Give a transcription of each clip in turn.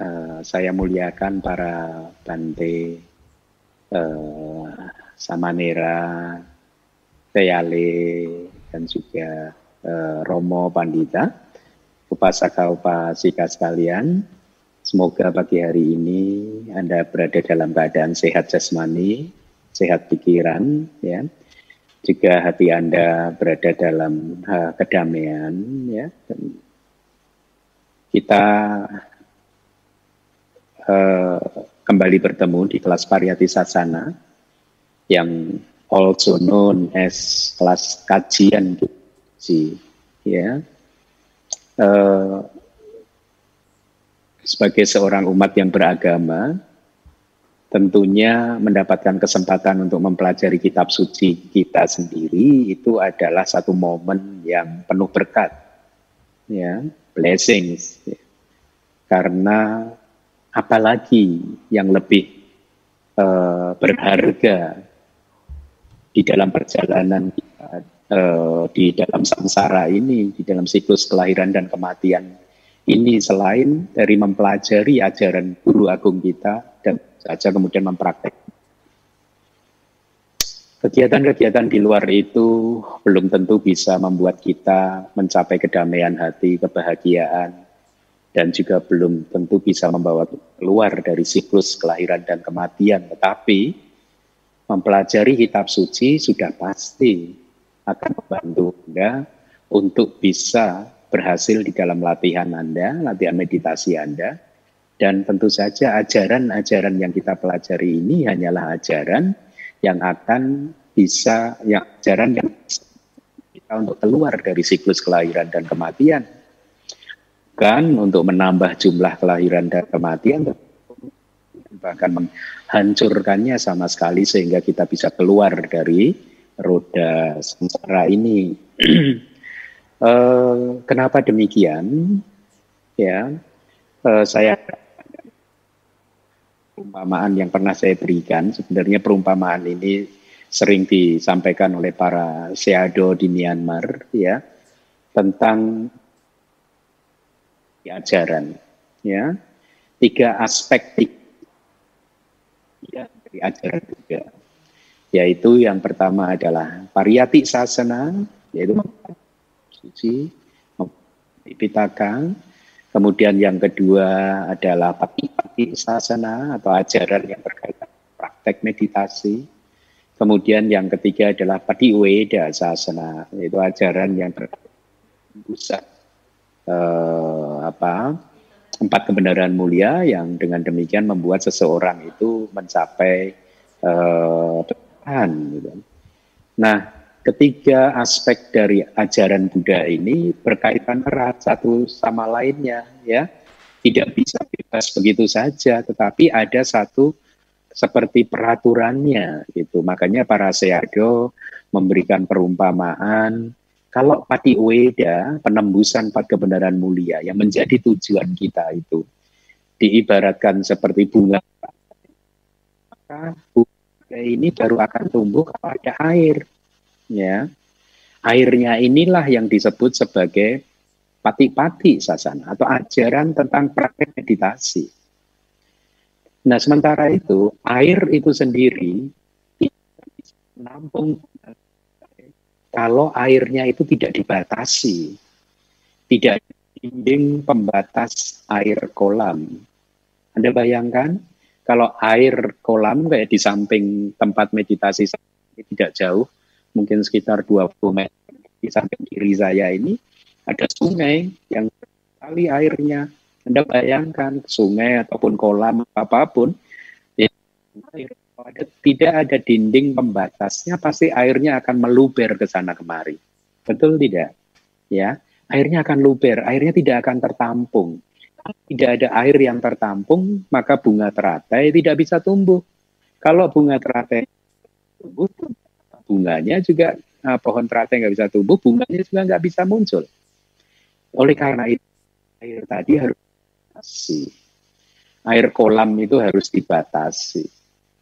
uh, saya muliakan para bante uh, Samanera, Teyale, dan juga uh, Romo Pandita, upasaka upasika sekalian. Semoga pagi hari ini Anda berada dalam keadaan sehat jasmani, sehat pikiran, ya. Juga hati Anda berada dalam uh, kedamaian, ya. Kita uh, kembali bertemu di kelas Pariyati Sasana yang also known as kelas kajian si ya uh, sebagai seorang umat yang beragama tentunya mendapatkan kesempatan untuk mempelajari kitab suci kita sendiri itu adalah satu momen yang penuh berkat ya blessings. Karena apalagi yang lebih uh, berharga di dalam perjalanan uh, di dalam samsara ini, di dalam siklus kelahiran dan kematian ini. Selain dari mempelajari ajaran guru agung kita dan saja kemudian mempraktek. Kegiatan-kegiatan di luar itu belum tentu bisa membuat kita mencapai kedamaian hati, kebahagiaan, dan juga belum tentu bisa membawa keluar dari siklus kelahiran dan kematian. Tetapi mempelajari kitab suci sudah pasti akan membantu Anda untuk bisa berhasil di dalam latihan Anda, latihan meditasi Anda. Dan tentu saja ajaran-ajaran yang kita pelajari ini hanyalah ajaran yang akan bisa yang ajaran yang kita untuk keluar dari siklus kelahiran dan kematian kan untuk menambah jumlah kelahiran dan kematian bahkan menghancurkannya sama sekali sehingga kita bisa keluar dari roda sengsara ini. uh, kenapa demikian? Ya, uh, saya perumpamaan yang pernah saya berikan, sebenarnya perumpamaan ini sering disampaikan oleh para seado di Myanmar ya tentang ajaran ya. Tiga aspek ya, dari ajaran juga. Yaitu yang pertama adalah pariyati sasana yaitu suci pitaka Kemudian yang kedua adalah pati-pati sasana atau ajaran yang berkaitan praktek meditasi. Kemudian yang ketiga adalah pati weda sasana, yaitu ajaran yang berpusat eh, apa empat kebenaran mulia yang dengan demikian membuat seseorang itu mencapai eh, Tuhan. Gitu. Nah, ketiga aspek dari ajaran Buddha ini berkaitan erat satu sama lainnya ya tidak bisa bebas begitu saja tetapi ada satu seperti peraturannya gitu makanya para seado memberikan perumpamaan kalau pati weda penembusan empat kebenaran mulia yang menjadi tujuan kita itu diibaratkan seperti bunga maka bunga ini baru akan tumbuh kalau air ya airnya inilah yang disebut sebagai pati-pati sasana atau ajaran tentang praktek meditasi. Nah, sementara itu air itu sendiri menampung kalau airnya itu tidak dibatasi, tidak dinding pembatas air kolam. Anda bayangkan kalau air kolam kayak di samping tempat meditasi tidak jauh, mungkin sekitar 20 meter di samping kiri saya ini ada sungai yang kali airnya. Anda bayangkan sungai ataupun kolam apa pun, ya, ada, tidak ada dinding pembatasnya, pasti airnya akan meluber ke sana kemari. Betul tidak? Ya, airnya akan luber, airnya tidak akan tertampung. Tidak ada air yang tertampung, maka bunga teratai tidak bisa tumbuh. Kalau bunga teratai tumbuh, bunganya juga uh, pohon teratai nggak bisa tumbuh, bunganya juga nggak bisa muncul. Oleh karena itu air tadi harus dibatasi. Air kolam itu harus dibatasi,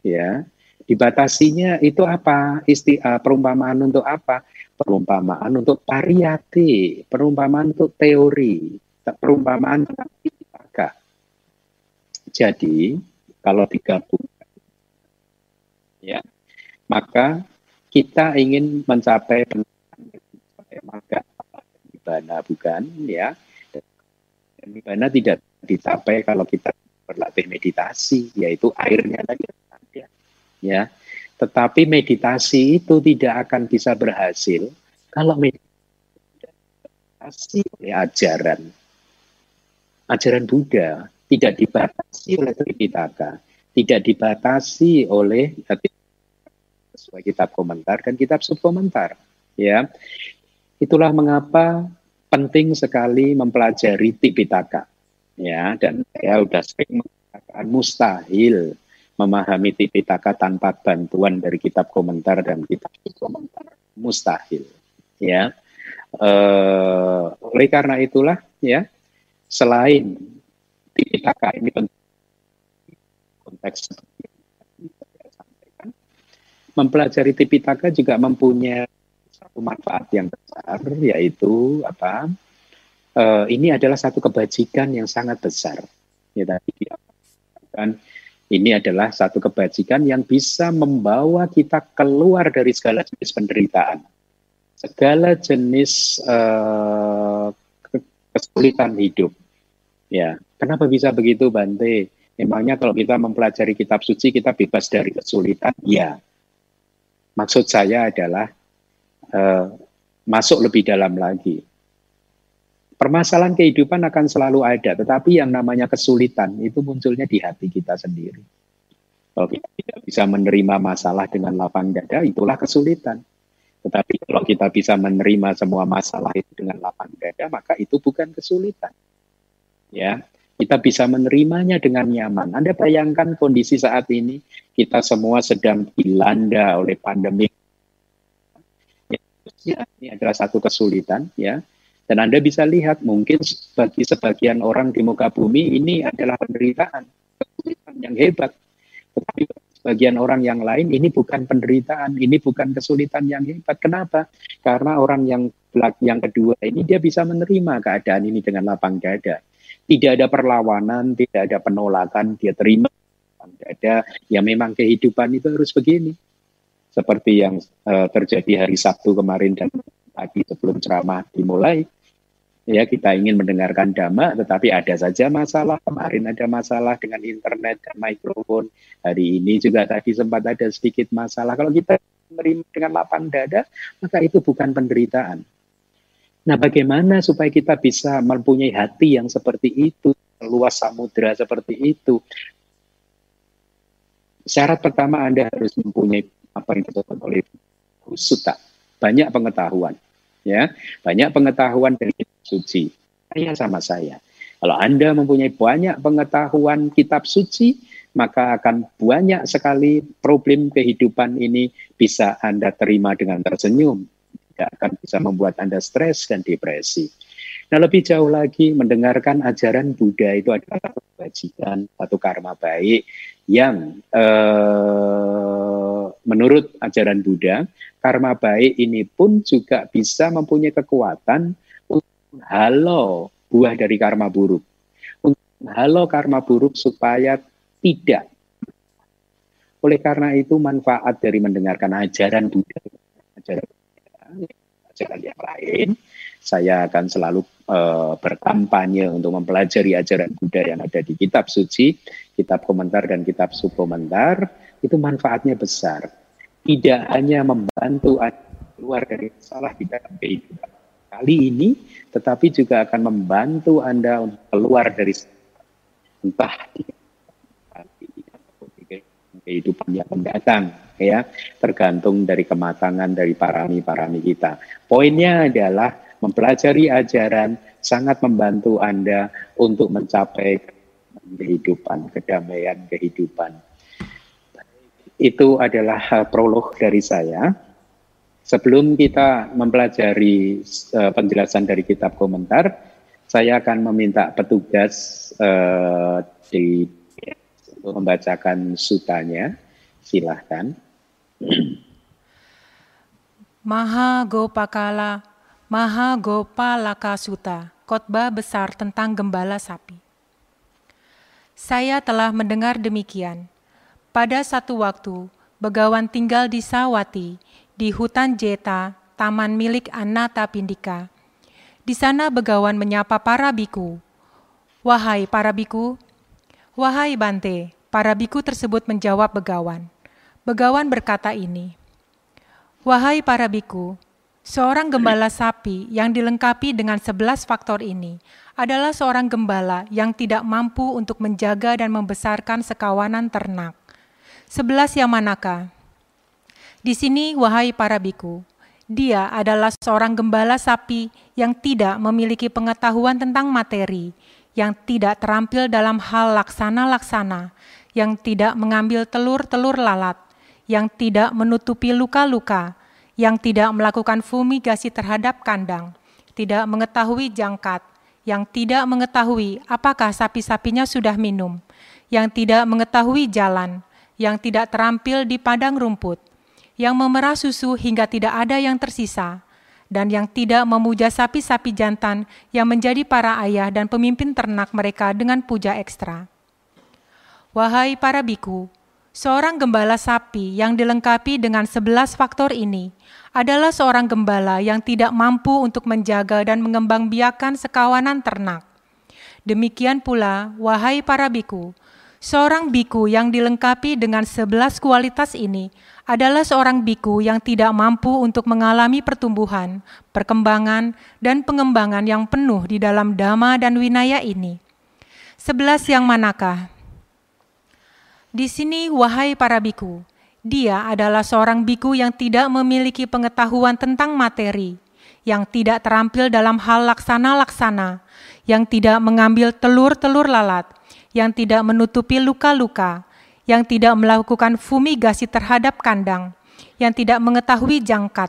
ya. Dibatasinya itu apa? Isti uh, perumpamaan untuk apa? Perumpamaan untuk pariyati, perumpamaan untuk teori, perumpamaan tentang Jadi kalau digabung, ya, maka kita ingin mencapai maka nibana bukan ya. Nibana tidak dicapai kalau kita berlatih meditasi, yaitu airnya tadi. Ya, tetapi meditasi itu tidak akan bisa berhasil kalau meditasi oleh ajaran ajaran Buddha tidak dibatasi oleh Tripitaka, tidak dibatasi oleh sesuai kitab komentar dan kitab subkomentar. Ya, itulah mengapa penting sekali mempelajari Tipitaka. Ya, dan saya sudah sering mengatakan mustahil memahami Tipitaka tanpa bantuan dari kitab komentar dan kitab komentar. Mustahil. Ya, uh, oleh karena itulah ya selain Tipitaka ini konteks mempelajari Tipitaka juga mempunyai satu manfaat yang besar yaitu apa uh, ini adalah satu kebajikan yang sangat besar ya tadi kan ini adalah satu kebajikan yang bisa membawa kita keluar dari segala jenis penderitaan segala jenis uh, kesulitan hidup Ya, kenapa bisa begitu Bante? Emangnya kalau kita mempelajari kitab suci kita bebas dari kesulitan? Ya. Maksud saya adalah uh, masuk lebih dalam lagi. Permasalahan kehidupan akan selalu ada, tetapi yang namanya kesulitan itu munculnya di hati kita sendiri. Kalau kita tidak bisa menerima masalah dengan lapang dada, itulah kesulitan. Tetapi kalau kita bisa menerima semua masalah itu dengan lapang dada, maka itu bukan kesulitan ya kita bisa menerimanya dengan nyaman. Anda bayangkan kondisi saat ini kita semua sedang dilanda oleh pandemi. Ya, ini adalah satu kesulitan ya. Dan Anda bisa lihat mungkin bagi sebagian orang di muka bumi ini adalah penderitaan, kesulitan yang hebat. Tetapi sebagian orang yang lain ini bukan penderitaan, ini bukan kesulitan yang hebat. Kenapa? Karena orang yang yang kedua ini dia bisa menerima keadaan ini dengan lapang dada tidak ada perlawanan, tidak ada penolakan, dia terima. Tidak ada, ya memang kehidupan itu harus begini. Seperti yang uh, terjadi hari Sabtu kemarin dan tadi sebelum ceramah dimulai. Ya, kita ingin mendengarkan dhamma, tetapi ada saja masalah. Kemarin ada masalah dengan internet dan mikrofon. Hari ini juga tadi sempat ada sedikit masalah. Kalau kita menerima dengan lapang dada, maka itu bukan penderitaan Nah, bagaimana supaya kita bisa mempunyai hati yang seperti itu, luas samudera seperti itu? Syarat pertama Anda harus mempunyai apa yang disebut oleh Husuta, banyak pengetahuan, ya, banyak pengetahuan dari kitab suci. Saya sama saya. Kalau Anda mempunyai banyak pengetahuan kitab suci, maka akan banyak sekali problem kehidupan ini bisa Anda terima dengan tersenyum tidak akan bisa membuat Anda stres dan depresi. Nah, lebih jauh lagi, mendengarkan ajaran Buddha itu adalah kebajikan, satu karma baik yang eh, menurut ajaran Buddha, karma baik ini pun juga bisa mempunyai kekuatan untuk halo buah dari karma buruk. Untuk halo karma buruk supaya tidak. Oleh karena itu, manfaat dari mendengarkan ajaran Buddha, ajaran ajaran yang lain, saya akan selalu uh, berkampanye untuk mempelajari ajaran Buddha yang ada di kitab suci, kitab komentar dan kitab subkomentar, itu manfaatnya besar. Tidak hanya membantu keluar dari masalah di dalam kehidupan kali ini, tetapi juga akan membantu Anda untuk keluar dari entah kehidupan yang mendatang ya tergantung dari kematangan dari parami-parami kita. Poinnya adalah mempelajari ajaran sangat membantu Anda untuk mencapai kehidupan, kedamaian kehidupan. Itu adalah prolog dari saya. Sebelum kita mempelajari uh, penjelasan dari kitab komentar, saya akan meminta petugas uh, di untuk membacakan sutanya. Silahkan. Maha Gopakala, Maha Gopalaka Suta, khotbah besar tentang gembala sapi. Saya telah mendengar demikian. Pada satu waktu, Begawan tinggal di Sawati, di hutan Jeta, taman milik Anata Pindika. Di sana Begawan menyapa para biku. Wahai para biku, wahai Bante, para biku tersebut menjawab Begawan. Begawan berkata ini, Wahai para biku, seorang gembala sapi yang dilengkapi dengan sebelas faktor ini adalah seorang gembala yang tidak mampu untuk menjaga dan membesarkan sekawanan ternak. Sebelas yang manakah? Di sini, wahai para biku, dia adalah seorang gembala sapi yang tidak memiliki pengetahuan tentang materi, yang tidak terampil dalam hal laksana-laksana, yang tidak mengambil telur-telur lalat, yang tidak menutupi luka-luka, yang tidak melakukan fumigasi terhadap kandang, tidak mengetahui jangkat, yang tidak mengetahui apakah sapi-sapinya sudah minum, yang tidak mengetahui jalan, yang tidak terampil di padang rumput, yang memerah susu hingga tidak ada yang tersisa, dan yang tidak memuja sapi-sapi jantan yang menjadi para ayah dan pemimpin ternak mereka dengan puja ekstra. Wahai para biku, seorang gembala sapi yang dilengkapi dengan sebelas faktor ini adalah seorang gembala yang tidak mampu untuk menjaga dan mengembangbiakan sekawanan ternak. Demikian pula, wahai para biku, Seorang biku yang dilengkapi dengan sebelas kualitas ini adalah seorang biku yang tidak mampu untuk mengalami pertumbuhan, perkembangan, dan pengembangan yang penuh di dalam dhamma dan winaya ini. Sebelas yang manakah? Di sini, wahai para biku, dia adalah seorang biku yang tidak memiliki pengetahuan tentang materi, yang tidak terampil dalam hal laksana-laksana, yang tidak mengambil telur-telur lalat, yang tidak menutupi luka-luka, yang tidak melakukan fumigasi terhadap kandang, yang tidak mengetahui jangkat,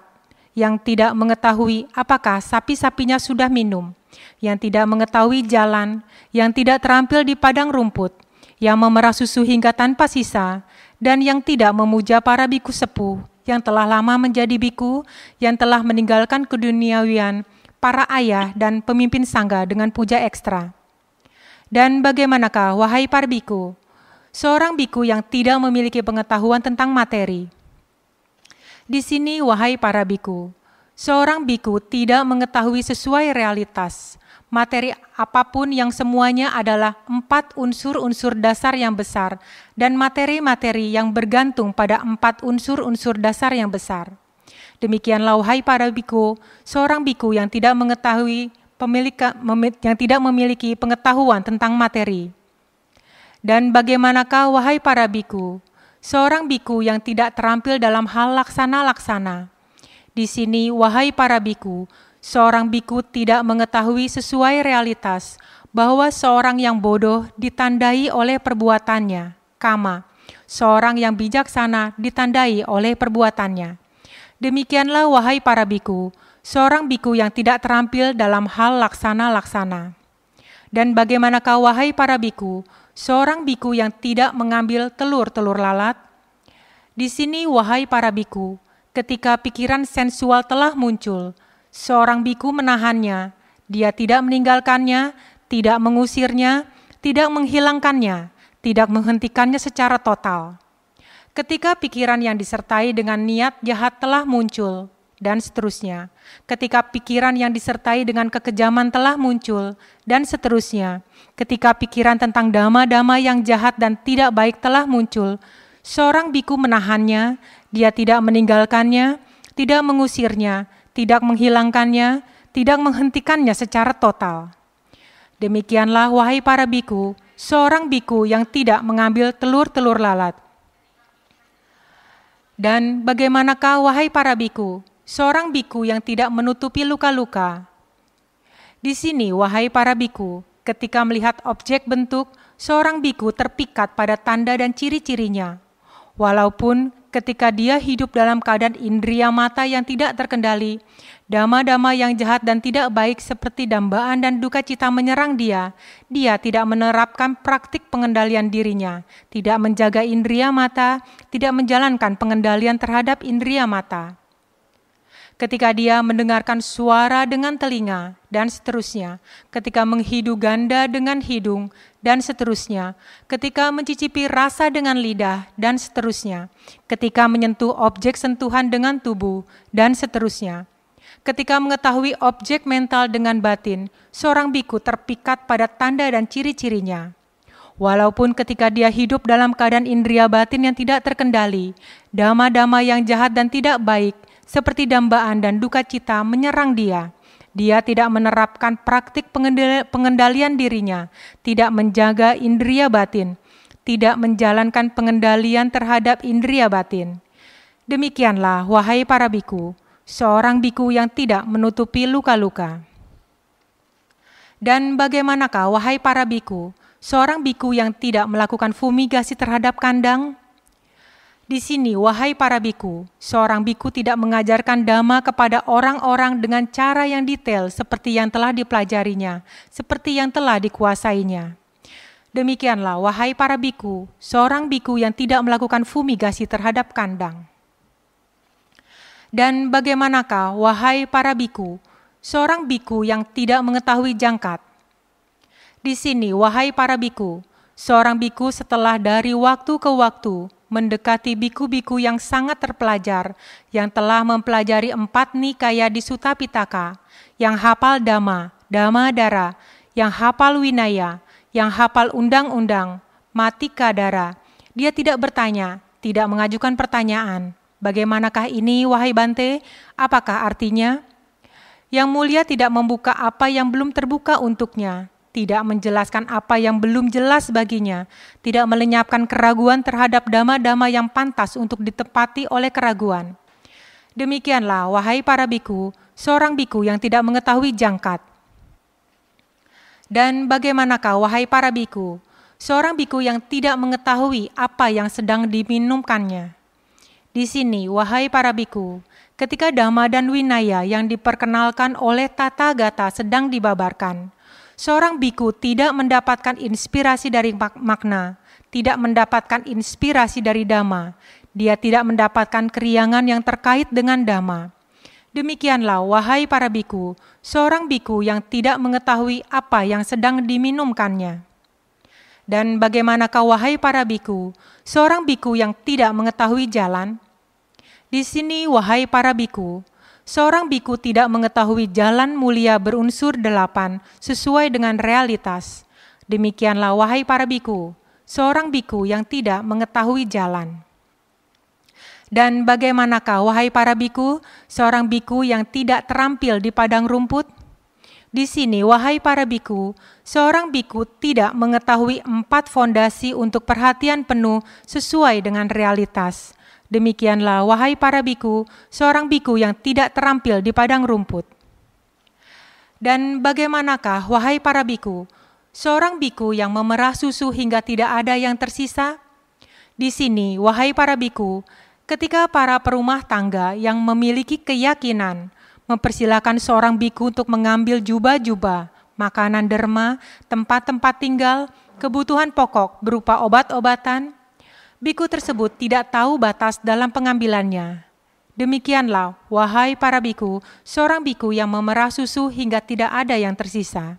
yang tidak mengetahui apakah sapi-sapinya sudah minum, yang tidak mengetahui jalan, yang tidak terampil di padang rumput, yang memerah susu hingga tanpa sisa, dan yang tidak memuja para biku sepuh, yang telah lama menjadi biku, yang telah meninggalkan keduniawian, para ayah dan pemimpin sangga dengan puja ekstra. Dan bagaimanakah, wahai para biku, seorang biku yang tidak memiliki pengetahuan tentang materi? Di sini, wahai para biku, seorang biku tidak mengetahui sesuai realitas materi apa pun yang semuanya adalah empat unsur-unsur dasar yang besar dan materi-materi yang bergantung pada empat unsur-unsur dasar yang besar. Demikianlah wahai para biku, seorang biku yang tidak mengetahui pemilik yang tidak memiliki pengetahuan tentang materi. Dan bagaimanakah wahai para biku, seorang biku yang tidak terampil dalam hal laksana-laksana? Di sini, wahai para biku, seorang biku tidak mengetahui sesuai realitas bahwa seorang yang bodoh ditandai oleh perbuatannya, kama, seorang yang bijaksana ditandai oleh perbuatannya. Demikianlah wahai para biku, seorang biku yang tidak terampil dalam hal laksana-laksana. Dan bagaimanakah wahai para biku, seorang biku yang tidak mengambil telur-telur lalat? Di sini wahai para biku, ketika pikiran sensual telah muncul, seorang biku menahannya, dia tidak meninggalkannya, tidak mengusirnya, tidak menghilangkannya, tidak menghentikannya secara total. Ketika pikiran yang disertai dengan niat jahat telah muncul, dan seterusnya. Ketika pikiran yang disertai dengan kekejaman telah muncul, dan seterusnya. Ketika pikiran tentang dama-dama yang jahat dan tidak baik telah muncul, seorang biku menahannya, dia tidak meninggalkannya, tidak mengusirnya, tidak menghilangkannya, tidak menghentikannya secara total. Demikianlah, wahai para biku, seorang biku yang tidak mengambil telur-telur lalat. Dan bagaimanakah, wahai para biku, seorang biku yang tidak menutupi luka-luka. Di sini, wahai para biku, ketika melihat objek bentuk, seorang biku terpikat pada tanda dan ciri-cirinya. Walaupun ketika dia hidup dalam keadaan indria mata yang tidak terkendali, dama-dama yang jahat dan tidak baik seperti dambaan dan duka cita menyerang dia, dia tidak menerapkan praktik pengendalian dirinya, tidak menjaga indria mata, tidak menjalankan pengendalian terhadap indria mata. Ketika dia mendengarkan suara dengan telinga, dan seterusnya, ketika menghidu ganda dengan hidung, dan seterusnya, ketika mencicipi rasa dengan lidah, dan seterusnya, ketika menyentuh objek sentuhan dengan tubuh, dan seterusnya. Ketika mengetahui objek mental dengan batin, seorang biku terpikat pada tanda dan ciri-cirinya. Walaupun ketika dia hidup dalam keadaan indria batin yang tidak terkendali, dama-dama yang jahat dan tidak baik, seperti dambaan dan duka cita menyerang dia. Dia tidak menerapkan praktik pengendalian dirinya, tidak menjaga indria batin, tidak menjalankan pengendalian terhadap indria batin. Demikianlah, wahai para biku, seorang biku yang tidak menutupi luka-luka. Dan bagaimanakah, wahai para biku, seorang biku yang tidak melakukan fumigasi terhadap kandang? Di sini, wahai para biku, seorang biku tidak mengajarkan dhamma kepada orang-orang dengan cara yang detail seperti yang telah dipelajarinya, seperti yang telah dikuasainya. Demikianlah, wahai para biku, seorang biku yang tidak melakukan fumigasi terhadap kandang. Dan bagaimanakah, wahai para biku, seorang biku yang tidak mengetahui jangkat? Di sini, wahai para biku, seorang biku setelah dari waktu ke waktu mendekati biku-biku yang sangat terpelajar, yang telah mempelajari empat nikaya di Sutta Pitaka, yang hafal dama, dama dara, yang hafal winaya, yang hafal undang-undang, mati kadara. Dia tidak bertanya, tidak mengajukan pertanyaan. Bagaimanakah ini, wahai Bante? Apakah artinya? Yang mulia tidak membuka apa yang belum terbuka untuknya, tidak menjelaskan apa yang belum jelas baginya, tidak melenyapkan keraguan terhadap dama-dama yang pantas untuk ditepati oleh keraguan. Demikianlah, wahai para biku, seorang biku yang tidak mengetahui jangkat. Dan bagaimanakah, wahai para biku, seorang biku yang tidak mengetahui apa yang sedang diminumkannya? Di sini, wahai para biku, ketika dhamma dan winaya yang diperkenalkan oleh tata gata sedang dibabarkan, Seorang biku tidak mendapatkan inspirasi dari makna, tidak mendapatkan inspirasi dari dhamma, dia tidak mendapatkan keriangan yang terkait dengan dhamma. Demikianlah, wahai para biku, seorang biku yang tidak mengetahui apa yang sedang diminumkannya. Dan bagaimanakah wahai para biku, seorang biku yang tidak mengetahui jalan? Di sini, wahai para biku, Seorang biku tidak mengetahui jalan mulia berunsur delapan sesuai dengan realitas. Demikianlah wahai para biku, seorang biku yang tidak mengetahui jalan. Dan bagaimanakah wahai para biku, seorang biku yang tidak terampil di padang rumput? Di sini, wahai para biku, seorang biku tidak mengetahui empat fondasi untuk perhatian penuh sesuai dengan realitas Demikianlah, wahai para biku, seorang biku yang tidak terampil di padang rumput. Dan bagaimanakah, wahai para biku, seorang biku yang memerah susu hingga tidak ada yang tersisa? Di sini, wahai para biku, ketika para perumah tangga yang memiliki keyakinan mempersilahkan seorang biku untuk mengambil jubah-jubah, makanan derma, tempat-tempat tinggal, kebutuhan pokok berupa obat-obatan, biku tersebut tidak tahu batas dalam pengambilannya. Demikianlah, wahai para biku, seorang biku yang memerah susu hingga tidak ada yang tersisa.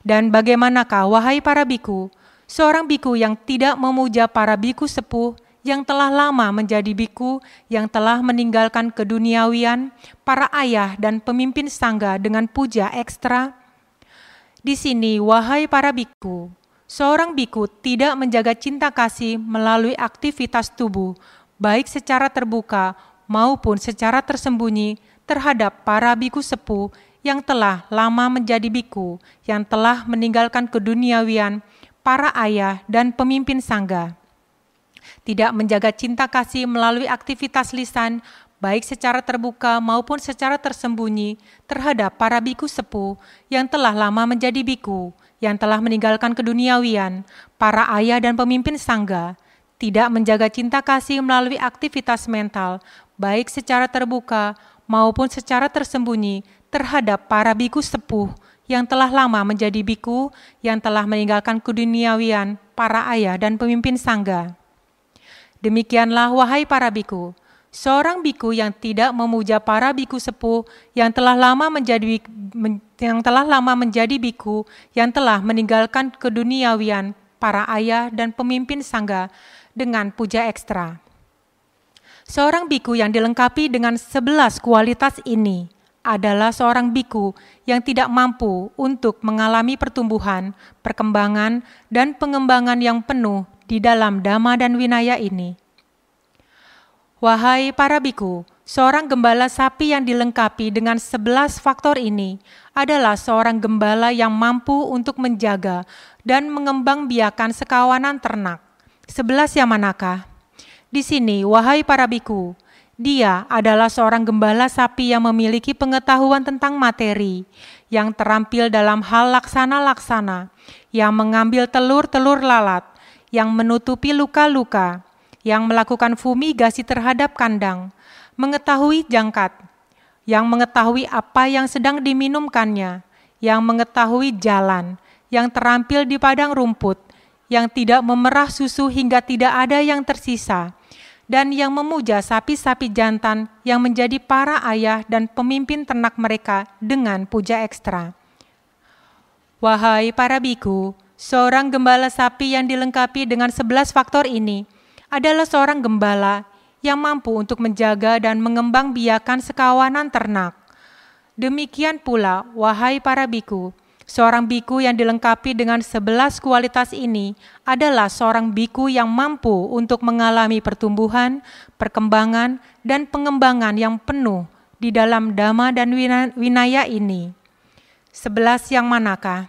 Dan bagaimanakah, wahai para biku, seorang biku yang tidak memuja para biku sepuh yang telah lama menjadi biku, yang telah meninggalkan keduniawian, para ayah dan pemimpin sangga dengan puja ekstra? Di sini, wahai para biku, Seorang biku tidak menjaga cinta kasih melalui aktivitas tubuh, baik secara terbuka maupun secara tersembunyi terhadap para biku sepuh yang telah lama menjadi biku, yang telah meninggalkan keduniawian, para ayah dan pemimpin sangga. Tidak menjaga cinta kasih melalui aktivitas lisan, baik secara terbuka maupun secara tersembunyi terhadap para biku sepuh yang telah lama menjadi biku, yang telah meninggalkan keduniawian, para ayah dan pemimpin sangga, tidak menjaga cinta kasih melalui aktivitas mental, baik secara terbuka maupun secara tersembunyi terhadap para biku sepuh yang telah lama menjadi biku, yang telah meninggalkan keduniawian, para ayah dan pemimpin sangga. Demikianlah wahai para biku, seorang biku yang tidak memuja para biku sepuh yang telah lama menjadi yang telah lama menjadi biku yang telah meninggalkan keduniawian para ayah dan pemimpin sangga dengan puja ekstra. Seorang biku yang dilengkapi dengan sebelas kualitas ini adalah seorang biku yang tidak mampu untuk mengalami pertumbuhan, perkembangan, dan pengembangan yang penuh di dalam dhamma dan winaya ini. Wahai para biku, seorang gembala sapi yang dilengkapi dengan sebelas faktor ini adalah seorang gembala yang mampu untuk menjaga dan mengembang biakan sekawanan ternak. Sebelas yang manakah? Di sini, wahai para biku, dia adalah seorang gembala sapi yang memiliki pengetahuan tentang materi, yang terampil dalam hal laksana-laksana, yang mengambil telur-telur lalat, yang menutupi luka-luka, yang melakukan fumigasi terhadap kandang, mengetahui jangkat, yang mengetahui apa yang sedang diminumkannya, yang mengetahui jalan, yang terampil di padang rumput, yang tidak memerah susu hingga tidak ada yang tersisa, dan yang memuja sapi-sapi jantan yang menjadi para ayah dan pemimpin ternak mereka dengan puja ekstra. Wahai para biku, seorang gembala sapi yang dilengkapi dengan sebelas faktor ini adalah seorang gembala yang mampu untuk menjaga dan mengembang biakan sekawanan ternak. Demikian pula, wahai para biku, seorang biku yang dilengkapi dengan sebelas kualitas ini adalah seorang biku yang mampu untuk mengalami pertumbuhan, perkembangan, dan pengembangan yang penuh di dalam dhamma dan winaya ini. Sebelas yang manakah?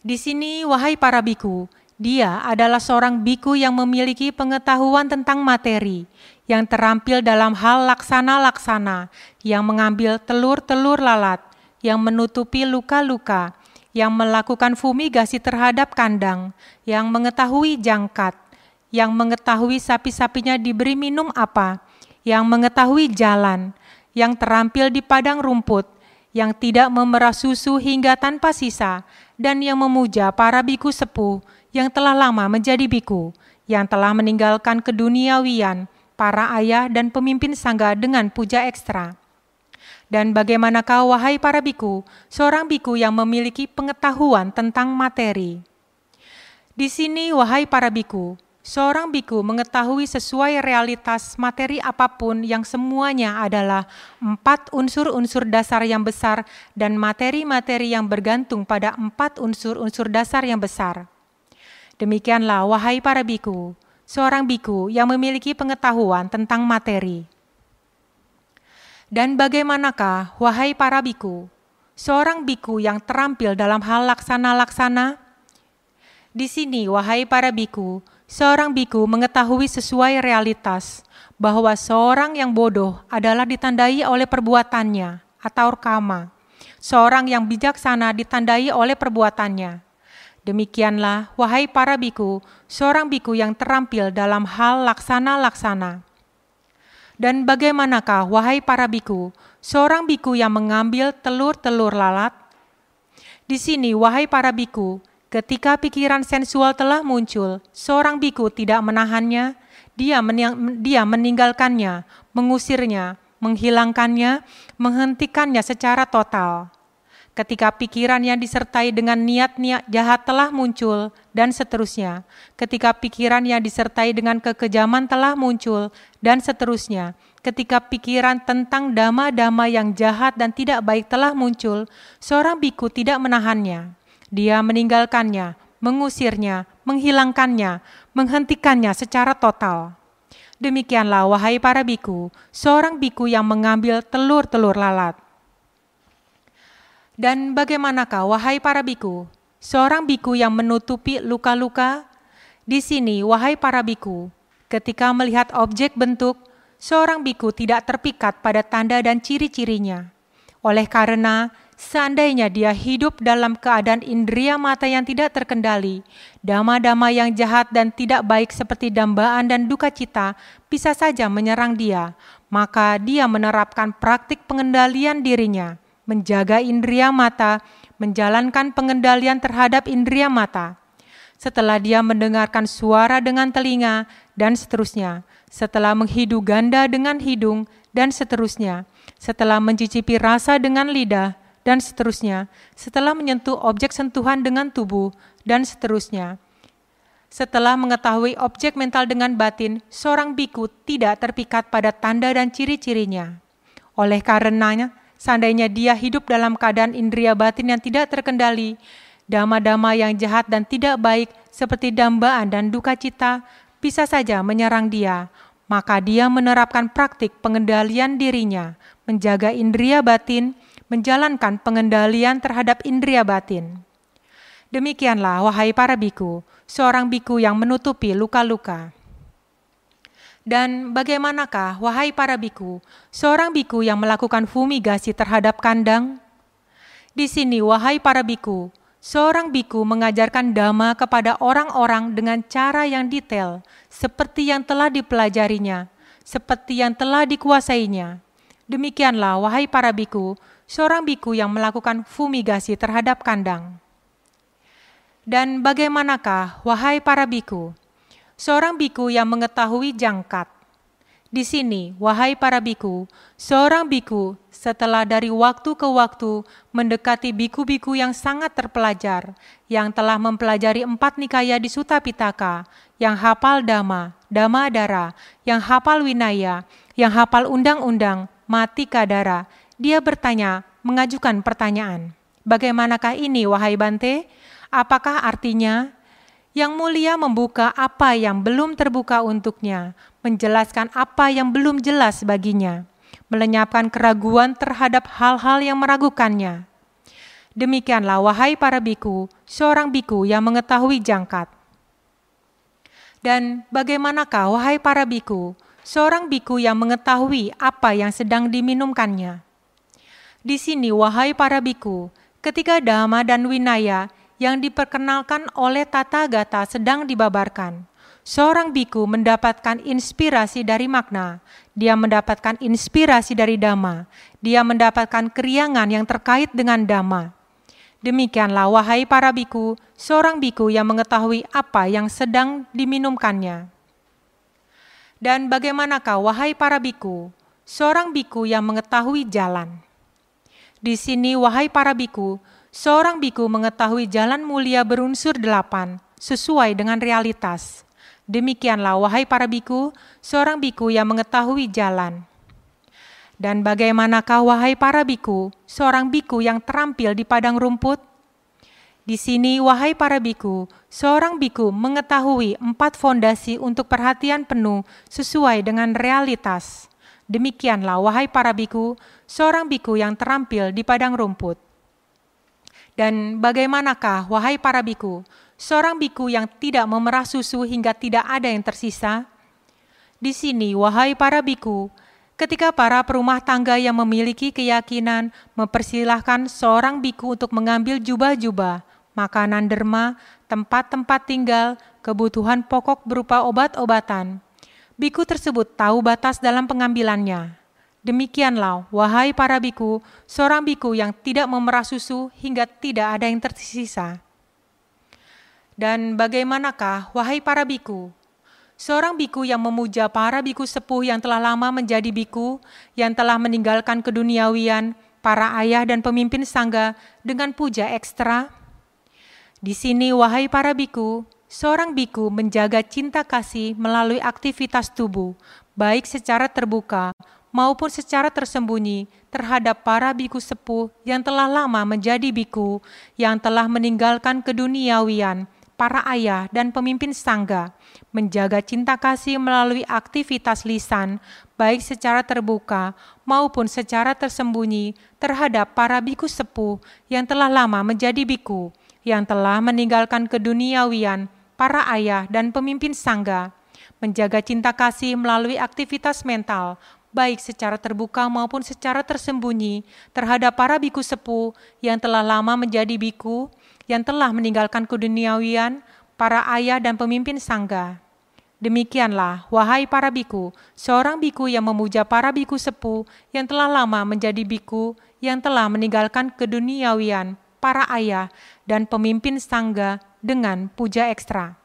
Di sini, wahai para biku, dia adalah seorang biku yang memiliki pengetahuan tentang materi, yang terampil dalam hal laksana-laksana, yang mengambil telur-telur lalat, yang menutupi luka-luka, yang melakukan fumigasi terhadap kandang, yang mengetahui jangkat, yang mengetahui sapi-sapinya diberi minum apa, yang mengetahui jalan, yang terampil di padang rumput, yang tidak memerah susu hingga tanpa sisa, dan yang memuja para biku sepuh, yang telah lama menjadi biku, yang telah meninggalkan keduniawian, para ayah dan pemimpin sangga dengan puja ekstra. Dan bagaimanakah wahai para biku, seorang biku yang memiliki pengetahuan tentang materi? Di sini wahai para biku, seorang biku mengetahui sesuai realitas materi apa pun yang semuanya adalah empat unsur-unsur dasar yang besar dan materi-materi yang bergantung pada empat unsur-unsur dasar yang besar. Demikianlah, wahai para biku, seorang biku yang memiliki pengetahuan tentang materi. Dan bagaimanakah, wahai para biku, seorang biku yang terampil dalam hal laksana-laksana? Di sini, wahai para biku, seorang biku mengetahui sesuai realitas bahwa seorang yang bodoh adalah ditandai oleh perbuatannya atau kama. Seorang yang bijaksana ditandai oleh perbuatannya. Demikianlah, wahai para biku, seorang biku yang terampil dalam hal laksana-laksana. Dan bagaimanakah, wahai para biku, seorang biku yang mengambil telur-telur lalat? Di sini, wahai para biku, ketika pikiran sensual telah muncul, seorang biku tidak menahannya, dia, dia meninggalkannya, mengusirnya, menghilangkannya, menghentikannya secara total ketika pikiran yang disertai dengan niat-niat jahat telah muncul, dan seterusnya. Ketika pikiran yang disertai dengan kekejaman telah muncul, dan seterusnya. Ketika pikiran tentang dama-dama yang jahat dan tidak baik telah muncul, seorang biku tidak menahannya. Dia meninggalkannya, mengusirnya, menghilangkannya, menghentikannya secara total. Demikianlah, wahai para biku, seorang biku yang mengambil telur-telur lalat dan bagaimanakah, wahai para biku, seorang biku yang menutupi luka-luka? Di sini, wahai para biku, ketika melihat objek bentuk, seorang biku tidak terpikat pada tanda dan ciri-cirinya. Oleh karena seandainya dia hidup dalam keadaan indria mata yang tidak terkendali, dama-dama yang jahat dan tidak baik seperti dambaan dan duka cita bisa saja menyerang dia, maka dia menerapkan praktik pengendalian dirinya menjaga indria mata, menjalankan pengendalian terhadap indria mata. Setelah dia mendengarkan suara dengan telinga, dan seterusnya, setelah menghidu ganda dengan hidung, dan seterusnya, setelah mencicipi rasa dengan lidah, dan seterusnya, setelah menyentuh objek sentuhan dengan tubuh, dan seterusnya. Setelah mengetahui objek mental dengan batin, seorang biku tidak terpikat pada tanda dan ciri-cirinya. Oleh karenanya, seandainya dia hidup dalam keadaan indria batin yang tidak terkendali, dama-dama yang jahat dan tidak baik seperti dambaan dan duka cita bisa saja menyerang dia, maka dia menerapkan praktik pengendalian dirinya, menjaga indria batin, menjalankan pengendalian terhadap indria batin. Demikianlah, wahai para biku, seorang biku yang menutupi luka-luka. Dan bagaimanakah, wahai para biku, seorang biku yang melakukan fumigasi terhadap kandang? Di sini, wahai para biku, seorang biku mengajarkan dhamma kepada orang-orang dengan cara yang detail, seperti yang telah dipelajarinya, seperti yang telah dikuasainya. Demikianlah, wahai para biku, seorang biku yang melakukan fumigasi terhadap kandang. Dan bagaimanakah, wahai para biku, seorang biku yang mengetahui jangkat? Di sini, wahai para biku, seorang biku setelah dari waktu ke waktu mendekati biku-biku yang sangat terpelajar, yang telah mempelajari empat nikaya di Sutta Pitaka, yang hafal dama, dama dara, yang hafal winaya, yang hafal undang-undang, mati kadara, dia bertanya, mengajukan pertanyaan. Bagaimanakah ini, wahai Bante? Apakah artinya yang mulia membuka apa yang belum terbuka untuknya, menjelaskan apa yang belum jelas baginya, melenyapkan keraguan terhadap hal-hal yang meragukannya. Demikianlah, wahai para biku, seorang biku yang mengetahui jangkat. Dan bagaimanakah, wahai para biku, seorang biku yang mengetahui apa yang sedang diminumkannya? Di sini, wahai para biku, ketika Dhamma dan Winaya yang diperkenalkan oleh tata gata sedang dibabarkan. Seorang biku mendapatkan inspirasi dari makna, dia mendapatkan inspirasi dari dhamma, dia mendapatkan keriangan yang terkait dengan dhamma. Demikianlah wahai para biku, seorang biku yang mengetahui apa yang sedang diminumkannya. Dan bagaimanakah wahai para biku, seorang biku yang mengetahui jalan. Di sini wahai para biku, Seorang biku mengetahui jalan mulia berunsur delapan, sesuai dengan realitas. Demikianlah, wahai para biku, seorang biku yang mengetahui jalan. Dan bagaimanakah, wahai para biku, seorang biku yang terampil di padang rumput? Di sini, wahai para biku, seorang biku mengetahui empat fondasi untuk perhatian penuh sesuai dengan realitas. Demikianlah, wahai para biku, seorang biku yang terampil di padang rumput. Dan bagaimanakah, wahai para biku, seorang biku yang tidak memerah susu hingga tidak ada yang tersisa? Di sini, wahai para biku, ketika para perumah tangga yang memiliki keyakinan mempersilahkan seorang biku untuk mengambil jubah-jubah, makanan derma, tempat-tempat tinggal, kebutuhan pokok berupa obat-obatan, biku tersebut tahu batas dalam pengambilannya. Demikianlah, wahai para biku, seorang biku yang tidak memerah susu hingga tidak ada yang tersisa. Dan bagaimanakah, wahai para biku, seorang biku yang memuja para biku sepuh yang telah lama menjadi biku, yang telah meninggalkan keduniawian, para ayah dan pemimpin sangga dengan puja ekstra? Di sini, wahai para biku, seorang biku menjaga cinta kasih melalui aktivitas tubuh, baik secara terbuka maupun secara tersembunyi terhadap para biku sepuh yang telah lama menjadi biku, yang telah meninggalkan keduniawian, para ayah dan pemimpin sangga, menjaga cinta kasih melalui aktivitas lisan, baik secara terbuka maupun secara tersembunyi terhadap para biku sepuh yang telah lama menjadi biku, yang telah meninggalkan keduniawian, para ayah dan pemimpin sangga, menjaga cinta kasih melalui aktivitas mental, baik secara terbuka maupun secara tersembunyi, terhadap para biku sepuh yang telah lama menjadi biku, yang telah meninggalkan keduniawian, para ayah dan pemimpin sangga. Demikianlah, wahai para biku, seorang biku yang memuja para biku sepuh yang telah lama menjadi biku, yang telah meninggalkan keduniawian, para ayah dan pemimpin sangga dengan puja ekstra.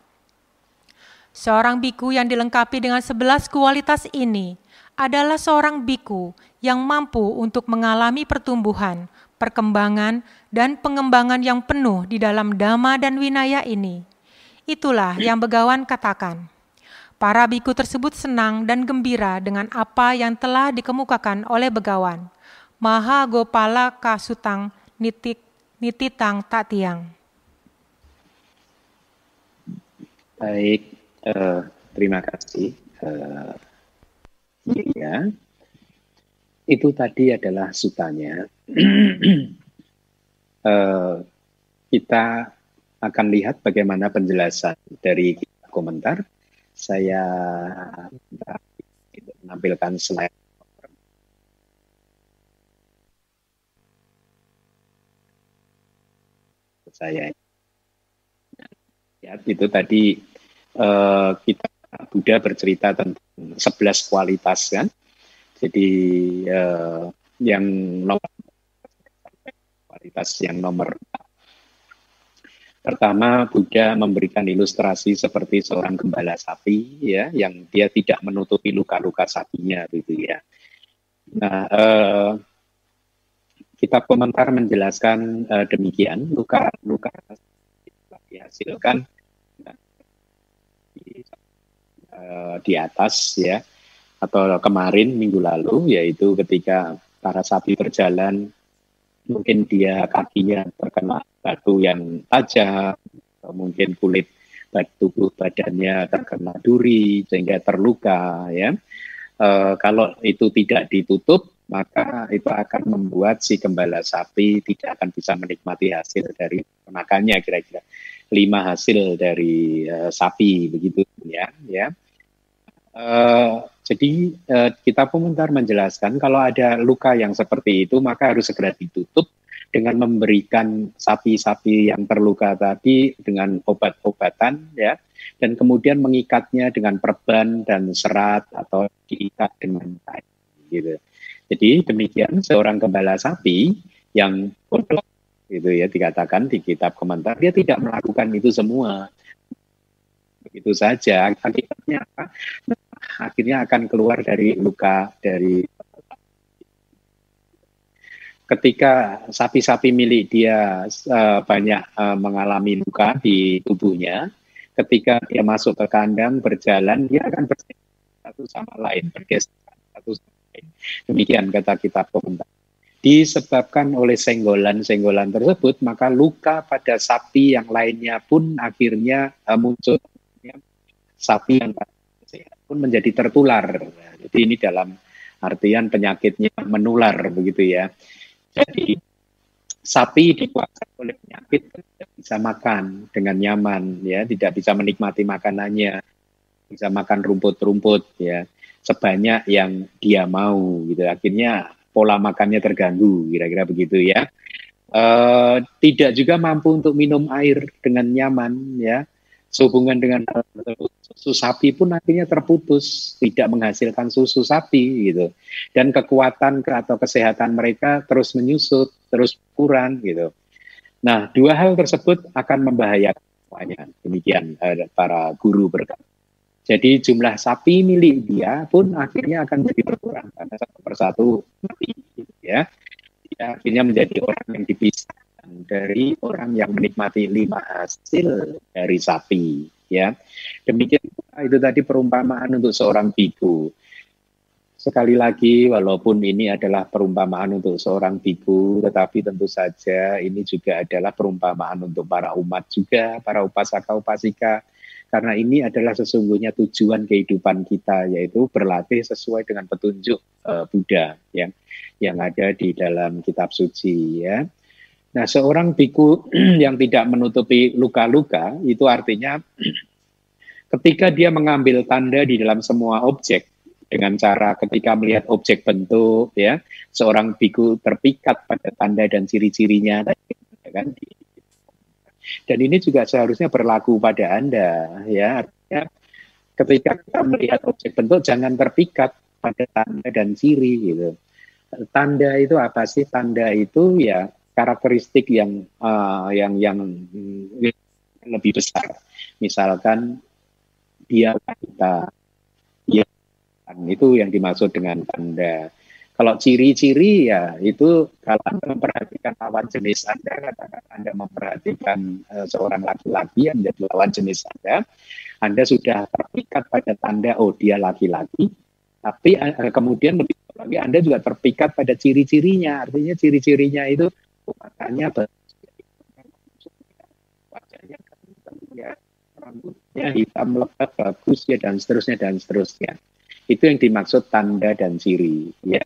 Seorang biku yang dilengkapi dengan sebelas kualitas ini adalah seorang biku yang mampu untuk mengalami pertumbuhan, perkembangan, dan pengembangan yang penuh di dalam dhamma dan winaya ini. Itulah yang begawan katakan. Para biku tersebut senang dan gembira dengan apa yang telah dikemukakan oleh begawan. Maha Gopala Kasutang Nitik Nititang Tatiang. Baik, uh, terima kasih. Uh, ya, itu tadi adalah sutanya. uh, kita akan lihat bagaimana penjelasan dari komentar. Saya menampilkan slide saya. Ya, itu tadi uh, kita Buddha bercerita tentang 11 kualitas kan. Jadi uh, yang nomor kualitas yang nomor Pertama, Buddha memberikan ilustrasi seperti seorang gembala sapi, ya, yang dia tidak menutupi luka-luka sapinya, gitu ya. Nah, eh, kitab komentar menjelaskan eh, demikian, luka-luka dihasilkan uh, di atas ya atau kemarin minggu lalu yaitu ketika para sapi berjalan mungkin dia kakinya terkena batu yang tajam mungkin kulit tubuh badannya terkena duri sehingga terluka ya. E, kalau itu tidak ditutup maka itu akan membuat si gembala sapi tidak akan bisa menikmati hasil dari penakannya kira-kira lima hasil dari uh, sapi begitu ya ya uh, jadi uh, kita komentar menjelaskan kalau ada luka yang seperti itu maka harus segera ditutup dengan memberikan sapi-sapi yang terluka tadi dengan obat-obatan ya. Dan kemudian mengikatnya dengan perban dan serat atau diikat dengan kain gitu. Jadi demikian seorang gembala sapi yang bodoh itu ya dikatakan di kitab komentar dia tidak melakukan itu semua. Begitu saja. Akibatnya apa akhirnya akan keluar dari luka dari ketika sapi-sapi milik dia uh, banyak uh, mengalami luka di tubuhnya ketika dia masuk ke kandang berjalan dia akan bergeser satu sama lain bergeser satu sama lain demikian kata kitab komentar disebabkan oleh senggolan-senggolan tersebut, maka luka pada sapi yang lainnya pun akhirnya uh, muncul. Sapi yang pun menjadi tertular. Jadi ini dalam artian penyakitnya menular begitu ya. Jadi sapi dikuasai oleh penyakit tidak bisa makan dengan nyaman ya, tidak bisa menikmati makanannya, bisa makan rumput-rumput ya sebanyak yang dia mau gitu. Akhirnya pola makannya terganggu, kira-kira begitu ya. Uh, tidak juga mampu untuk minum air dengan nyaman ya. Sehubungan dengan susu sapi pun akhirnya terputus, tidak menghasilkan susu sapi gitu. Dan kekuatan atau kesehatan mereka terus menyusut, terus kurang gitu. Nah, dua hal tersebut akan membahayakan semuanya. Demikian uh, para guru berkata. Jadi jumlah sapi milik dia pun akhirnya akan jadi berkurang karena satu persatu mati, ya. Dia akhirnya menjadi orang yang dipisahkan dari orang yang menikmati lima hasil dari sapi, ya. Demikian itu tadi perumpamaan untuk seorang biku. Sekali lagi, walaupun ini adalah perumpamaan untuk seorang biku, tetapi tentu saja ini juga adalah perumpamaan untuk para umat juga, para upasaka-upasika, karena ini adalah sesungguhnya tujuan kehidupan kita yaitu berlatih sesuai dengan petunjuk uh, Buddha yang yang ada di dalam kitab suci ya. Nah, seorang biku yang tidak menutupi luka-luka itu artinya ketika dia mengambil tanda di dalam semua objek dengan cara ketika melihat objek bentuk ya seorang biku terpikat pada tanda dan ciri-cirinya kan dan ini juga seharusnya berlaku pada Anda, ya. Artinya ketika kita melihat objek bentuk jangan terpikat pada tanda dan ciri gitu. Tanda itu apa sih? Tanda itu ya karakteristik yang uh, yang yang lebih besar. Misalkan dia kita. Ya, itu yang dimaksud dengan tanda. Kalau ciri-ciri ya itu kalau Anda memperhatikan lawan jenis Anda, katakan Anda memperhatikan uh, seorang laki-laki yang menjadi lawan jenis Anda, Anda sudah terpikat pada tanda oh dia laki-laki, tapi uh, kemudian lebih lagi Anda juga terpikat pada ciri-cirinya, artinya ciri-cirinya itu makanya wajahnya ya, rambutnya hitam lebat bagus ya dan seterusnya dan seterusnya. Itu yang dimaksud tanda dan ciri ya.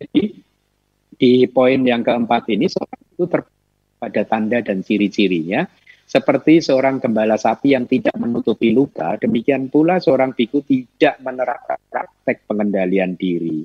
Jadi di poin yang keempat ini seorang itu pada tanda dan ciri-cirinya seperti seorang gembala sapi yang tidak menutupi luka, demikian pula seorang biku tidak menerapkan praktek pengendalian diri.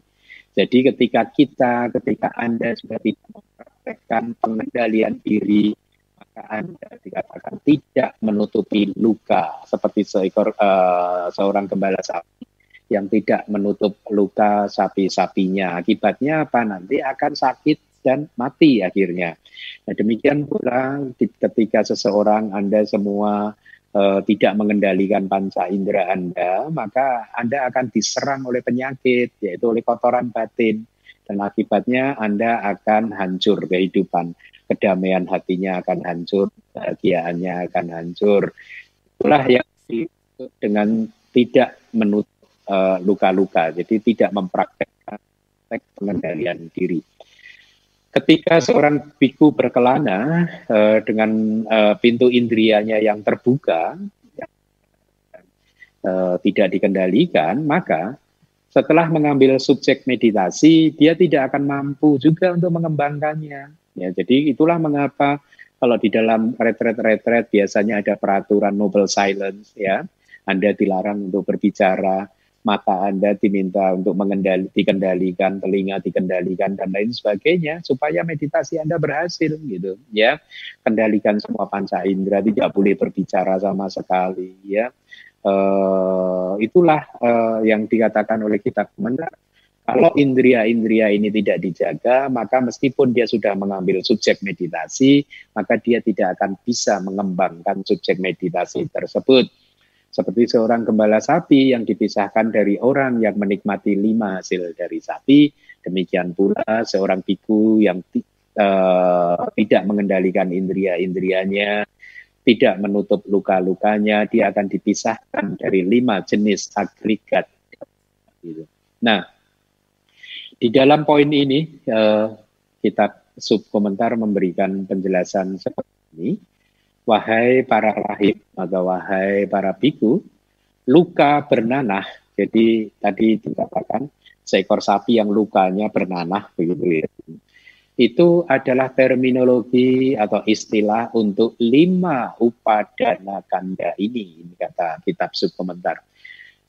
Jadi ketika kita, ketika Anda sudah tidak mempraktekkan pengendalian diri, maka Anda dikatakan tidak menutupi luka seperti seekor uh, seorang gembala sapi yang tidak menutup luka sapi-sapinya. Akibatnya apa? Nanti akan sakit dan mati akhirnya. Nah, demikian pula ketika seseorang Anda semua uh, tidak mengendalikan panca indera Anda, maka Anda akan diserang oleh penyakit, yaitu oleh kotoran batin. Dan akibatnya Anda akan hancur kehidupan. Kedamaian hatinya akan hancur, kebahagiaannya akan hancur. Itulah yang dengan tidak menutup Eh, luka-luka, uh, jadi tidak mempraktekkan pengendalian diri. Ketika seorang biku berkelana uh, dengan uh, pintu indrianya yang terbuka, uh, tidak dikendalikan, maka setelah mengambil subjek meditasi, dia tidak akan mampu juga untuk mengembangkannya. Ya, jadi itulah mengapa kalau di dalam retret-retret biasanya ada peraturan noble silence, ya, Anda dilarang untuk berbicara, mata Anda diminta untuk mengendali, dikendalikan, telinga dikendalikan dan lain sebagainya supaya meditasi Anda berhasil gitu ya. Kendalikan semua panca indera, tidak boleh berbicara sama sekali ya. Uh, itulah uh, yang dikatakan oleh kitab komentar. Kalau indria-indria ini tidak dijaga, maka meskipun dia sudah mengambil subjek meditasi, maka dia tidak akan bisa mengembangkan subjek meditasi tersebut seperti seorang gembala sapi yang dipisahkan dari orang yang menikmati lima hasil dari sapi, demikian pula seorang biku yang uh, tidak mengendalikan indria-indrianya, tidak menutup luka-lukanya, dia akan dipisahkan dari lima jenis agregat. Gitu. Nah, di dalam poin ini uh, kita subkomentar memberikan penjelasan seperti ini wahai para rahib atau wahai para biku, luka bernanah. Jadi tadi dikatakan seekor sapi yang lukanya bernanah begitu ya. Itu adalah terminologi atau istilah untuk lima upadana kanda ini, ini kata kitab subkomentar.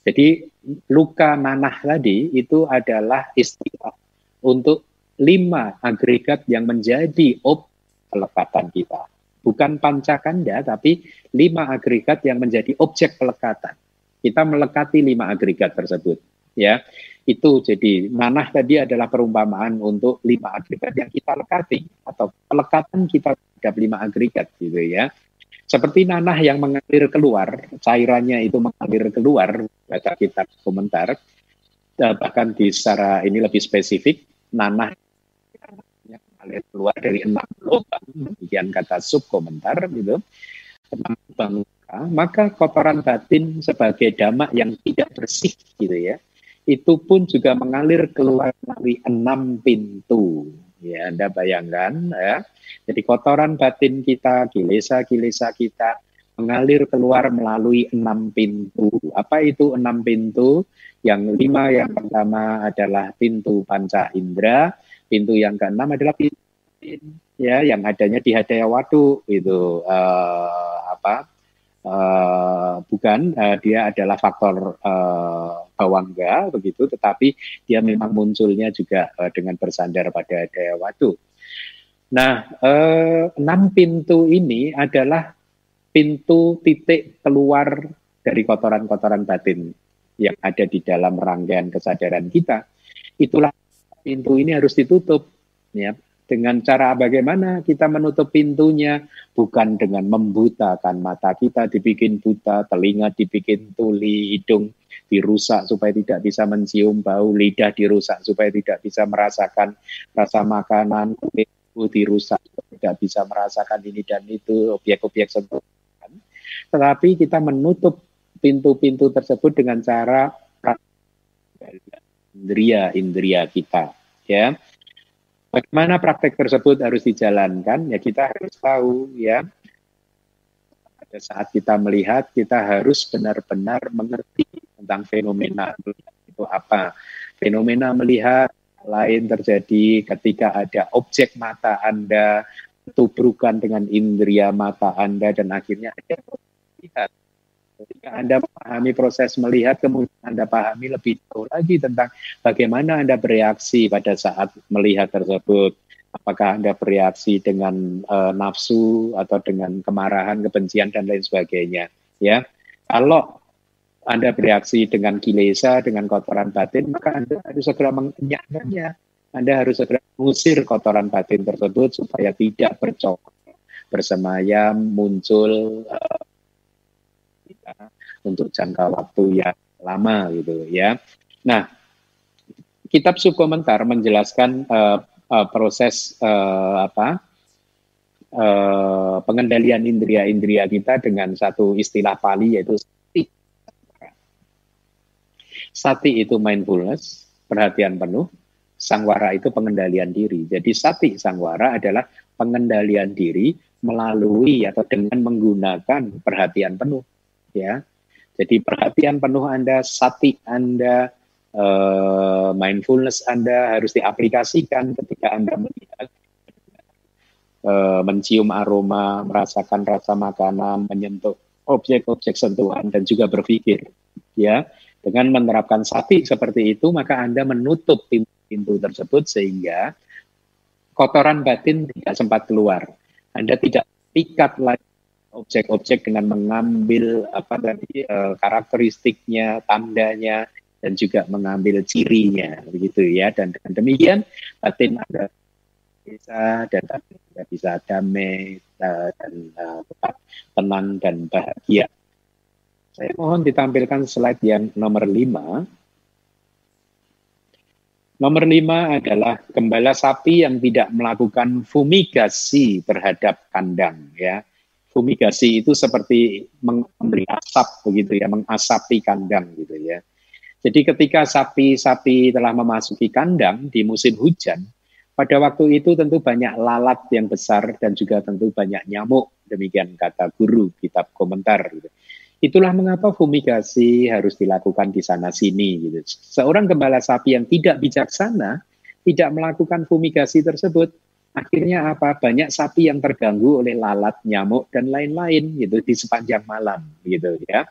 Jadi luka nanah tadi itu adalah istilah untuk lima agregat yang menjadi ob pelekatan kita bukan pancakanda tapi lima agregat yang menjadi objek pelekatan. Kita melekati lima agregat tersebut, ya. Itu jadi nanah tadi adalah perumpamaan untuk lima agregat yang kita lekati atau pelekatan kita terhadap lima agregat gitu ya. Seperti nanah yang mengalir keluar, cairannya itu mengalir keluar, baca kitab komentar, eh, bahkan di secara ini lebih spesifik, nanah mengalir keluar dari enam lubang, demikian kata subkomentar gitu, enam lubang maka kotoran batin sebagai damak yang tidak bersih gitu ya, itu pun juga mengalir keluar melalui enam pintu. Ya, Anda bayangkan ya. Jadi kotoran batin kita, kilesa-kilesa kita mengalir keluar melalui enam pintu. Apa itu enam pintu? Yang lima yang pertama adalah pintu panca indera, Pintu yang keenam adalah pintu ya yang adanya di Hadaya Wadu itu uh, apa uh, bukan uh, dia adalah faktor uh, bawangga begitu tetapi dia memang munculnya juga uh, dengan bersandar pada Hadaya Wadu. Nah, uh, enam pintu ini adalah pintu titik keluar dari kotoran-kotoran batin yang ada di dalam rangkaian kesadaran kita. Itulah pintu ini harus ditutup ya Dengan cara bagaimana kita menutup pintunya, bukan dengan membutakan mata kita dibikin buta, telinga dibikin tuli, hidung dirusak supaya tidak bisa mencium bau, lidah dirusak supaya tidak bisa merasakan rasa makanan, kulit dirusak tidak bisa merasakan ini dan itu objek-objek sentuhan. Tetapi kita menutup pintu-pintu tersebut dengan cara indria-indria kita, ya. Bagaimana praktek tersebut harus dijalankan? Ya kita harus tahu ya. Pada saat kita melihat, kita harus benar-benar mengerti tentang fenomena itu apa. Fenomena melihat lain terjadi ketika ada objek mata Anda tubrukan dengan indria mata Anda dan akhirnya ada lihat Ketika Anda pahami proses melihat, kemudian Anda pahami lebih jauh lagi tentang bagaimana Anda bereaksi pada saat melihat tersebut. Apakah Anda bereaksi dengan uh, nafsu atau dengan kemarahan, kebencian dan lain sebagainya. Ya, kalau Anda bereaksi dengan kilesa, dengan kotoran batin, maka Anda harus segera mengenyahkannya. Anda harus segera mengusir kotoran batin tersebut supaya tidak bercokol, bersemayam, muncul uh, untuk jangka waktu yang lama gitu ya. Nah, kitab subkomentar menjelaskan uh, uh, proses uh, apa uh, pengendalian indria-indria kita dengan satu istilah Pali yaitu sati. Sati itu mindfulness, perhatian penuh. Sangwara itu pengendalian diri. Jadi sati sangwara adalah pengendalian diri melalui atau dengan menggunakan perhatian penuh ya jadi perhatian penuh Anda, sati Anda, uh, mindfulness Anda harus diaplikasikan ketika Anda melihat, uh, mencium aroma, merasakan rasa makanan, menyentuh objek-objek sentuhan dan juga berpikir. Ya, dengan menerapkan sati seperti itu, maka Anda menutup pintu-pintu tersebut sehingga kotoran batin tidak sempat keluar. Anda tidak pikat lagi objek-objek dengan mengambil apa tadi uh, karakteristiknya, tandanya dan juga mengambil cirinya begitu ya dan dengan demikian batin ada bisa dan tidak bisa damai uh, dan uh, tetap tenang dan bahagia. Saya mohon ditampilkan slide yang nomor lima. Nomor lima adalah gembala sapi yang tidak melakukan fumigasi terhadap kandang ya fumigasi itu seperti memberi asap begitu ya, mengasapi kandang gitu ya. Jadi ketika sapi-sapi telah memasuki kandang di musim hujan, pada waktu itu tentu banyak lalat yang besar dan juga tentu banyak nyamuk, demikian kata guru kitab komentar. Gitu. Itulah mengapa fumigasi harus dilakukan di sana sini. Gitu. Seorang gembala sapi yang tidak bijaksana tidak melakukan fumigasi tersebut, akhirnya apa? Banyak sapi yang terganggu oleh lalat nyamuk dan lain-lain gitu di sepanjang malam gitu ya.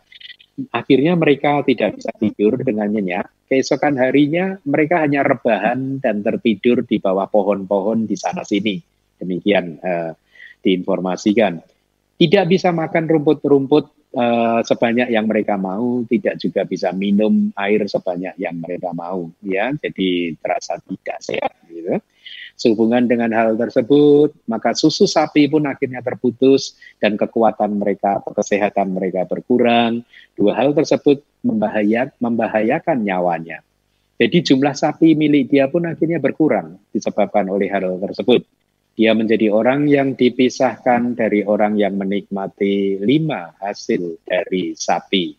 Akhirnya mereka tidak bisa tidur dengan nyenyak. Keesokan harinya mereka hanya rebahan dan tertidur di bawah pohon-pohon di sana sini. Demikian uh, diinformasikan. Tidak bisa makan rumput-rumput uh, sebanyak yang mereka mau, tidak juga bisa minum air sebanyak yang mereka mau, ya. Jadi terasa tidak sehat, gitu. Sehubungan dengan hal tersebut, maka susu sapi pun akhirnya terputus dan kekuatan mereka kesehatan mereka berkurang. Dua hal tersebut membahayak, membahayakan nyawanya. Jadi jumlah sapi milik dia pun akhirnya berkurang disebabkan oleh hal tersebut. Dia menjadi orang yang dipisahkan dari orang yang menikmati lima hasil dari sapi.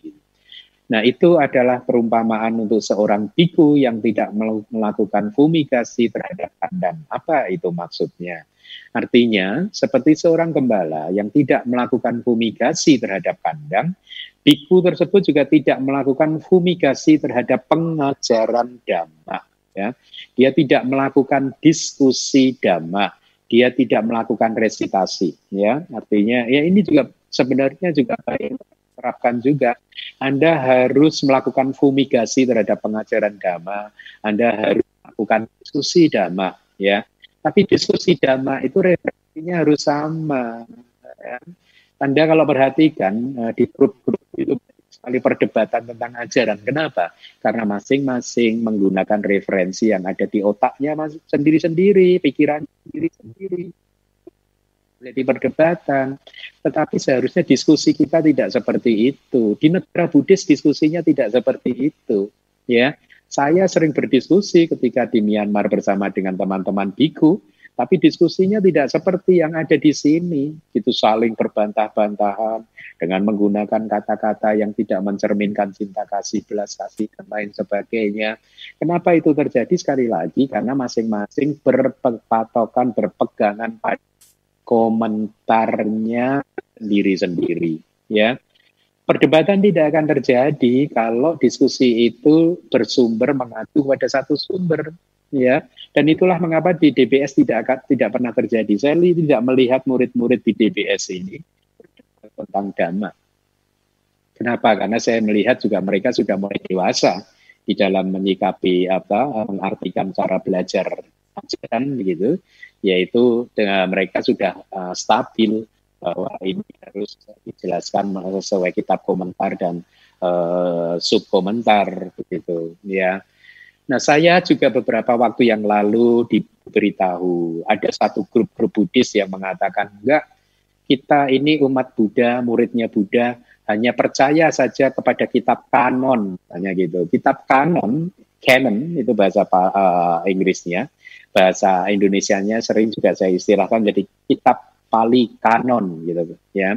Nah, itu adalah perumpamaan untuk seorang biku yang tidak melakukan fumigasi terhadap kandang. Apa itu maksudnya? Artinya, seperti seorang gembala yang tidak melakukan fumigasi terhadap kandang, biku tersebut juga tidak melakukan fumigasi terhadap pengajaran dhamma. Ya. Dia tidak melakukan diskusi dhamma. Dia tidak melakukan resitasi. Ya. Artinya, ya ini juga sebenarnya juga baik terapkan juga. Anda harus melakukan fumigasi terhadap pengajaran dhamma. Anda harus melakukan diskusi dhamma, ya. Tapi diskusi dhamma itu referensinya harus sama. Ya. Anda kalau perhatikan uh, di grup-grup itu sekali perdebatan tentang ajaran. Kenapa? Karena masing-masing menggunakan referensi yang ada di otaknya sendiri-sendiri, pikiran diri sendiri jadi perdebatan. Tetapi seharusnya diskusi kita tidak seperti itu. Di negara Buddhis diskusinya tidak seperti itu. Ya, saya sering berdiskusi ketika di Myanmar bersama dengan teman-teman biku, tapi diskusinya tidak seperti yang ada di sini, gitu saling berbantah-bantahan dengan menggunakan kata-kata yang tidak mencerminkan cinta kasih, belas kasih dan lain sebagainya. Kenapa itu terjadi sekali lagi? Karena masing-masing berpatokan, berpegangan pada komentarnya sendiri-sendiri ya. Perdebatan tidak akan terjadi kalau diskusi itu bersumber mengacu pada satu sumber ya. Dan itulah mengapa di DBS tidak akan tidak pernah terjadi. Saya tidak melihat murid-murid di DBS ini tentang dhamma. Kenapa? Karena saya melihat juga mereka sudah mulai dewasa di dalam menyikapi apa mengartikan cara belajar ajaran begitu yaitu dengan mereka sudah uh, stabil bahwa ini harus dijelaskan sesuai kitab komentar dan uh, subkomentar begitu ya. Nah saya juga beberapa waktu yang lalu diberitahu ada satu grup-grup Buddhis yang mengatakan enggak kita ini umat Buddha muridnya Buddha hanya percaya saja kepada kitab kanon hanya gitu kitab kanon canon itu bahasa uh, Inggrisnya bahasa Indonesianya sering juga saya istilahkan jadi kitab Pali kanon gitu ya.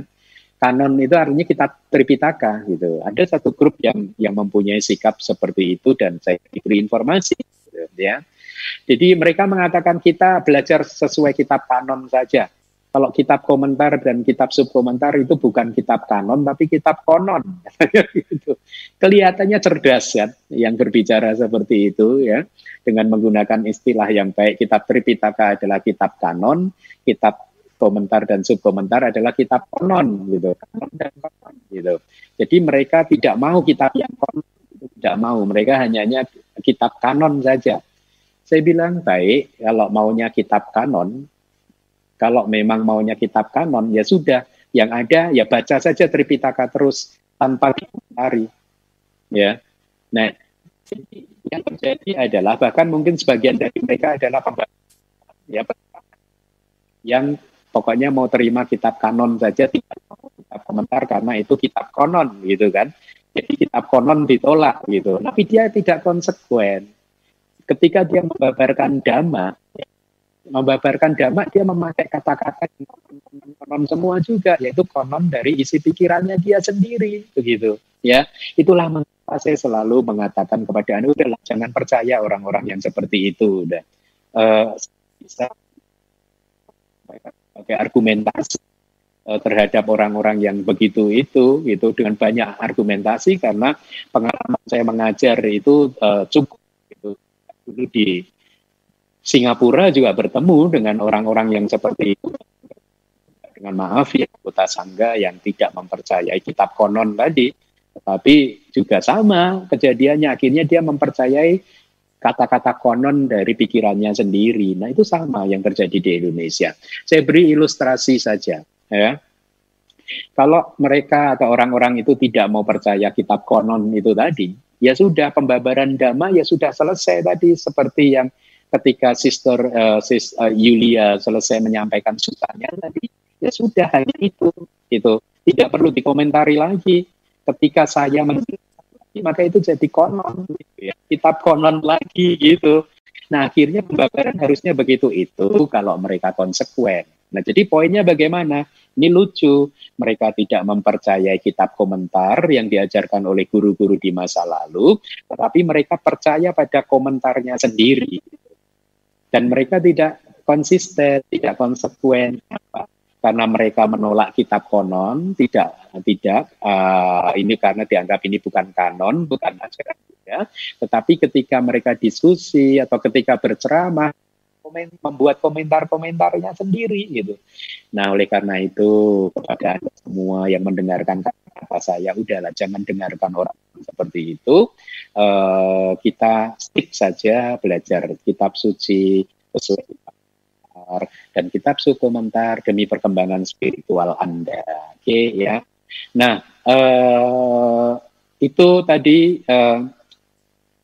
Kanon itu artinya kitab Tripitaka gitu. Ada satu grup yang yang mempunyai sikap seperti itu dan saya diberi informasi gitu, ya. Jadi mereka mengatakan kita belajar sesuai kitab kanon saja. Kalau kitab komentar dan kitab subkomentar itu bukan kitab kanon tapi kitab konon. gitu. Kelihatannya cerdas ya yang berbicara seperti itu ya dengan menggunakan istilah yang baik kitab Tripitaka adalah kitab kanon, kitab komentar dan subkomentar adalah kitab konon gitu. Kanon dan konon gitu. Jadi mereka tidak mau kitab yang konon, tidak mau. Mereka hanya kitab kanon saja. Saya bilang baik kalau maunya kitab kanon kalau memang maunya kitab kanon, ya sudah. Yang ada, ya baca saja Tripitaka terus tanpa dikomentari. Ya. Nah, yang terjadi adalah bahkan mungkin sebagian dari mereka adalah ya, yang pokoknya mau terima kitab kanon saja tidak mau kitab komentar karena itu kitab konon gitu kan. Jadi kitab konon ditolak gitu. Tapi dia tidak konsekuen. Ketika dia membabarkan dhamma, membabarkan dhamma dia memakai kata-kata konon semua juga yaitu konon dari isi pikirannya dia sendiri begitu ya itulah saya selalu mengatakan kepada anda udahlah jangan percaya orang-orang yang seperti itu. Udah. Uh, bisa pakai argumentasi uh, terhadap orang-orang yang begitu itu itu dengan banyak argumentasi karena pengalaman saya mengajar itu uh, cukup itu dulu di Singapura juga bertemu dengan orang-orang yang seperti itu. Dengan maaf ya, kota sangga yang tidak mempercayai kitab konon tadi, tetapi juga sama kejadiannya. Akhirnya dia mempercayai kata-kata konon dari pikirannya sendiri. Nah itu sama yang terjadi di Indonesia. Saya beri ilustrasi saja. Ya. Kalau mereka atau orang-orang itu tidak mau percaya kitab konon itu tadi, ya sudah pembabaran dhamma ya sudah selesai tadi seperti yang ketika Sister uh, Sis uh, Yulia selesai menyampaikan sutanya tadi ya sudah hanya itu itu tidak perlu dikomentari lagi ketika saya maka itu jadi konon gitu ya. Kitab konon lagi gitu. Nah akhirnya pembabaran harusnya begitu itu kalau mereka konsekuen. Nah jadi poinnya bagaimana? Ini lucu. Mereka tidak mempercayai kitab komentar yang diajarkan oleh guru-guru di masa lalu tetapi mereka percaya pada komentarnya sendiri. Dan mereka tidak konsisten, tidak konsekuen. Karena mereka menolak kitab konon, tidak tidak uh, ini karena dianggap ini bukan kanon, bukan ajaran ya. Tetapi ketika mereka diskusi atau ketika berceramah, komen, membuat komentar-komentarnya sendiri gitu. Nah, oleh karena itu kepada semua yang mendengarkan kata saya, udahlah jangan dengarkan orang seperti itu uh, kita stick saja belajar kitab suci sesuai kitab dan kitab suci komentar demi perkembangan spiritual Anda. Oke okay, ya. Nah, uh, itu tadi uh,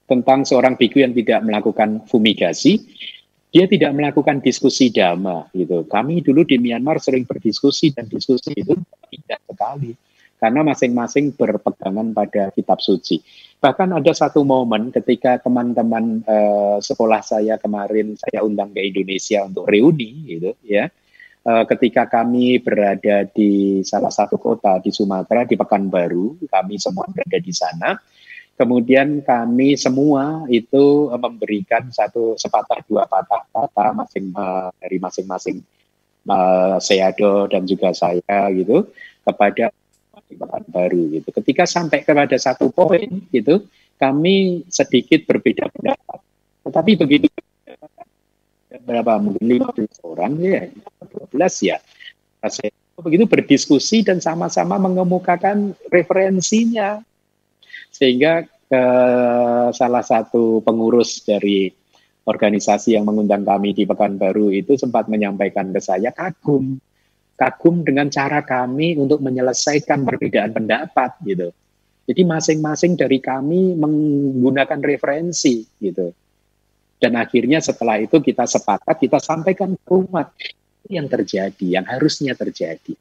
tentang seorang biku yang tidak melakukan fumigasi. Di dia tidak melakukan diskusi dhamma gitu. Kami dulu di Myanmar sering berdiskusi dan diskusi itu tidak sekali karena masing-masing berpegangan pada kitab suci. Bahkan ada satu momen ketika teman-teman uh, sekolah saya kemarin saya undang ke Indonesia untuk reuni gitu ya. Uh, ketika kami berada di salah satu kota di Sumatera di Pekanbaru, kami semua berada di sana Kemudian kami semua itu eh, memberikan satu sepatah dua patah kata masing uh, dari masing-masing uh, Seado dan juga saya gitu kepada Bahan baru gitu. Ketika sampai kepada satu poin gitu, kami sedikit berbeda pendapat. Tetapi begitu berapa mungkin 15 orang ya, 12 ya. Begitu berdiskusi dan sama-sama mengemukakan referensinya sehingga eh, salah satu pengurus dari organisasi yang mengundang kami di Pekanbaru itu sempat menyampaikan ke saya kagum kagum dengan cara kami untuk menyelesaikan perbedaan pendapat gitu. Jadi masing-masing dari kami menggunakan referensi gitu. Dan akhirnya setelah itu kita sepakat, kita sampaikan ke umat yang terjadi, yang harusnya terjadi.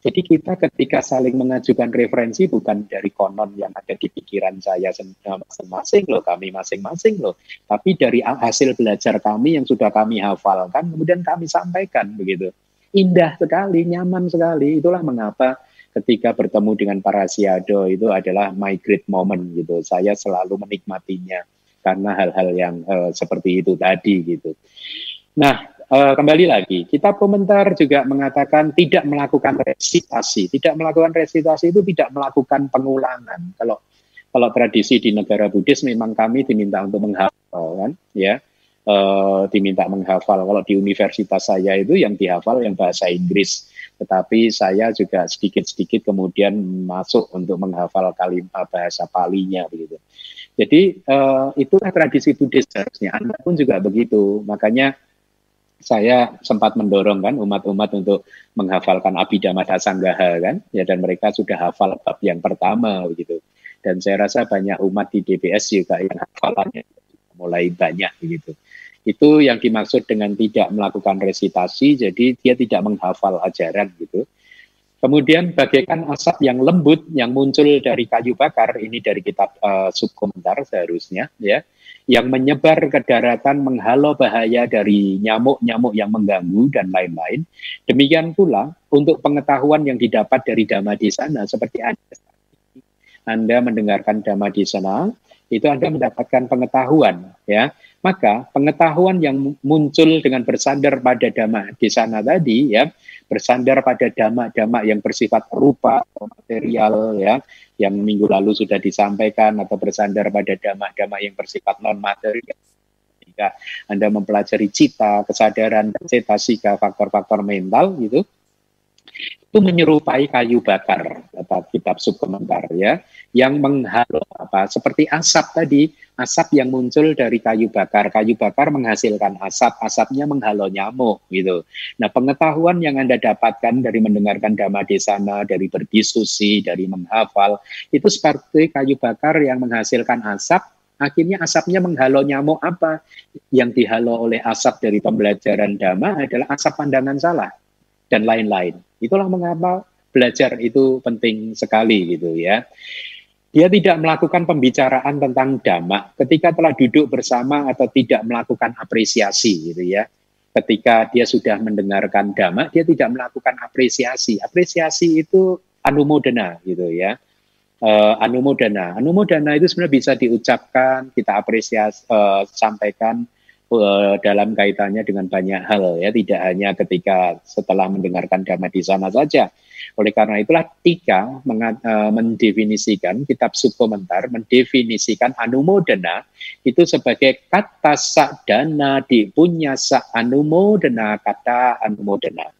Jadi kita ketika saling mengajukan referensi bukan dari konon yang ada di pikiran saya masing-masing loh, kami masing-masing loh, tapi dari hasil belajar kami yang sudah kami hafalkan, kemudian kami sampaikan begitu. Indah sekali, nyaman sekali. Itulah mengapa ketika bertemu dengan para siado itu adalah my great moment gitu. Saya selalu menikmatinya karena hal-hal yang uh, seperti itu tadi gitu. Nah, uh, kembali lagi, kita komentar juga mengatakan tidak melakukan resitasi. Tidak melakukan resitasi itu tidak melakukan pengulangan. Kalau kalau tradisi di negara Buddhis memang kami diminta untuk menghafal kan, ya. Uh, diminta menghafal. Kalau di universitas saya itu yang dihafal yang bahasa Inggris, tetapi saya juga sedikit-sedikit kemudian masuk untuk menghafal kalimat bahasa Palinya begitu. Jadi uh, itulah tradisi Buddhis seharusnya. Anda pun juga begitu. Makanya saya sempat mendorong kan umat-umat untuk menghafalkan Abhidhamma Dasanggaha kan ya dan mereka sudah hafal bab yang pertama begitu dan saya rasa banyak umat di DBS juga yang hafalannya mulai banyak begitu itu yang dimaksud dengan tidak melakukan resitasi jadi dia tidak menghafal ajaran gitu kemudian bagaikan asap yang lembut yang muncul dari kayu bakar ini dari kitab uh, subkomentar seharusnya ya yang menyebar ke daratan menghalau bahaya dari nyamuk-nyamuk yang mengganggu dan lain-lain. Demikian pula untuk pengetahuan yang didapat dari dhamma di sana seperti Anda Anda mendengarkan dhamma di sana, itu Anda mendapatkan pengetahuan ya. Maka pengetahuan yang muncul dengan bersandar pada dhamma di sana tadi ya, bersandar pada dhamma-dhamma yang bersifat rupa material ya, yang minggu lalu sudah disampaikan atau bersandar pada dhamma-dhamma yang bersifat non materi ketika Anda mempelajari cita, kesadaran, cetasika, faktor-faktor mental gitu itu menyerupai kayu bakar kata kitab subkomentar ya yang menghalau apa seperti asap tadi asap yang muncul dari kayu bakar kayu bakar menghasilkan asap asapnya menghalau nyamuk gitu nah pengetahuan yang anda dapatkan dari mendengarkan dhamma desana dari berdiskusi dari menghafal itu seperti kayu bakar yang menghasilkan asap akhirnya asapnya menghalau nyamuk apa yang dihalau oleh asap dari pembelajaran dhamma adalah asap pandangan salah dan lain-lain. Itulah mengapa belajar itu penting sekali gitu ya. Dia tidak melakukan pembicaraan tentang dhamma ketika telah duduk bersama atau tidak melakukan apresiasi gitu ya. Ketika dia sudah mendengarkan dhamma, dia tidak melakukan apresiasi. Apresiasi itu anumodana gitu ya. Uh, anumodana. Anumodana itu sebenarnya bisa diucapkan, kita apresiasi, uh, sampaikan dalam kaitannya dengan banyak hal ya tidak hanya ketika setelah mendengarkan dhamma di sana saja. Oleh karena itulah tiga uh, mendefinisikan kitab subkomentar mendefinisikan anumodana itu sebagai kata sadana di punya sa anumodana kata anumodana.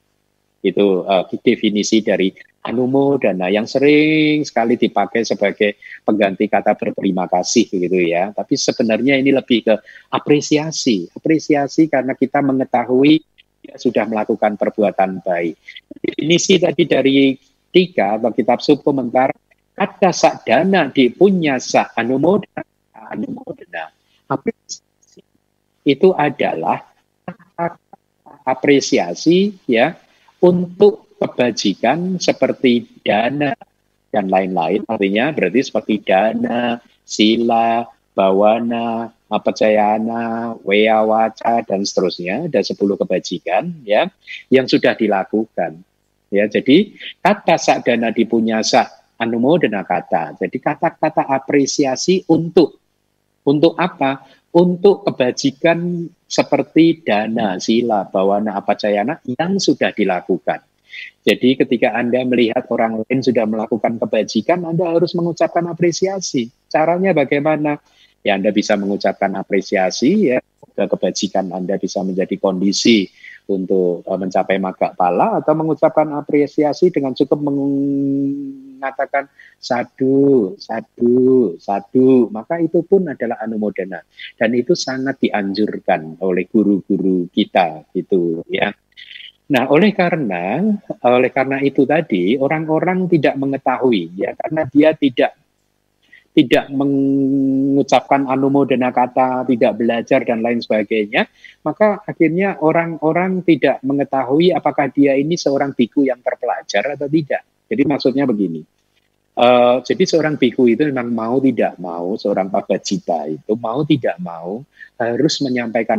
Itu uh, definisi dari anumodana yang sering sekali dipakai sebagai pengganti kata berterima kasih gitu ya. Tapi sebenarnya ini lebih ke apresiasi, apresiasi karena kita mengetahui dia sudah melakukan perbuatan baik. Definisi tadi dari tiga atau kitab subkomentar kata sadana di punya sa anumodana, anumodana. Apresiasi itu adalah apresiasi ya untuk kebajikan seperti dana dan lain-lain. Artinya berarti seperti dana, sila, bawana, apacayana, weawaca dan seterusnya. Ada 10 kebajikan ya yang sudah dilakukan. Ya, jadi kata sakdana dipunyasa anumodana kata. Jadi kata-kata apresiasi untuk untuk apa? Untuk kebajikan seperti dana, sila, bawana, apacayana yang sudah dilakukan. Jadi ketika Anda melihat orang lain sudah melakukan kebajikan, Anda harus mengucapkan apresiasi. Caranya bagaimana? Ya Anda bisa mengucapkan apresiasi ya ke kebajikan Anda bisa menjadi kondisi untuk uh, mencapai maga pala atau mengucapkan apresiasi dengan cukup mengatakan sadu, sadu, sadu, maka itu pun adalah anumodana dan itu sangat dianjurkan oleh guru-guru kita gitu ya. Nah, oleh karena oleh karena itu tadi orang-orang tidak mengetahui ya karena dia tidak tidak mengucapkan anumodana kata, tidak belajar dan lain sebagainya, maka akhirnya orang-orang tidak mengetahui apakah dia ini seorang biku yang terpelajar atau tidak. Jadi maksudnya begini. Uh, jadi seorang biku itu memang mau tidak mau, seorang pabacita itu mau tidak mau harus menyampaikan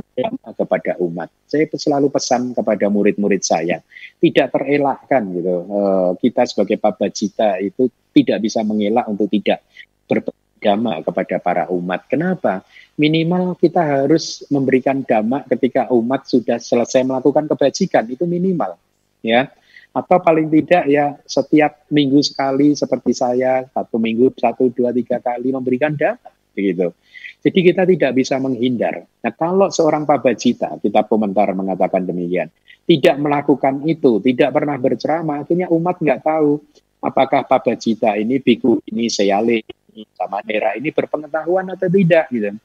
kepada umat. Saya selalu pesan kepada murid-murid saya, tidak terelakkan gitu. Uh, kita sebagai pabacita itu tidak bisa mengelak untuk tidak beragama kepada para umat. Kenapa? Minimal kita harus memberikan dhamma ketika umat sudah selesai melakukan kebajikan itu minimal, ya. Atau paling tidak ya setiap minggu sekali seperti saya satu minggu satu dua tiga kali memberikan dhamma, begitu. Jadi kita tidak bisa menghindar. Nah kalau seorang pabajita, kita komentar mengatakan demikian, tidak melakukan itu, tidak pernah berceramah, akhirnya umat nggak tahu apakah pabajita ini, biku ini, seyale sama daerah ini berpengetahuan atau tidak gitu.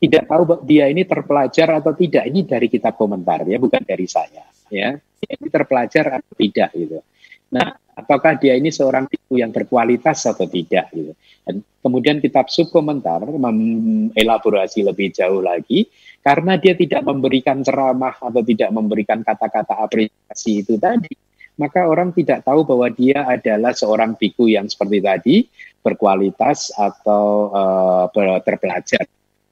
Tidak tahu dia ini terpelajar atau tidak. Ini dari kitab komentar ya, bukan dari saya ya. Ini terpelajar atau tidak gitu. Nah, apakah dia ini seorang biku yang berkualitas atau tidak gitu. Dan kemudian kitab subkomentar mengelaborasi lebih jauh lagi karena dia tidak memberikan ceramah atau tidak memberikan kata-kata apresiasi itu tadi maka orang tidak tahu bahwa dia adalah seorang biku yang seperti tadi berkualitas atau uh, terpelajar.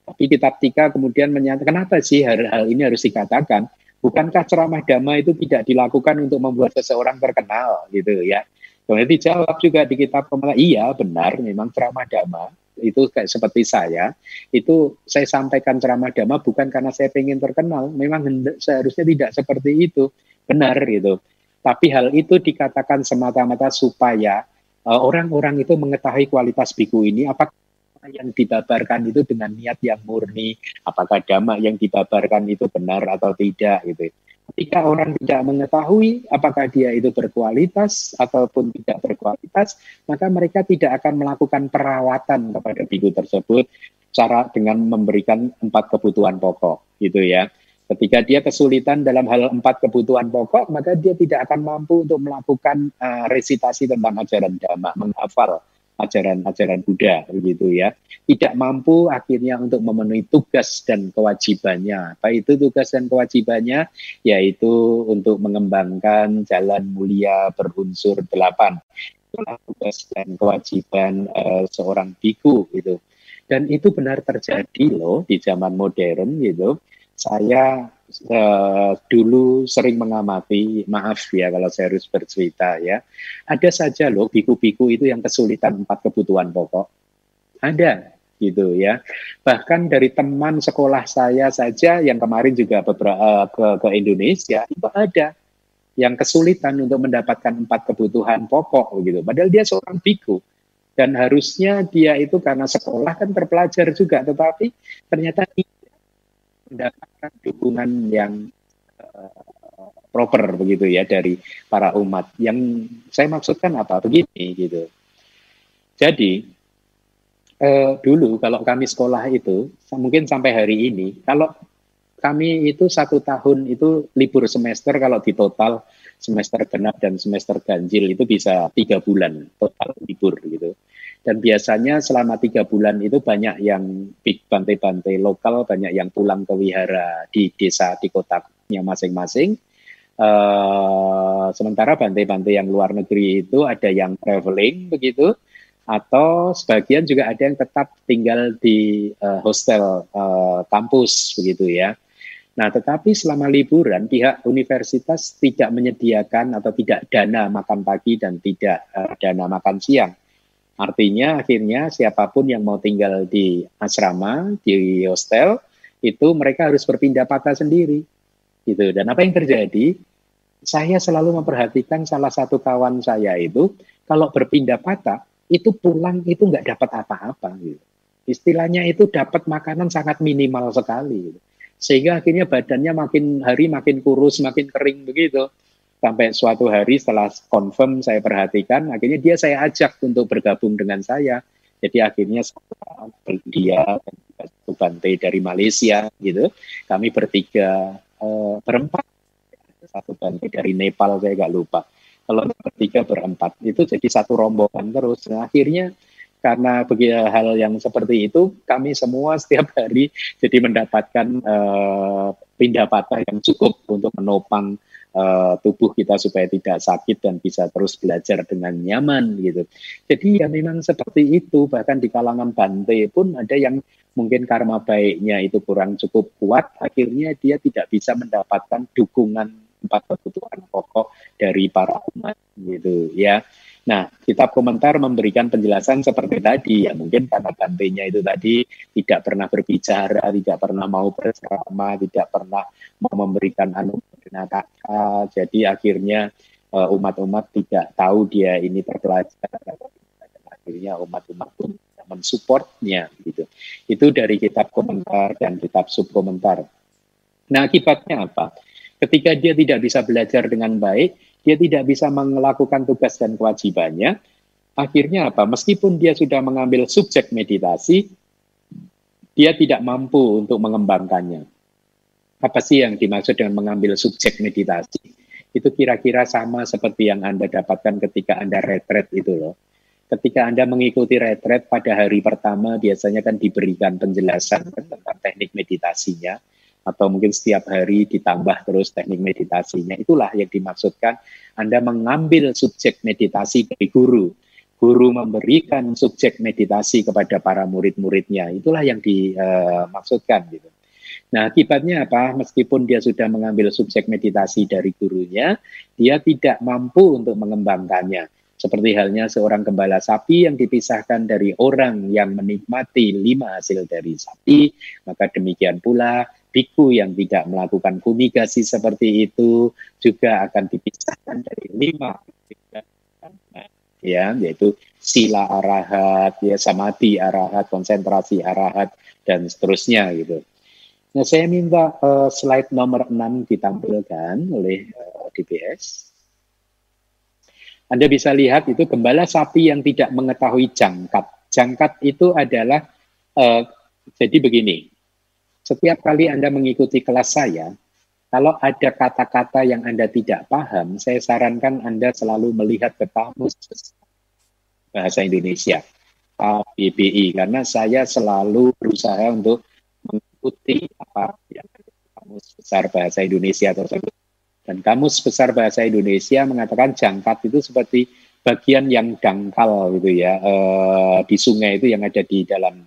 Tapi kitab Tika kemudian menyatakan kenapa sih hal, hal ini harus dikatakan? Bukankah ceramah dhamma itu tidak dilakukan untuk membuat seseorang terkenal gitu ya? Kemudian dijawab juga di kitab pemerintah, iya benar memang ceramah dhamma itu kayak seperti saya itu saya sampaikan ceramah dhamma bukan karena saya ingin terkenal memang seharusnya tidak seperti itu benar gitu tapi hal itu dikatakan semata-mata supaya uh, orang-orang itu mengetahui kualitas biku ini apakah yang dibabarkan itu dengan niat yang murni, apakah dhamma yang dibabarkan itu benar atau tidak gitu. Ketika orang tidak mengetahui apakah dia itu berkualitas ataupun tidak berkualitas, maka mereka tidak akan melakukan perawatan kepada biku tersebut cara dengan memberikan empat kebutuhan pokok gitu ya. Ketika dia kesulitan dalam hal empat kebutuhan pokok, maka dia tidak akan mampu untuk melakukan uh, resitasi tentang ajaran dhamma, menghafal ajaran-ajaran Buddha begitu ya. Tidak mampu akhirnya untuk memenuhi tugas dan kewajibannya. Apa itu tugas dan kewajibannya? Yaitu untuk mengembangkan jalan mulia berunsur delapan. Itulah tugas dan kewajiban uh, seorang biku gitu. Dan itu benar terjadi loh di zaman modern gitu saya uh, dulu sering mengamati, maaf ya kalau saya harus bercerita ya, ada saja loh biku-biku itu yang kesulitan empat kebutuhan pokok. Ada gitu ya. Bahkan dari teman sekolah saya saja yang kemarin juga beberapa uh, ke, ke Indonesia itu ada yang kesulitan untuk mendapatkan empat kebutuhan pokok gitu. Padahal dia seorang biku dan harusnya dia itu karena sekolah kan terpelajar juga, tetapi ternyata mendapatkan dukungan yang uh, proper begitu ya dari para umat. Yang saya maksudkan apa? Begini gitu. Jadi uh, dulu kalau kami sekolah itu mungkin sampai hari ini kalau kami itu satu tahun itu libur semester kalau di total semester genap dan semester ganjil itu bisa tiga bulan total libur gitu. Dan biasanya selama tiga bulan itu banyak yang bantai-bantai lokal, banyak yang pulang ke wihara di desa, di kota hostnya masing-masing. Uh, sementara bantai-bantai yang luar negeri itu ada yang traveling begitu, atau sebagian juga ada yang tetap tinggal di uh, hostel uh, kampus begitu ya. Nah, tetapi selama liburan pihak universitas tidak menyediakan atau tidak dana makan pagi dan tidak uh, dana makan siang. Artinya akhirnya siapa pun yang mau tinggal di asrama, di hostel, itu mereka harus berpindah patah sendiri. Gitu. Dan apa yang terjadi? Saya selalu memperhatikan salah satu kawan saya itu, kalau berpindah patah, itu pulang itu nggak dapat apa-apa. Gitu. Istilahnya itu dapat makanan sangat minimal sekali. Gitu sehingga akhirnya badannya makin hari makin kurus, makin kering begitu. Sampai suatu hari setelah confirm saya perhatikan, akhirnya dia saya ajak untuk bergabung dengan saya. Jadi akhirnya dia satu Bante dari Malaysia gitu, kami bertiga uh, berempat, satu Bante dari Nepal saya nggak lupa. Kalau bertiga berempat itu jadi satu rombongan terus. Nah, akhirnya karena bagi hal yang seperti itu kami semua setiap hari jadi mendapatkan uh, pindah patah yang cukup untuk menopang uh, tubuh kita supaya tidak sakit dan bisa terus belajar dengan nyaman gitu. Jadi ya memang seperti itu bahkan di kalangan Bante pun ada yang mungkin karma baiknya itu kurang cukup kuat akhirnya dia tidak bisa mendapatkan dukungan empat kebutuhan pokok dari para umat gitu ya. Nah, kitab komentar memberikan penjelasan seperti tadi, ya mungkin karena bantenya itu tadi tidak pernah berbicara, tidak pernah mau bersama, tidak pernah mau memberikan anugerah kata, jadi akhirnya uh, umat-umat tidak tahu dia ini terpelajar, akhirnya umat-umat pun mensupportnya gitu. Itu dari kitab komentar dan kitab subkomentar. Nah, akibatnya apa? Ketika dia tidak bisa belajar dengan baik, dia tidak bisa melakukan tugas dan kewajibannya, akhirnya apa? Meskipun dia sudah mengambil subjek meditasi, dia tidak mampu untuk mengembangkannya. Apa sih yang dimaksud dengan mengambil subjek meditasi? Itu kira-kira sama seperti yang Anda dapatkan ketika Anda retret itu loh. Ketika Anda mengikuti retret pada hari pertama biasanya kan diberikan penjelasan tentang teknik meditasinya atau mungkin setiap hari ditambah terus teknik meditasinya. Itulah yang dimaksudkan Anda mengambil subjek meditasi dari guru. Guru memberikan subjek meditasi kepada para murid-muridnya. Itulah yang dimaksudkan gitu. Nah, akibatnya apa? Meskipun dia sudah mengambil subjek meditasi dari gurunya, dia tidak mampu untuk mengembangkannya. Seperti halnya seorang gembala sapi yang dipisahkan dari orang yang menikmati lima hasil dari sapi, maka demikian pula biku yang tidak melakukan fumigasi seperti itu juga akan dipisahkan dari lima ya yaitu sila arahat ya samadhi arahat konsentrasi arahat dan seterusnya gitu. Nah saya minta uh, slide nomor 6 ditampilkan oleh uh, eh, DBS anda bisa lihat itu gembala sapi yang tidak mengetahui jangkat. Jangkat itu adalah uh, jadi begini setiap kali Anda mengikuti kelas saya, kalau ada kata-kata yang Anda tidak paham, saya sarankan Anda selalu melihat ke kamus bahasa Indonesia, KBBI, karena saya selalu berusaha untuk mengikuti apa yang kamus besar bahasa Indonesia tersebut. Dan kamus besar bahasa Indonesia mengatakan jangkat itu seperti bagian yang dangkal gitu ya, e, di sungai itu yang ada di dalam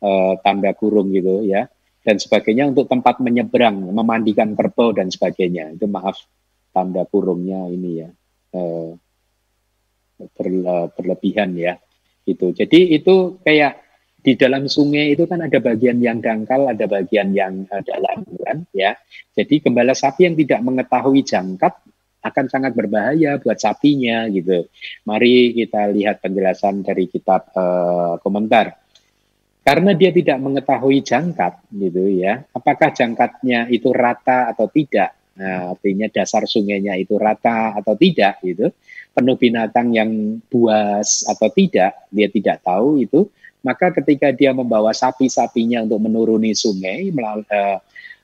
e, tanda kurung gitu ya dan sebagainya untuk tempat menyeberang, memandikan kerbau dan sebagainya. Itu maaf tanda kurungnya ini ya eh, berlebihan ya itu. Jadi itu kayak di dalam sungai itu kan ada bagian yang dangkal, ada bagian yang uh, dalam kan ya. Jadi gembala sapi yang tidak mengetahui jangkat akan sangat berbahaya buat sapinya gitu. Mari kita lihat penjelasan dari kitab uh, komentar karena dia tidak mengetahui jangkat gitu ya. Apakah jangkatnya itu rata atau tidak? Nah, artinya dasar sungainya itu rata atau tidak gitu. Penuh binatang yang buas atau tidak dia tidak tahu itu. Maka ketika dia membawa sapi-sapinya untuk menuruni sungai melalui, uh,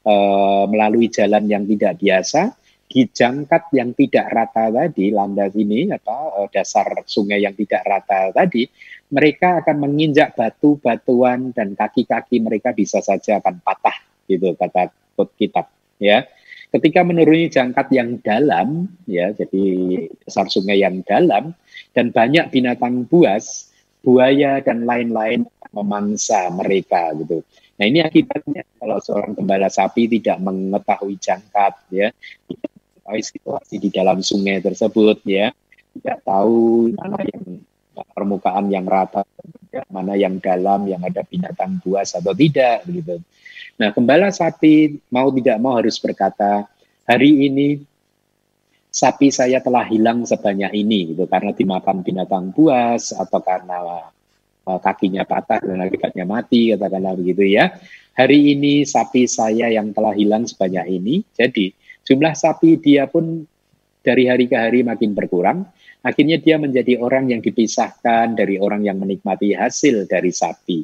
uh, melalui jalan yang tidak biasa di jangkat yang tidak rata tadi landas ini apa dasar sungai yang tidak rata tadi mereka akan menginjak batu-batuan dan kaki-kaki mereka bisa saja akan patah gitu kata kitab ya. Ketika menuruni jangkat yang dalam, ya, jadi dasar sungai yang dalam, dan banyak binatang buas, buaya dan lain-lain memangsa mereka gitu. Nah ini akibatnya kalau seorang gembala sapi tidak mengetahui jangkat, ya, tidak mengetahui situasi di dalam sungai tersebut, ya, tidak tahu mana yang permukaan yang rata, mana yang dalam, yang ada binatang buas atau tidak, gitu. Nah, gembala sapi mau tidak mau harus berkata, hari ini sapi saya telah hilang sebanyak ini, gitu, karena dimakan binatang buas atau karena uh, kakinya patah dan akibatnya mati, katakanlah begitu ya. Hari ini sapi saya yang telah hilang sebanyak ini, jadi jumlah sapi dia pun dari hari ke hari makin berkurang. Akhirnya dia menjadi orang yang dipisahkan dari orang yang menikmati hasil dari sapi.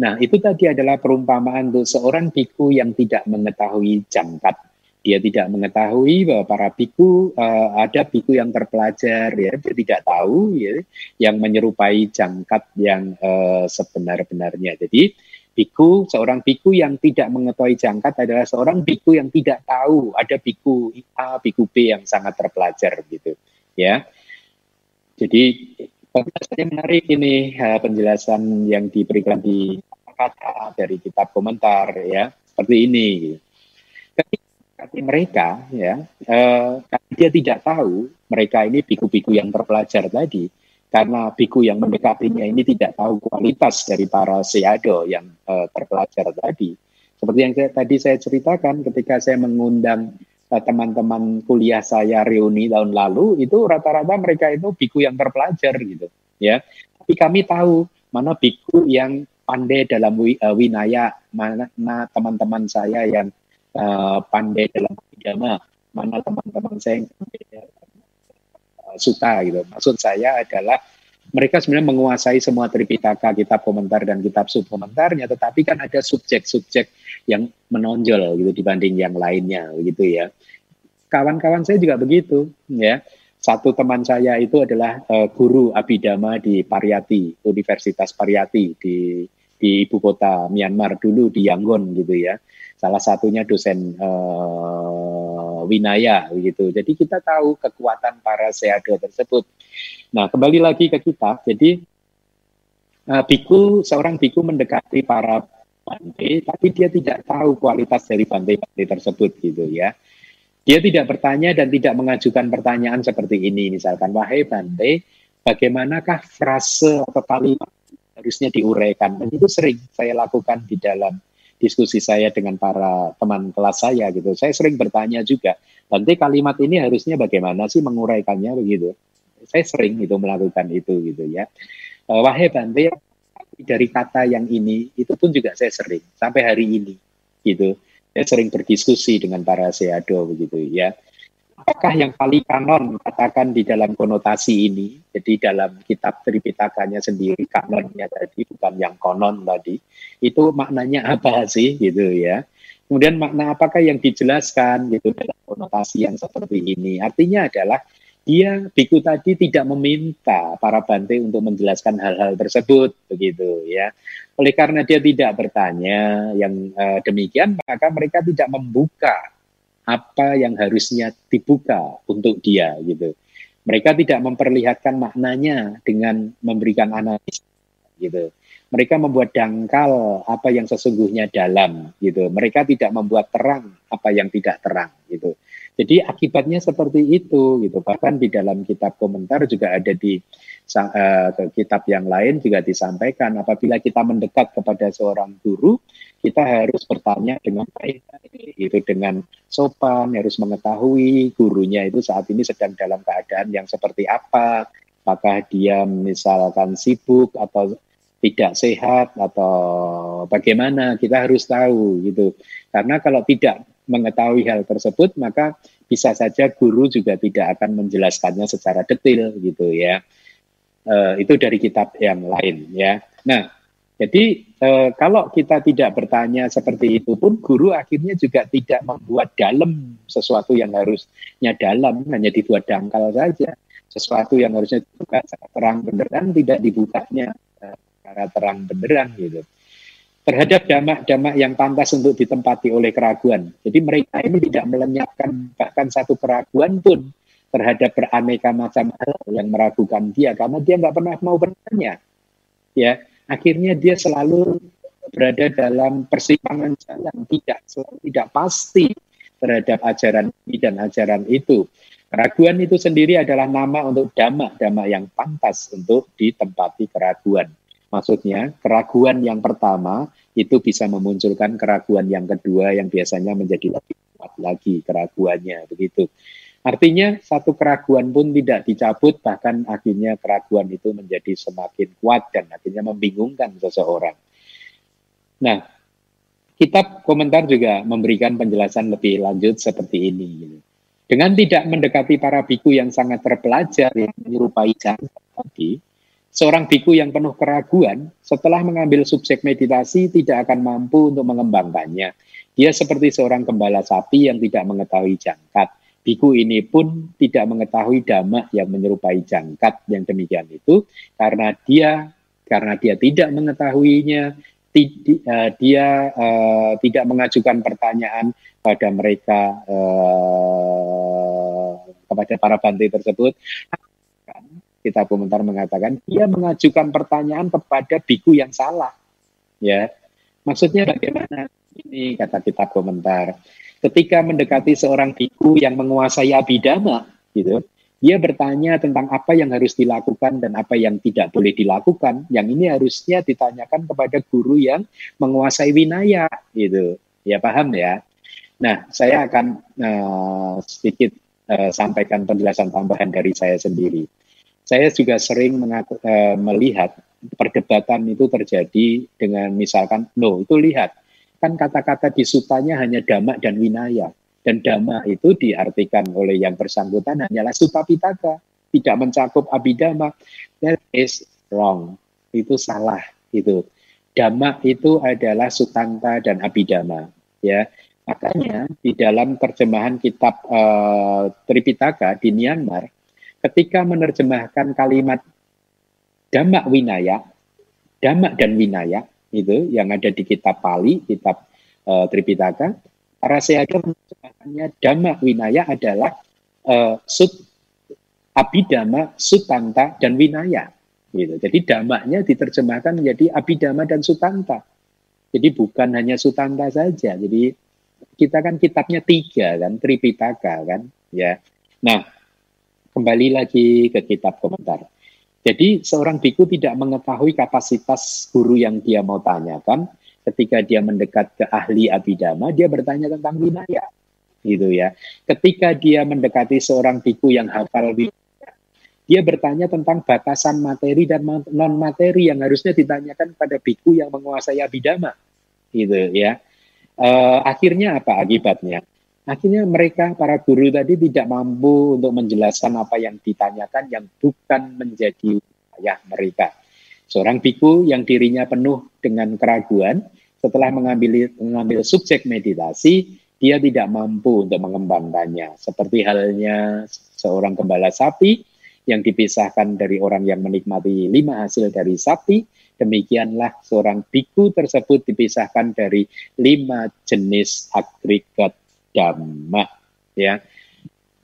Nah, itu tadi adalah perumpamaan untuk seorang biku yang tidak mengetahui jangkat. Dia tidak mengetahui bahwa para biku uh, ada biku yang terpelajar ya, dia tidak tahu ya yang menyerupai jangkat yang uh, sebenar-benarnya. Jadi biku seorang biku yang tidak mengetahui jangkat adalah seorang biku yang tidak tahu ada biku A, biku B yang sangat terpelajar gitu ya. Jadi saya menarik ini penjelasan yang diberikan di kata dari kitab komentar ya seperti ini. Ketika mereka ya eh, dia tidak tahu mereka ini biku-biku yang terpelajar tadi karena biku yang mendekatinya ini tidak tahu kualitas dari para seado yang eh, terpelajar tadi. Seperti yang saya, tadi saya ceritakan ketika saya mengundang teman-teman kuliah saya reuni tahun lalu itu rata-rata mereka itu biku yang terpelajar gitu ya. Tapi kami tahu mana biku yang pandai dalam uh, winaya, mana teman-teman saya yang uh, pandai dalam agama, mana teman-teman saya yang uh, suka gitu. Maksud saya adalah mereka sebenarnya menguasai semua Tripitaka, kitab komentar dan kitab subkomentarnya, tetapi kan ada subjek-subjek yang menonjol gitu dibanding yang lainnya gitu ya. Kawan-kawan saya juga begitu ya. Satu teman saya itu adalah uh, guru abidama di Pariyati, Universitas Pariyati di di ibu kota Myanmar dulu di Yangon gitu ya. Salah satunya dosen uh, Winaya gitu. Jadi kita tahu kekuatan para seado tersebut. Nah, kembali lagi ke kita. Jadi uh, biku seorang biku mendekati para bante, tapi dia tidak tahu kualitas dari bante-bante tersebut gitu ya. Dia tidak bertanya dan tidak mengajukan pertanyaan seperti ini, misalkan, wahai bante, bagaimanakah frase atau kalimat harusnya diuraikan. Dan itu sering saya lakukan di dalam diskusi saya dengan para teman kelas saya gitu. Saya sering bertanya juga, nanti kalimat ini harusnya bagaimana sih menguraikannya begitu. Saya sering itu melakukan itu gitu ya. Eh, wahai Bante, dari kata yang ini itu pun juga saya sering sampai hari ini gitu. Saya sering berdiskusi dengan para seado begitu ya apakah yang paling kanon katakan di dalam konotasi ini? Jadi dalam kitab Tripitakanya sendiri kanonnya tadi bukan yang konon tadi. Itu maknanya apa sih gitu ya? Kemudian makna apakah yang dijelaskan gitu dalam konotasi yang seperti ini? Artinya adalah dia biku tadi tidak meminta para bante untuk menjelaskan hal-hal tersebut begitu ya. Oleh karena dia tidak bertanya yang uh, demikian maka mereka tidak membuka apa yang harusnya dibuka untuk dia gitu. Mereka tidak memperlihatkan maknanya dengan memberikan analisis gitu. Mereka membuat dangkal apa yang sesungguhnya dalam gitu. Mereka tidak membuat terang apa yang tidak terang gitu. Jadi akibatnya seperti itu gitu. Bahkan di dalam kitab komentar juga ada di uh, kitab yang lain juga disampaikan apabila kita mendekat kepada seorang guru kita harus bertanya dengan baik itu dengan sopan harus mengetahui gurunya itu saat ini sedang dalam keadaan yang seperti apa. Apakah dia misalkan sibuk atau tidak sehat atau bagaimana kita harus tahu gitu. Karena kalau tidak mengetahui hal tersebut maka bisa saja guru juga tidak akan menjelaskannya secara detail gitu ya. Uh, itu dari kitab yang lain ya. Nah jadi eh, kalau kita tidak bertanya seperti itu pun guru akhirnya juga tidak membuat dalam sesuatu yang harusnya dalam hanya dibuat dangkal saja sesuatu yang harusnya dibuka terang benderang tidak dibukanya secara terang benderang gitu. terhadap damak-damak yang pantas untuk ditempati oleh keraguan. Jadi mereka ini tidak melenyapkan bahkan satu keraguan pun terhadap beraneka macam hal yang meragukan dia karena dia nggak pernah mau bertanya. Ya, akhirnya dia selalu berada dalam persimpangan jalan tidak selalu tidak pasti terhadap ajaran ini dan ajaran itu. Keraguan itu sendiri adalah nama untuk damak-damak yang pantas untuk ditempati keraguan. Maksudnya, keraguan yang pertama itu bisa memunculkan keraguan yang kedua yang biasanya menjadi lebih kuat lagi keraguannya begitu. Artinya satu keraguan pun tidak dicabut bahkan akhirnya keraguan itu menjadi semakin kuat dan akhirnya membingungkan seseorang. Nah, kitab komentar juga memberikan penjelasan lebih lanjut seperti ini. Dengan tidak mendekati para biku yang sangat terpelajar yang menyerupai jangan tadi, Seorang biku yang penuh keraguan, setelah mengambil subjek meditasi, tidak akan mampu untuk mengembangkannya. Dia seperti seorang gembala sapi yang tidak mengetahui jangkat. Biku ini pun tidak mengetahui dhamma yang menyerupai jangkat yang demikian itu, karena dia karena dia tidak mengetahuinya, uh, dia uh, tidak mengajukan pertanyaan pada mereka uh, kepada para bante tersebut kita komentar mengatakan dia mengajukan pertanyaan kepada biku yang salah. Ya, maksudnya bagaimana? Ini kata kita komentar. Ketika mendekati seorang biku yang menguasai abidama, gitu, dia bertanya tentang apa yang harus dilakukan dan apa yang tidak boleh dilakukan. Yang ini harusnya ditanyakan kepada guru yang menguasai winaya, gitu. Ya paham ya. Nah, saya akan uh, sedikit uh, sampaikan penjelasan tambahan dari saya sendiri saya juga sering mengaku, uh, melihat perdebatan itu terjadi dengan misalkan, no itu lihat, kan kata-kata di sutanya hanya damak dan winaya. Dan dhamma itu diartikan oleh yang bersangkutan hanyalah suta pitaka, tidak mencakup abidama. That is wrong. Itu salah itu. Dhamma itu adalah sutanta dan abidama, ya. Makanya di dalam terjemahan kitab uh, Tripitaka di Myanmar ketika menerjemahkan kalimat damak winaya, damak dan winaya itu yang ada di kitab Pali, kitab uh, Tripitaka, para seaga menerjemahkannya damak winaya adalah uh, sut abidama, sutanta dan winaya. Gitu. Jadi damaknya diterjemahkan menjadi abidama dan sutanta. Jadi bukan hanya sutanta saja. Jadi kita kan kitabnya tiga kan, Tripitaka kan, ya. Nah, kembali lagi ke kitab komentar. Jadi seorang biku tidak mengetahui kapasitas guru yang dia mau tanyakan. Ketika dia mendekat ke ahli abidama, dia bertanya tentang winaya. Gitu ya. Ketika dia mendekati seorang biku yang hafal winaya, dia bertanya tentang batasan materi dan non materi yang harusnya ditanyakan pada biku yang menguasai abidama. Gitu ya. Uh, akhirnya apa akibatnya? Akhirnya mereka, para guru tadi tidak mampu untuk menjelaskan apa yang ditanyakan yang bukan menjadi ayah mereka. Seorang biku yang dirinya penuh dengan keraguan, setelah mengambil, mengambil subjek meditasi, dia tidak mampu untuk mengembangkannya. Seperti halnya seorang gembala sapi yang dipisahkan dari orang yang menikmati lima hasil dari sapi, demikianlah seorang biku tersebut dipisahkan dari lima jenis agregat dhamma ya.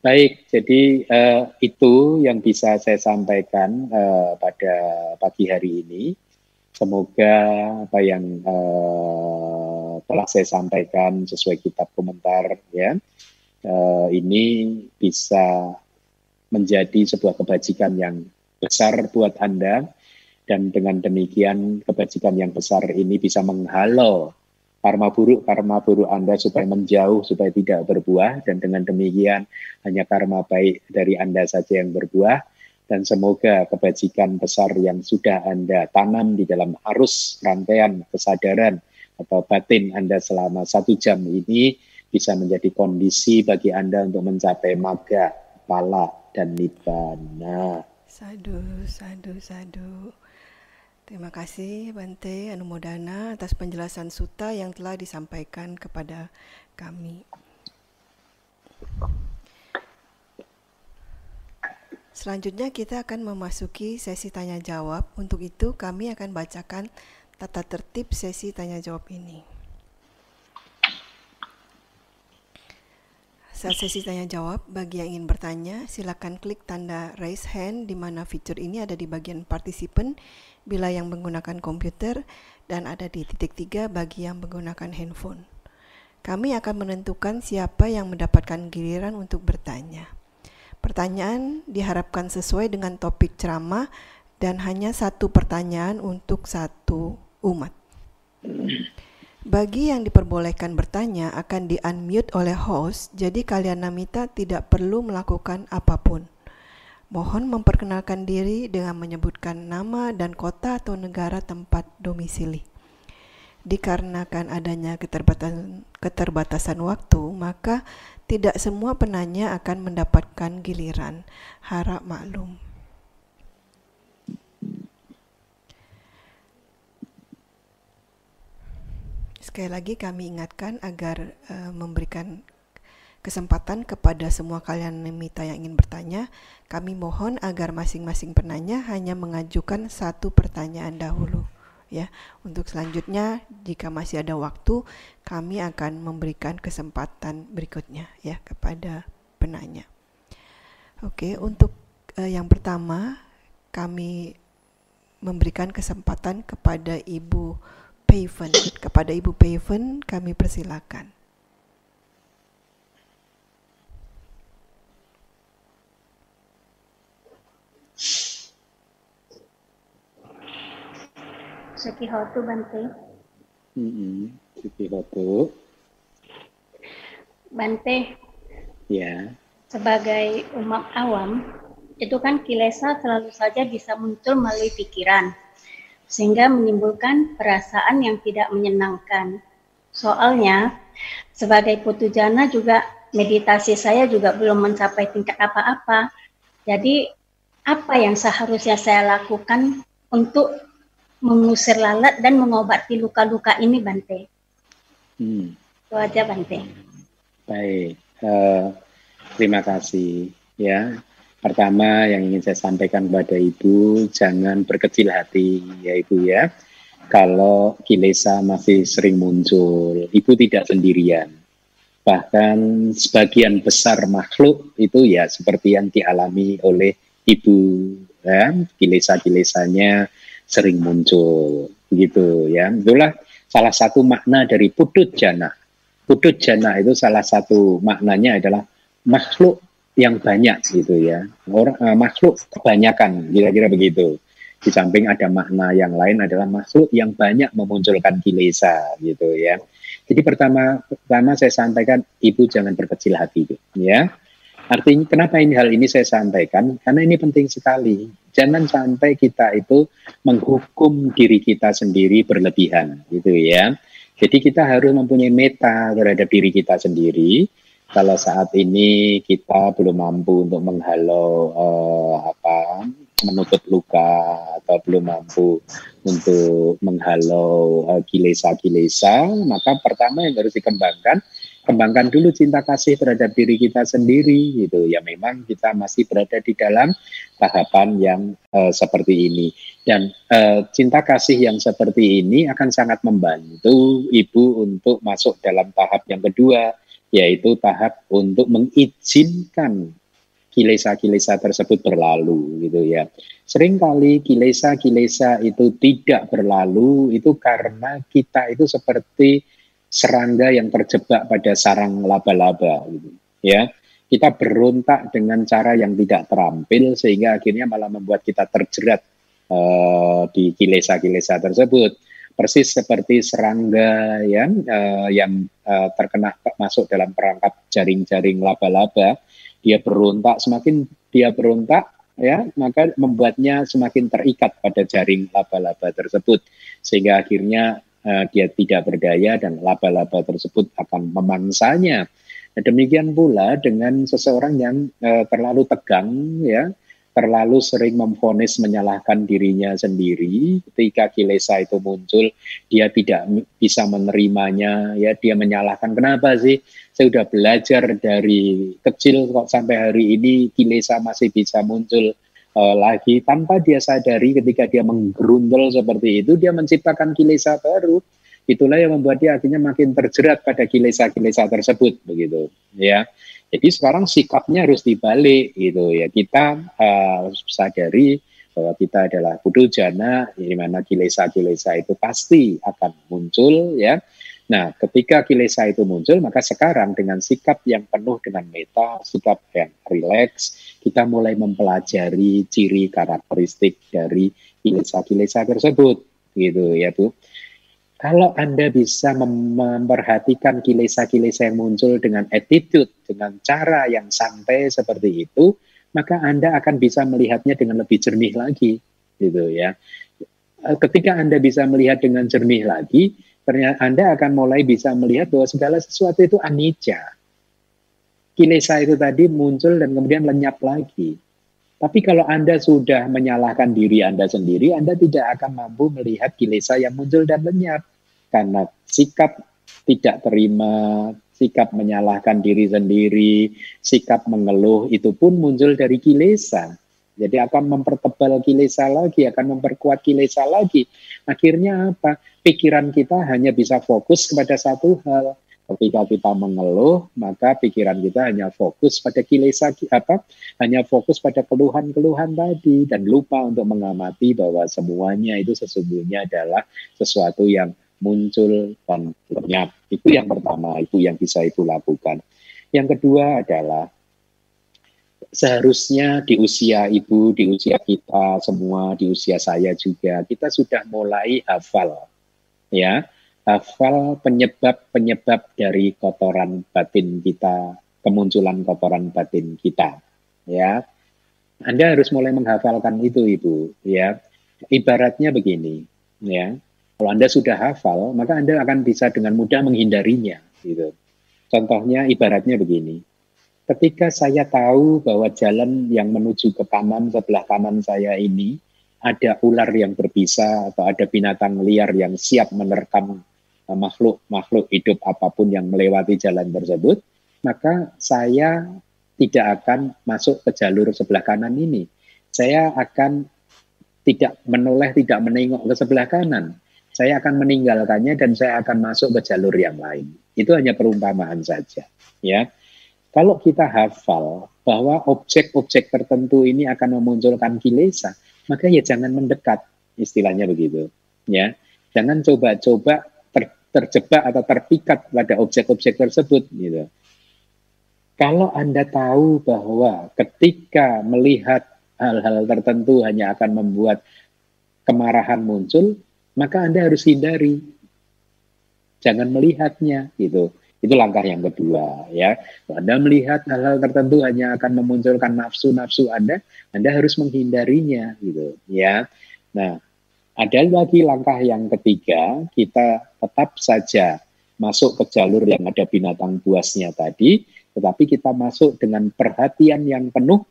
Baik, jadi uh, itu yang bisa saya sampaikan uh, pada pagi hari ini. Semoga apa yang uh, telah saya sampaikan sesuai kitab komentar ya uh, ini bisa menjadi sebuah kebajikan yang besar buat Anda dan dengan demikian kebajikan yang besar ini bisa menghalau karma buruk karma buruk Anda supaya menjauh supaya tidak berbuah dan dengan demikian hanya karma baik dari Anda saja yang berbuah dan semoga kebajikan besar yang sudah Anda tanam di dalam arus rantaian kesadaran atau batin Anda selama satu jam ini bisa menjadi kondisi bagi Anda untuk mencapai maga, pala, dan nibbana. Sadu, sadu, sadu. Terima kasih Bante Anumodana atas penjelasan suta yang telah disampaikan kepada kami. Selanjutnya kita akan memasuki sesi tanya jawab. Untuk itu kami akan bacakan tata tertib sesi tanya jawab ini. Saat sesi tanya jawab, bagi yang ingin bertanya, silakan klik tanda raise hand di mana fitur ini ada di bagian partisipan bila yang menggunakan komputer dan ada di titik tiga bagi yang menggunakan handphone. Kami akan menentukan siapa yang mendapatkan giliran untuk bertanya. Pertanyaan diharapkan sesuai dengan topik ceramah dan hanya satu pertanyaan untuk satu umat. Bagi yang diperbolehkan bertanya akan di-unmute oleh host, jadi kalian Namita tidak perlu melakukan apa pun. Mohon memperkenalkan diri dengan menyebutkan nama dan kota atau negara tempat domisili. Dikarenakan adanya keterbatasan, keterbatasan waktu, maka tidak semua penanya akan mendapatkan giliran. Harap maklum. Sekali lagi kami ingatkan agar uh, memberikan kesempatan kepada semua kalian mita yang ingin bertanya. Kami mohon agar masing-masing penanya hanya mengajukan satu pertanyaan dahulu. Ya, untuk selanjutnya jika masih ada waktu, kami akan memberikan kesempatan berikutnya ya kepada penanya. Oke, untuk uh, yang pertama kami memberikan kesempatan kepada Ibu Paven. Kepada Ibu Paven kami persilakan. Sekihotu Bante. Mm -hmm. Bante. Ya. Sebagai umat awam, itu kan kilesa selalu saja bisa muncul melalui pikiran sehingga menimbulkan perasaan yang tidak menyenangkan. Soalnya, sebagai putu jana juga meditasi saya juga belum mencapai tingkat apa-apa. Jadi, apa yang seharusnya saya lakukan untuk mengusir lalat dan mengobati luka-luka ini, Bante? Hmm. Itu aja, Bante. Baik, uh, terima kasih. Ya, Pertama yang ingin saya sampaikan kepada Ibu, jangan berkecil hati ya Ibu ya. Kalau kilesa masih sering muncul, Ibu tidak sendirian. Bahkan sebagian besar makhluk itu ya seperti yang dialami oleh Ibu, ya, kilesa-kilesanya sering muncul, gitu ya. Itulah salah satu makna dari putut jana. Putut jana itu salah satu maknanya adalah makhluk yang banyak gitu ya. Orang uh, makhluk kebanyakan kira-kira begitu. Di samping ada makna yang lain adalah makhluk yang banyak memunculkan kilesa gitu ya. Jadi pertama pertama saya sampaikan ibu jangan berkecil hati ya. Artinya kenapa ini hal ini saya sampaikan? Karena ini penting sekali. Jangan sampai kita itu menghukum diri kita sendiri berlebihan gitu ya. Jadi kita harus mempunyai meta terhadap diri kita sendiri kalau saat ini kita belum mampu untuk menghalau uh, apa menutup luka atau belum mampu untuk menghalau uh, kilesa-kilesa, maka pertama yang harus dikembangkan kembangkan dulu cinta kasih terhadap diri kita sendiri gitu ya memang kita masih berada di dalam tahapan yang uh, seperti ini dan uh, cinta kasih yang seperti ini akan sangat membantu ibu untuk masuk dalam tahap yang kedua yaitu tahap untuk mengizinkan kilesa-kilesa tersebut berlalu gitu ya. Seringkali kilesa-kilesa itu tidak berlalu itu karena kita itu seperti serangga yang terjebak pada sarang laba-laba gitu ya. Kita berontak dengan cara yang tidak terampil sehingga akhirnya malah membuat kita terjerat uh, di kilesa-kilesa tersebut persis seperti serangga ya uh, yang uh, terkena masuk dalam perangkap jaring-jaring laba-laba dia berontak semakin dia berontak ya maka membuatnya semakin terikat pada jaring laba-laba tersebut sehingga akhirnya dia tidak berdaya dan laba-laba tersebut akan memangsanya. Nah, demikian pula dengan seseorang yang uh, terlalu tegang ya terlalu sering memfonis menyalahkan dirinya sendiri ketika kilesa itu muncul dia tidak bisa menerimanya ya dia menyalahkan. Kenapa sih? Saya sudah belajar dari kecil kok sampai hari ini kilesa masih bisa muncul uh, lagi tanpa dia sadari ketika dia menggerundel seperti itu dia menciptakan kilesa baru. Itulah yang membuat dia akhirnya makin terjerat pada kilesa-kilesa tersebut begitu ya. Jadi sekarang sikapnya harus dibalik gitu ya. Kita uh, sadari bahwa kita adalah budu jana di mana kilesa-kilesa itu pasti akan muncul ya Nah, ketika kilesa itu muncul, maka sekarang dengan sikap yang penuh dengan meta, sikap yang rileks, kita mulai mempelajari ciri karakteristik dari kilesa-kilesa tersebut, gitu ya Bu. Kalau Anda bisa memperhatikan kilesa-kilesa yang muncul dengan attitude, dengan cara yang santai seperti itu, maka Anda akan bisa melihatnya dengan lebih jernih lagi, gitu ya. Ketika Anda bisa melihat dengan jernih lagi, ternyata Anda akan mulai bisa melihat bahwa segala sesuatu itu anicca. Kilesa itu tadi muncul dan kemudian lenyap lagi. Tapi kalau Anda sudah menyalahkan diri Anda sendiri, Anda tidak akan mampu melihat kilesa yang muncul dan lenyap. Karena sikap tidak terima, sikap menyalahkan diri sendiri, sikap mengeluh, itu pun muncul dari kilesa. Jadi akan mempertebal kilesa lagi, akan memperkuat kilesa lagi. Akhirnya apa? Pikiran kita hanya bisa fokus kepada satu hal. Ketika kita mengeluh, maka pikiran kita hanya fokus pada kilesa apa? Hanya fokus pada keluhan-keluhan tadi dan lupa untuk mengamati bahwa semuanya itu sesungguhnya adalah sesuatu yang muncul dan lenyap. Itu yang pertama, itu yang bisa itu lakukan. Yang kedua adalah seharusnya di usia ibu, di usia kita semua, di usia saya juga, kita sudah mulai hafal, ya, hafal penyebab-penyebab dari kotoran batin kita, kemunculan kotoran batin kita, ya. Anda harus mulai menghafalkan itu, ibu, ya. Ibaratnya begini, ya. Kalau Anda sudah hafal, maka Anda akan bisa dengan mudah menghindarinya, gitu. Contohnya ibaratnya begini ketika saya tahu bahwa jalan yang menuju ke kanan sebelah kanan saya ini ada ular yang berbisa atau ada binatang liar yang siap menerkam eh, makhluk-makhluk hidup apa pun yang melewati jalan tersebut, maka saya tidak akan masuk ke jalur sebelah kanan ini. Saya akan tidak menoleh, tidak menengok ke sebelah kanan. Saya akan meninggalkannya dan saya akan masuk ke jalur yang lain. Itu hanya perumpamaan saja, ya. Kalau kita hafal bahwa objek-objek tertentu ini akan memunculkan kilesa, maka ya jangan mendekat, istilahnya begitu. Ya, jangan coba-coba ter, terjebak atau terpikat pada objek-objek tersebut. Gitu. Kalau Anda tahu bahwa ketika melihat hal-hal tertentu hanya akan membuat kemarahan muncul, maka Anda harus hindari. Jangan melihatnya gitu. Itu langkah yang kedua ya. Anda melihat hal-hal tertentu hanya akan memunculkan nafsu-nafsu Anda, Anda harus menghindarinya gitu ya. Nah, ada lagi langkah yang ketiga, kita tetap saja masuk ke jalur yang ada binatang buasnya tadi, tetapi kita masuk dengan perhatian yang penuh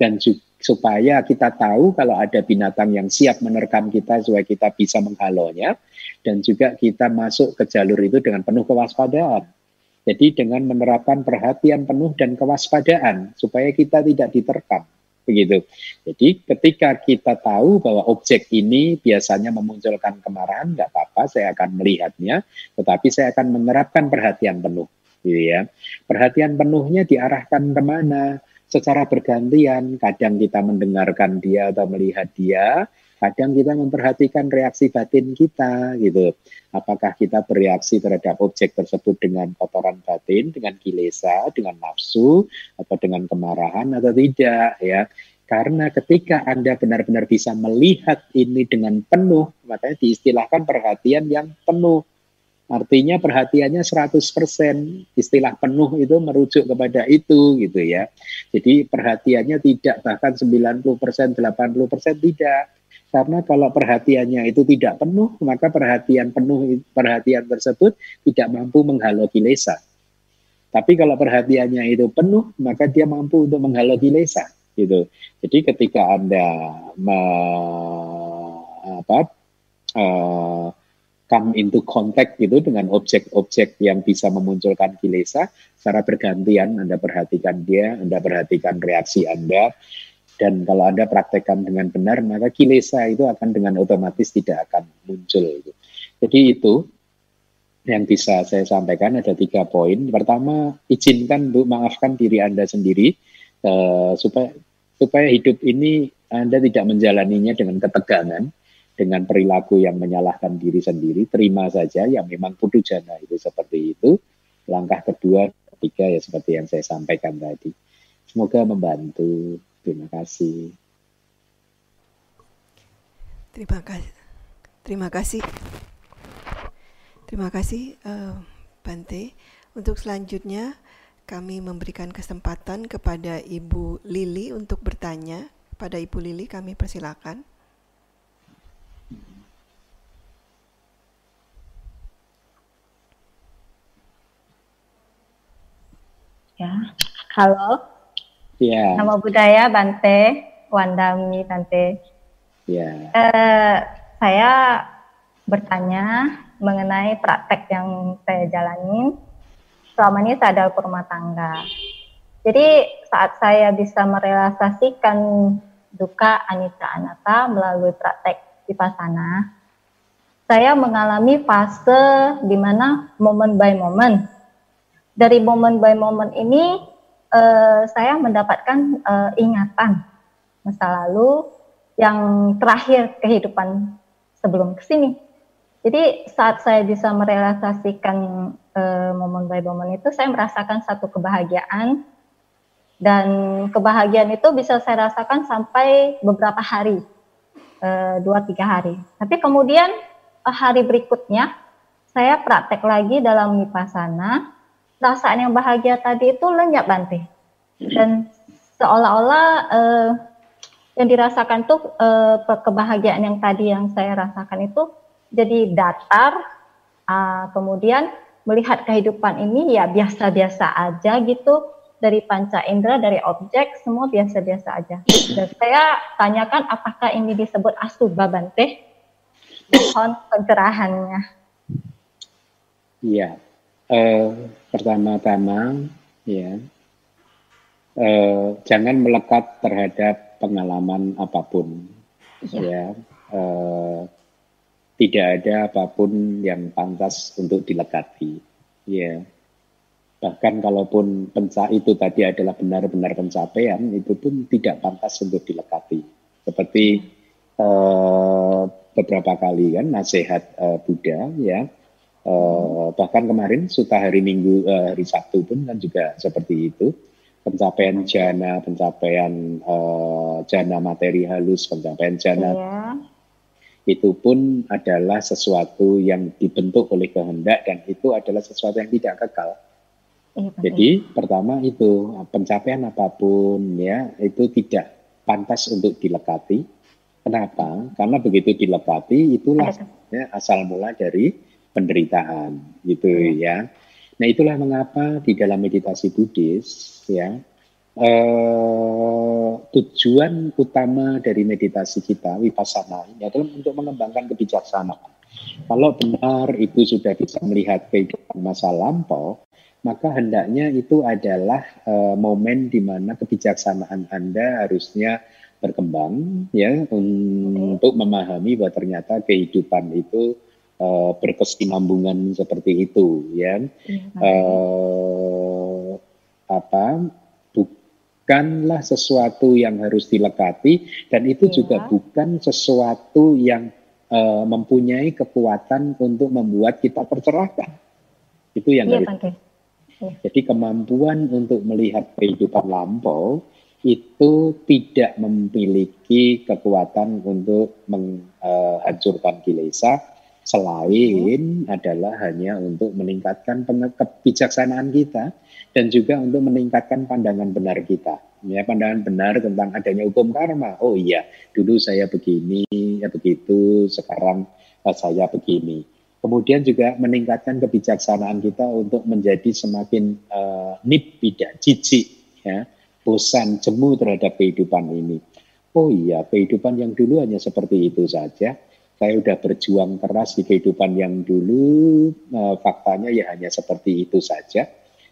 dan juga supaya kita tahu kalau ada binatang yang siap menerkam kita supaya kita bisa menghalonya dan juga kita masuk ke jalur itu dengan penuh kewaspadaan. Jadi dengan menerapkan perhatian penuh dan kewaspadaan supaya kita tidak diterkam begitu. Jadi ketika kita tahu bahwa objek ini biasanya memunculkan kemarahan, nggak apa-apa, saya akan melihatnya, tetapi saya akan menerapkan perhatian penuh, gitu ya. Perhatian penuhnya diarahkan ke mana? Secara bergantian, kadang kita mendengarkan dia atau melihat dia, kadang kita memperhatikan reaksi batin kita gitu. Apakah kita bereaksi terhadap objek tersebut dengan kotoran batin, dengan kilesa, dengan nafsu, atau dengan kemarahan atau tidak ya. Karena ketika Anda benar-benar bisa melihat ini dengan penuh, makanya diistilahkan perhatian yang penuh. Artinya perhatiannya 100%, istilah penuh itu merujuk kepada itu gitu ya. Jadi perhatiannya tidak bahkan 90%, 80% tidak karena kalau perhatiannya itu tidak penuh, maka perhatian penuh perhatian tersebut tidak mampu menghalau kilesa. Tapi kalau perhatiannya itu penuh, maka dia mampu untuk menghalau kilesa. Gitu. Jadi ketika anda me, apa, uh, come into contact gitu dengan objek-objek yang bisa memunculkan kilesa secara bergantian Anda perhatikan dia, Anda perhatikan reaksi Anda, Dan kalau Anda praktekkan dengan benar, maka kilesa itu akan dengan otomatis tidak akan muncul. Jadi itu yang bisa saya sampaikan ada tiga poin. Pertama, izinkan Bu maafkan diri Anda sendiri uh, supaya supaya hidup ini Anda tidak menjalaninya dengan ketegangan, dengan perilaku yang menyalahkan diri sendiri. Terima saja yang memang putu jana itu seperti itu. Langkah kedua, ketiga ya seperti yang saya sampaikan tadi. Semoga membantu. Terima kasih. Terima kasih. Terima kasih. Terima kasih uh, Bante. Untuk selanjutnya kami memberikan kesempatan kepada Ibu Lili untuk bertanya. Pada Ibu Lili kami persilakan. Ya, halo. Ya. Nama budaya Bante, Wandami Tante. Ya. Uh, saya bertanya mengenai praktek yang saya jalani selama ini saya adalah rumah tangga. Jadi saat saya bisa merealisasikan duka Anita Anata melalui praktek vipassana, saya mengalami fase di mana momen by moment. Dari momen by moment ini uh, saya mendapatkan uh, ingatan masa lalu yang terakhir kehidupan sebelum ke sini. Jadi saat saya bisa merealisasikan uh, momen by momen itu, saya merasakan satu kebahagiaan dan kebahagiaan itu bisa saya rasakan sampai beberapa hari, dua tiga hari. Tapi kemudian hari berikutnya saya praktek lagi dalam vipassana perasaan yang bahagia tadi itu lenyap Bante. Dan seolah-olah uh, yang dirasakan tuh uh, kebahagiaan yang tadi yang saya rasakan itu jadi datar, uh, kemudian melihat kehidupan ini ya biasa-biasa aja gitu dari panca indera, dari objek semua biasa-biasa aja. Dan saya tanyakan apakah ini disebut asuba Bante? Mohon pencerahannya. Iya, Uh, pertama-tama ya uh, jangan melekat terhadap pengalaman apa pun ya, ya. Uh, tidak ada apa pun yang pantas untuk dilekati ya. Bahkan kalaupun penca itu tadi adalah benar-benar pencapaian itu pun tidak pantas untuk dilekati. Seperti uh, beberapa kali kan nasihat uh, Buddha ya Uh, bahkan kemarin suta hari Minggu uh, hari Sabtu pun kan juga seperti itu. Pencapaian jana pencapaian uh, jana materi halus pencapaian jana yeah. itu pun adalah sesuatu yang dibentuk oleh kehendak dan itu adalah sesuatu yang tidak kekal. Iya, jadi pertama itu pencapaian apa pun ya itu tidak pantas untuk dilekati. Kenapa? Karena begitu dilekati itulah ya, asal mula dari penderitaan gitu ya. Nah itulah mengapa di dalam meditasi Buddhis ya eh, tujuan utama dari meditasi kita vipassana ini adalah untuk mengembangkan kebijaksanaan. Kalau benar itu sudah bisa melihat kehidupan masa lampau, maka hendaknya itu adalah eh, momen di mana kebijaksanaan Anda harusnya berkembang ya untuk memahami bahwa ternyata kehidupan itu uh, berkesinambungan seperti itu ya. Uh, apa bukanlah sesuatu yang harus dilekati dan itu ya. juga bukan sesuatu yang uh, mempunyai kekuatan untuk membuat kita tercerahkan. Itu yang ya, harus ya. jadi kemampuan untuk melihat kehidupan lampau itu tidak memiliki kekuatan untuk menghancurkan kilesa selain adalah hanya untuk meningkatkan kebijaksanaan kita dan juga untuk meningkatkan pandangan benar kita. Ya, pandangan benar tentang adanya hukum karma. Oh iya, dulu saya begini, ya begitu, sekarang uh, saya begini. Kemudian juga meningkatkan kebijaksanaan kita untuk menjadi semakin uh, tidak jijik, ya, bosan, jemu terhadap kehidupan ini. Oh iya, kehidupan yang dulu hanya seperti itu saja saya sudah berjuang keras di kehidupan yang dulu, uh, faktanya ya hanya seperti itu saja.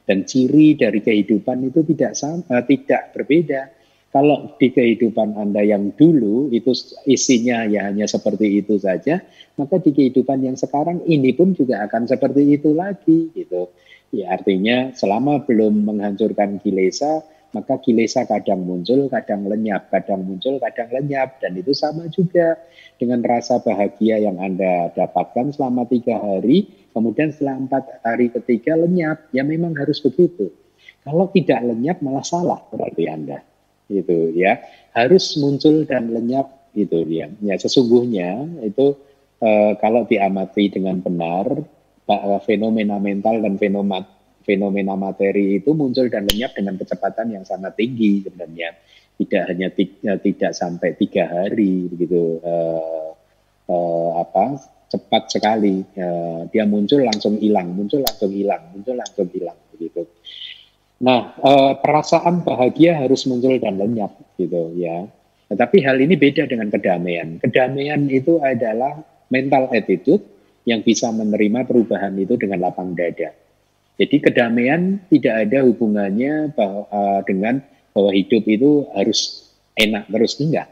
Dan ciri dari kehidupan itu tidak sama, uh, tidak berbeda. kalau di kehidupan Anda yang dulu itu isinya ya hanya seperti itu saja, maka di kehidupan yang sekarang ini pun juga akan seperti itu lagi gitu. Ya artinya selama belum menghancurkan kilesa, maka kilesa kadang muncul, kadang lenyap, kadang muncul, kadang lenyap. Dan itu sama juga dengan rasa bahagia yang Anda dapatkan selama tiga hari, kemudian setelah empat hari ketiga lenyap. Ya memang harus begitu. Kalau tidak lenyap malah salah berarti Anda gitu ya harus muncul dan lenyap gitu ya ya sesungguhnya itu eh, kalau diamati dengan benar fenomena mental dan fenomena fenomena materi itu muncul dan lenyap dengan kecepatan yang sangat tinggi sebenarnya tidak hanya tiga, tidak sampai tiga hari begitu eh, eh, apa cepat sekali eh, dia muncul langsung hilang muncul langsung hilang muncul langsung hilang begitu Nah, eh, perasaan bahagia harus muncul dan lenyap gitu ya. Tetapi hal ini beda dengan kedamaian. Kedamaian itu adalah mental attitude yang bisa menerima perubahan itu dengan lapang dada. Jadi kedamaian tidak ada hubungannya bahwa, uh, dengan bahwa hidup itu harus enak terus enggak.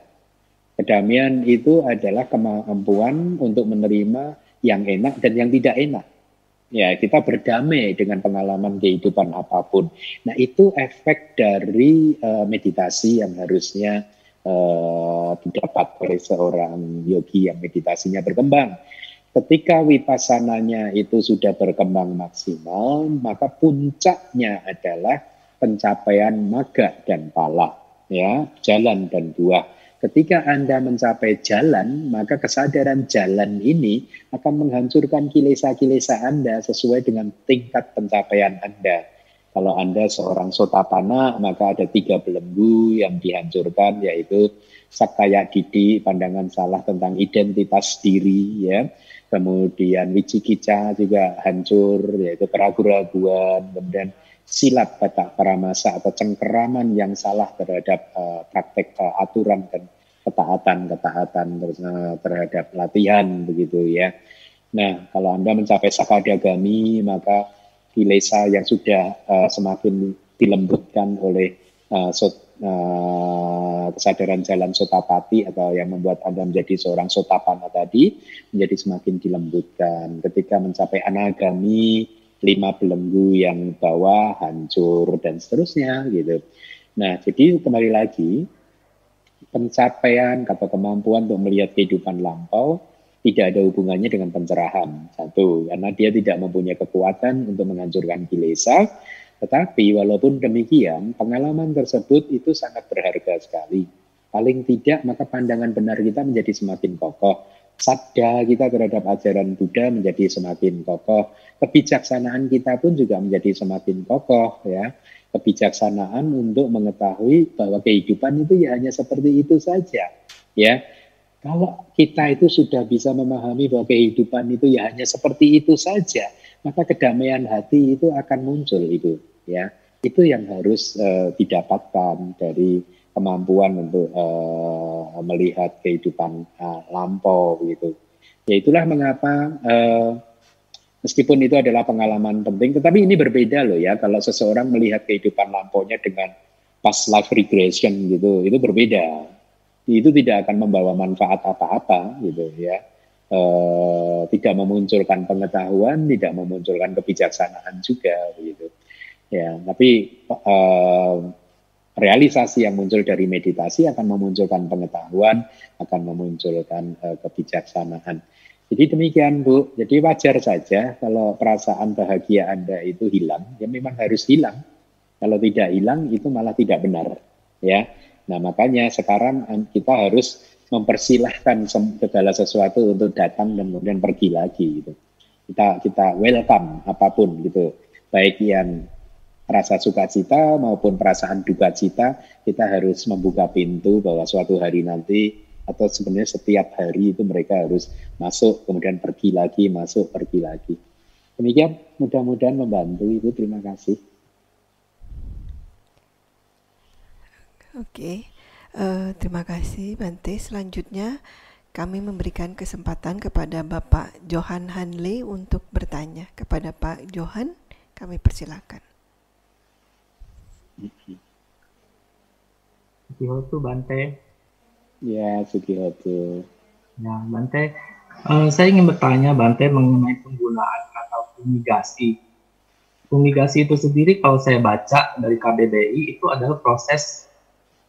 Kedamaian itu adalah kemampuan untuk menerima yang enak dan yang tidak enak. Ya, kita berdamai dengan pengalaman kehidupan apa pun. Nah, itu efek dari uh, meditasi yang harusnya uh, didapat oleh seorang yogi yang meditasinya berkembang. Ketika wipassananya itu sudah berkembang maksimal, maka puncaknya adalah pencapaian maga dan pala, ya, jalan dan buah Ketika Anda mencapai jalan, maka kesadaran jalan ini akan menghancurkan kilesa-kilesa Anda sesuai dengan tingkat pencapaian Anda. Kalau Anda seorang sotapana, maka ada tiga belenggu yang dihancurkan, yaitu sakaya didi, pandangan salah tentang identitas diri, ya. Kemudian wicikica juga hancur, yaitu keraguan-raguan, kemudian silat kata paramasa atau cengkeraman yang salah terhadap uh, praktek uh, aturan dan ketaatan-ketaatan uh, terhadap latihan begitu ya. Nah, kalau Anda mencapai sakadagami maka kilesa yang sudah uh, semakin dilembutkan oleh uh, uh, kesadaran jalan sotapati atau yang membuat Anda menjadi seorang sotapana tadi menjadi semakin dilembutkan. Ketika mencapai anagami lima belenggu yang bawah hancur dan seterusnya gitu. Nah, jadi kembali lagi pencapaian atau kemampuan untuk melihat kehidupan lampau tidak ada hubungannya dengan pencerahan. Satu, karena dia tidak mempunyai kekuatan untuk menghancurkan kilesa, tetapi walaupun demikian, pengalaman tersebut itu sangat berharga sekali. Paling tidak, maka pandangan benar kita menjadi semakin kokoh sadar kita terhadap ajaran Buddha menjadi semakin kokoh. Kebijaksanaan kita pun juga menjadi semakin kokoh ya. Kebijaksanaan untuk mengetahui bahwa kehidupan itu ya hanya seperti itu saja. Ya. Kalau kita itu sudah bisa memahami bahwa kehidupan itu ya hanya seperti itu saja, maka kedamaian hati itu akan muncul itu ya. Itu yang harus uh, didapatkan dari kemampuan untuk uh, melihat kehidupan uh, lampau gitu. Ya itulah mengapa uh, meskipun itu adalah pengalaman penting, tetapi ini berbeda loh ya kalau seseorang melihat kehidupan lampaunya dengan past life regression gitu, itu berbeda. Itu tidak akan membawa manfaat apa-apa gitu ya. Uh, tidak memunculkan pengetahuan, tidak memunculkan kebijaksanaan juga gitu. Ya, tapi uh, realisasi yang muncul dari meditasi akan memunculkan pengetahuan, akan memunculkan uh, kebijaksanaan. Jadi demikian Bu, jadi wajar saja kalau perasaan bahagia Anda itu hilang, ya memang harus hilang. Kalau tidak hilang itu malah tidak benar, ya. Nah makanya sekarang kita harus mempersilahkan segala sesuatu untuk datang dan kemudian pergi lagi gitu. Kita kita welcome apa pun gitu, baik yang rasa sukacita maupun perasaan duka cita, kita harus membuka pintu bahwa suatu hari nanti atau sebenarnya setiap hari itu mereka harus masuk, kemudian pergi lagi, masuk, pergi lagi. Demikian, mudah-mudahan membantu Ibu. Terima kasih. Oke, uh, terima kasih Bante. Selanjutnya kami memberikan kesempatan kepada Bapak Johan Hanley untuk bertanya. Kepada Pak Johan, kami persilakan. Sugihoto Bante. Ya, Sugihoto. Ya, Bante. Uh, saya ingin bertanya Bante mengenai penggunaan kata fumigasi. Fumigasi itu sendiri kalau saya baca dari KBBI itu adalah proses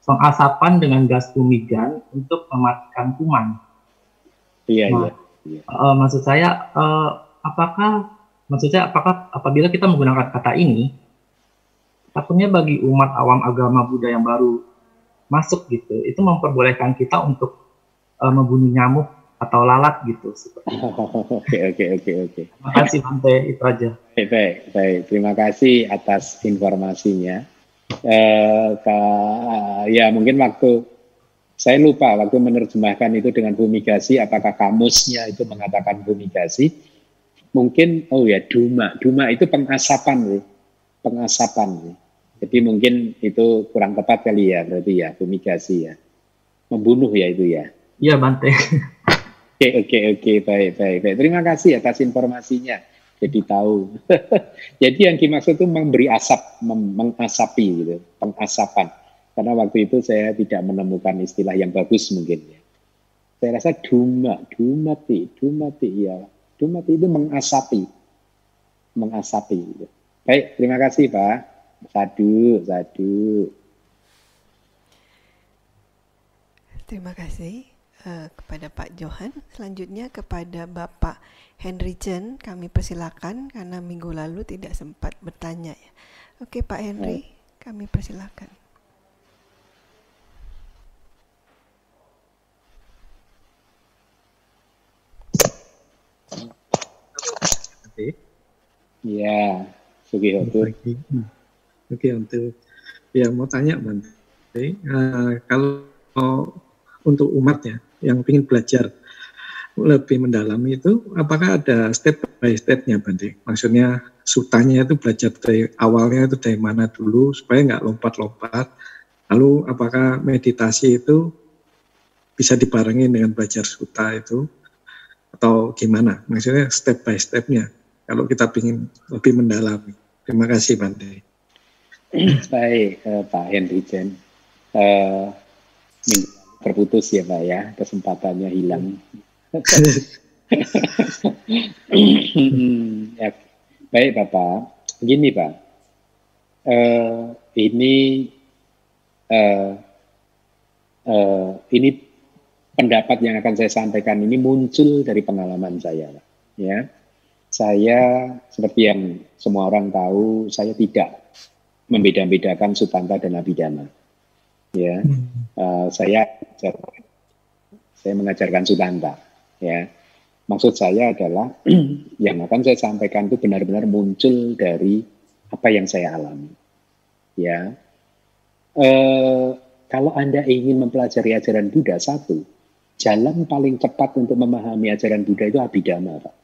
pengasapan dengan gas fumigan untuk mematikan kuman. Iya, nah, iya. Uh, maksud saya, uh, apakah maksudnya apakah apabila kita menggunakan kata ini, takutnya bagi umat awam agama Buddha yang baru masuk gitu, itu memperbolehkan kita untuk uh, membunuh nyamuk atau lalat gitu Oke oke oke oke. Terima kasih Bante itu aja. Baik baik baik. Terima kasih atas informasinya. Eh, ka, ya mungkin waktu saya lupa waktu menerjemahkan itu dengan fumigasi apakah kamusnya itu mengatakan fumigasi mungkin oh ya duma. Duma itu pengasapan pengasapan jadi mungkin itu kurang tepat kali ya berarti ya fumigasi ya. Membunuh ya itu ya. Iya Bante. Oke oke oke. Baik baik baik. Terima kasih atas informasinya jadi tahu. jadi yang dimaksud itu memberi asap, mengasapi gitu, pengasapan. Karena waktu itu saya tidak menemukan istilah yang bagus mungkin ya. Saya rasa duma, dumati, dumati ya. Dumati itu mengasapi, mengasapi. Gitu. Baik, terima kasih Pak. Sadu, sadu. Terima kasih uh, kepada Pak Johan. Selanjutnya kepada Bapak Henry Chen kami persilakan karena minggu lalu tidak sempat bertanya ya. Oke Pak Henry, kami persilakan. Ya, Sugihoto. Oke, untuk ya mau tanya Bante, uh, kalau untuk umat ya yang ingin belajar lebih mendalami itu apakah ada step by stepnya Bante? Maksudnya sutanya itu belajar dari awalnya itu dari mana dulu supaya nggak lompat-lompat. Lalu apakah meditasi itu bisa dibarengi dengan belajar suta itu atau gimana? Maksudnya step by stepnya kalau kita ingin lebih mendalami. Terima kasih Bante. Baik uh, Pak Henry Chen. Uh, terputus ya Pak ya, kesempatannya hilang. ya, baik Bapak, begini Pak, uh, ini uh, uh, ini pendapat yang akan saya sampaikan ini muncul dari pengalaman saya, Pak. ya. Saya seperti yang semua orang tahu, saya tidak membeda-bedakan Sutanta dan Abhidhamma. Ya, uh, saya saya mengajarkan Sutanta ya. Maksud saya adalah yang akan saya sampaikan itu benar-benar muncul dari apa yang saya alami ya. E, kalau anda ingin mempelajari ajaran Buddha satu jalan paling cepat untuk memahami ajaran Buddha itu abidama pak.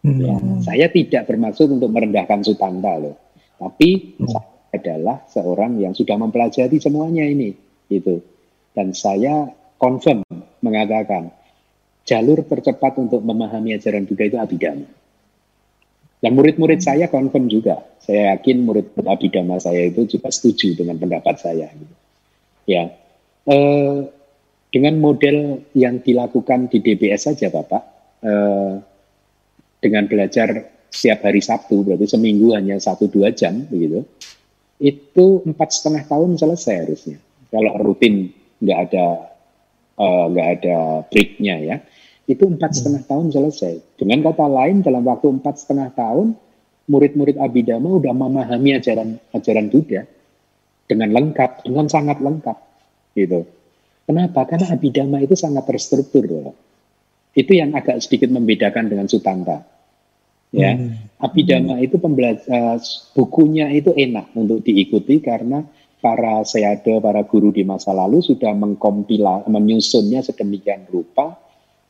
Hmm. ya, saya tidak bermaksud untuk merendahkan Sutanta loh. Tapi hmm. saya adalah seorang yang sudah mempelajari semuanya ini itu dan saya confirm mengatakan jalur tercepat untuk memahami ajaran Buddha itu Abhidhamma. Dan murid-murid saya confirm juga. Saya yakin murid Abhidhamma saya itu juga setuju dengan pendapat saya. Ya, eh, dengan model yang dilakukan di DBS saja, Bapak, eh, dengan belajar setiap hari Sabtu, berarti seminggu hanya satu dua jam, begitu. Itu empat setengah tahun selesai harusnya. Kalau rutin nggak ada eh, nggak uh, ada breaknya ya itu empat setengah tahun selesai. Dengan kata lain, dalam waktu empat setengah tahun, murid-murid Abhidhamma udah memahami ajaran ajaran Buddha dengan lengkap, dengan sangat lengkap, gitu. Kenapa? Karena Abhidhamma itu sangat terstruktur, loh. Itu yang agak sedikit membedakan dengan Sutanta. Ya, hmm. Abhidhamma itu pembelajar uh, bukunya itu enak untuk diikuti karena para sayada, para guru di masa lalu sudah mengkompila, menyusunnya sedemikian rupa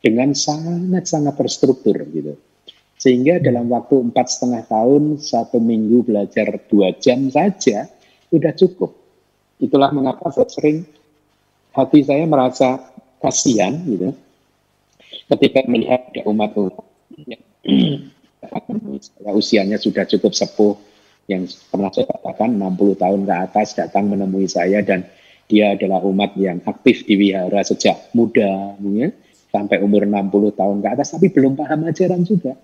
dengan sangat-sangat terstruktur gitu. Sehingga dalam waktu empat setengah tahun, satu minggu belajar dua jam saja, udah cukup. Itulah mengapa saya sering hati saya merasa kasihan gitu. Ketika melihat umat-umat yang usianya sudah cukup sepuh, yang pernah saya katakan 60 tahun ke atas datang menemui saya dan dia adalah umat yang aktif di wihara sejak muda, ya, sampai umur 60 tahun ke atas, tapi belum paham ajaran juga.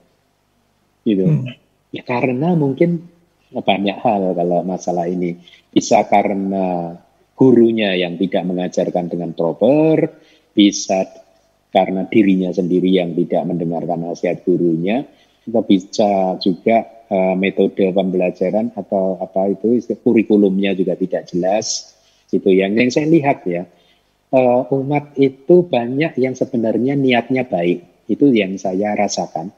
Gitu. Hmm. Ya karena mungkin banyak hal kalau masalah ini. Bisa karena gurunya yang tidak mengajarkan dengan proper, bisa karena dirinya sendiri yang tidak mendengarkan nasihat gurunya, atau bisa juga uh, metode pembelajaran atau apa itu kurikulumnya juga tidak jelas gitu. Yang yang saya lihat ya uh, umat itu banyak yang sebenarnya niatnya baik itu yang saya rasakan.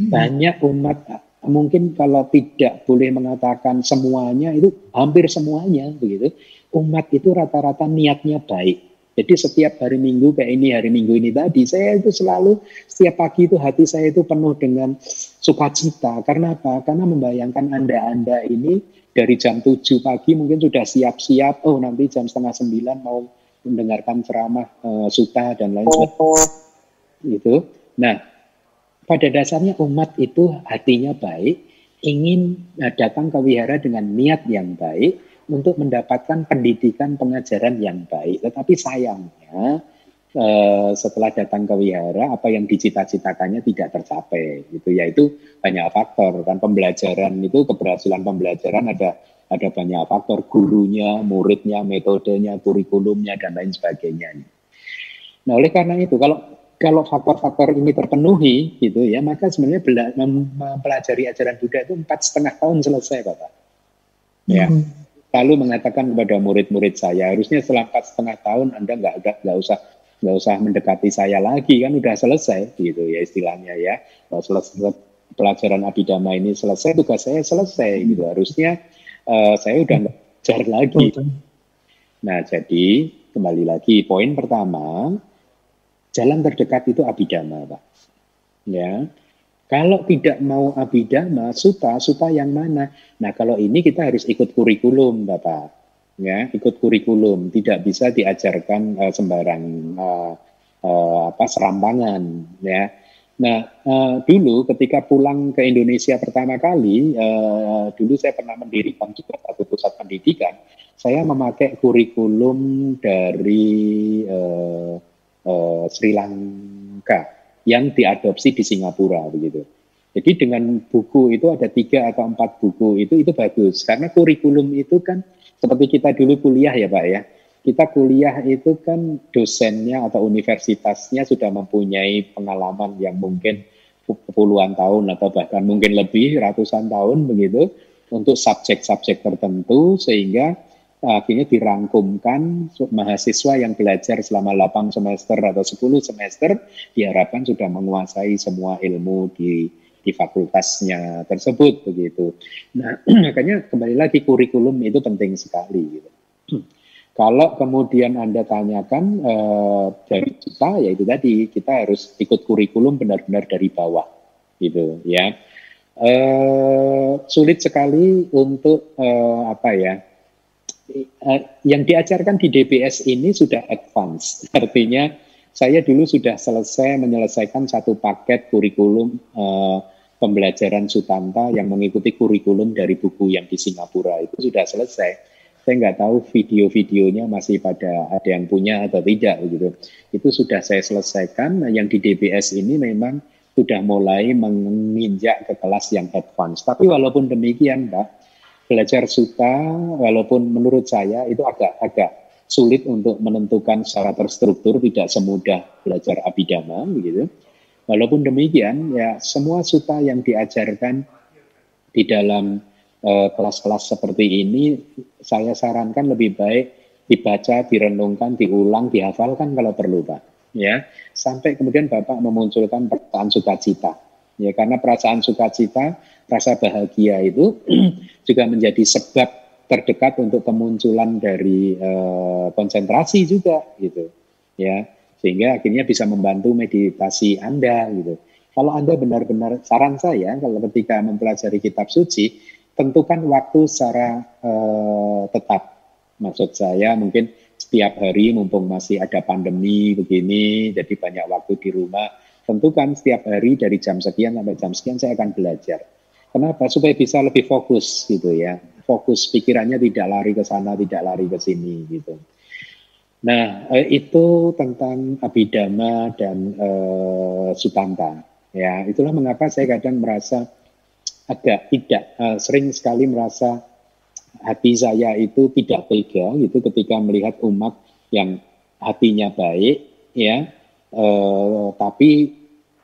Hmm. banyak umat mungkin kalau tidak boleh mengatakan semuanya itu hampir semuanya begitu. Umat itu rata-rata niatnya baik. Jadi setiap hari Minggu kayak ini hari Minggu ini tadi, saya itu selalu setiap pagi itu hati saya itu penuh dengan sukacita. Karena apa? Karena membayangkan anda-anda ini dari jam 7 pagi mungkin sudah siap-siap. Oh nanti jam setengah sembilan mau mendengarkan ceramah uh, suta dan lain sebagainya. Itu. Nah, pada dasarnya umat itu hatinya baik, ingin datang ke wihara dengan niat yang baik, untuk mendapatkan pendidikan pengajaran yang baik. Tetapi sayangnya eh, setelah datang ke wihara apa yang dicita-citakannya tidak tercapai gitu yaitu banyak faktor kan pembelajaran itu keberhasilan pembelajaran ada ada banyak faktor gurunya, muridnya, metodenya, kurikulumnya dan lain sebagainya. Nah oleh karena itu kalau kalau faktor-faktor ini terpenuhi gitu ya maka sebenarnya mempelajari ajaran Buddha itu empat setengah tahun selesai Bapak. Ya. Hmm lalu mengatakan kepada murid-murid saya harusnya setelah empat setengah tahun anda nggak ada nggak usah nggak usah mendekati saya lagi kan udah selesai gitu ya istilahnya ya. Kalau selesai pelajaran abidama ini selesai tugas saya selesai gitu. Harusnya uh, saya udah nggak belajar lagi. Nah jadi kembali lagi poin pertama jalan terdekat itu abidama pak. Ya. Kalau tidak mau abidama, suta, suta yang mana? Nah, kalau ini kita harus ikut kurikulum, Bapak. Ya, ikut kurikulum, tidak bisa diajarkan uh, sembarang uh, uh, apa serampangan, ya. Nah, uh, dulu ketika pulang ke Indonesia pertama kali, uh, dulu saya pernah mendirikan juga satu pusat pendidikan. Saya memakai kurikulum dari uh, uh, Sri Lanka yang diadopsi di Singapura begitu. Jadi dengan buku itu ada tiga atau empat buku itu itu bagus karena kurikulum itu kan seperti kita dulu kuliah ya pak ya. Kita kuliah itu kan dosennya atau universitasnya sudah mempunyai pengalaman yang mungkin puluhan tahun atau bahkan mungkin lebih ratusan tahun begitu untuk subjek-subjek tertentu sehingga akhirnya dirangkumkan mahasiswa yang belajar selama 8 semester atau 10 semester diharapkan sudah menguasai semua ilmu di di fakultasnya tersebut begitu. Nah, makanya kembali lagi kurikulum itu penting sekali gitu. Kalau kemudian Anda tanyakan eh, dari kita ya itu tadi kita harus ikut kurikulum benar-benar dari bawah gitu ya. Eh, sulit sekali untuk eh, apa ya? uh, yang diajarkan di DBS ini sudah advance. Artinya saya dulu sudah selesai menyelesaikan satu paket kurikulum uh, pembelajaran Sutanta yang mengikuti kurikulum dari buku yang di Singapura itu sudah selesai. Saya nggak tahu video-videonya masih pada ada yang punya atau tidak gitu. Itu sudah saya selesaikan. Nah, yang di DBS ini memang sudah mulai menginjak ke kelas yang advance. Tapi walaupun demikian, Mbak, belajar suta walaupun menurut saya itu agak-agak sulit untuk menentukan secara terstruktur tidak semudah belajar abidama begitu. Walaupun demikian ya semua suta yang diajarkan di dalam eh, kelas-kelas uh, seperti ini saya sarankan lebih baik dibaca, direnungkan, diulang, dihafalkan kalau perlu Pak. Ya, sampai kemudian Bapak memunculkan perasaan sukacita. Ya, karena perasaan sukacita rasa bahagia itu juga menjadi sebab terdekat untuk kemunculan dari uh, konsentrasi juga gitu ya sehingga akhirnya bisa membantu meditasi Anda gitu. Kalau Anda benar-benar saran saya kalau ketika mempelajari kitab suci tentukan waktu secara uh, tetap. Maksud saya mungkin setiap hari mumpung masih ada pandemi begini jadi banyak waktu di rumah tentukan setiap hari dari jam sekian sampai jam sekian saya akan belajar Kenapa? Supaya bisa lebih fokus gitu ya. Fokus pikirannya tidak lari ke sana, tidak lari ke sini gitu. Nah, eh, itu tentang Abhidhamma dan eh, Sutanta. Ya, itulah mengapa saya kadang merasa agak tidak eh, sering sekali merasa hati saya itu tidak tega gitu ketika melihat umat yang hatinya baik ya eh, tapi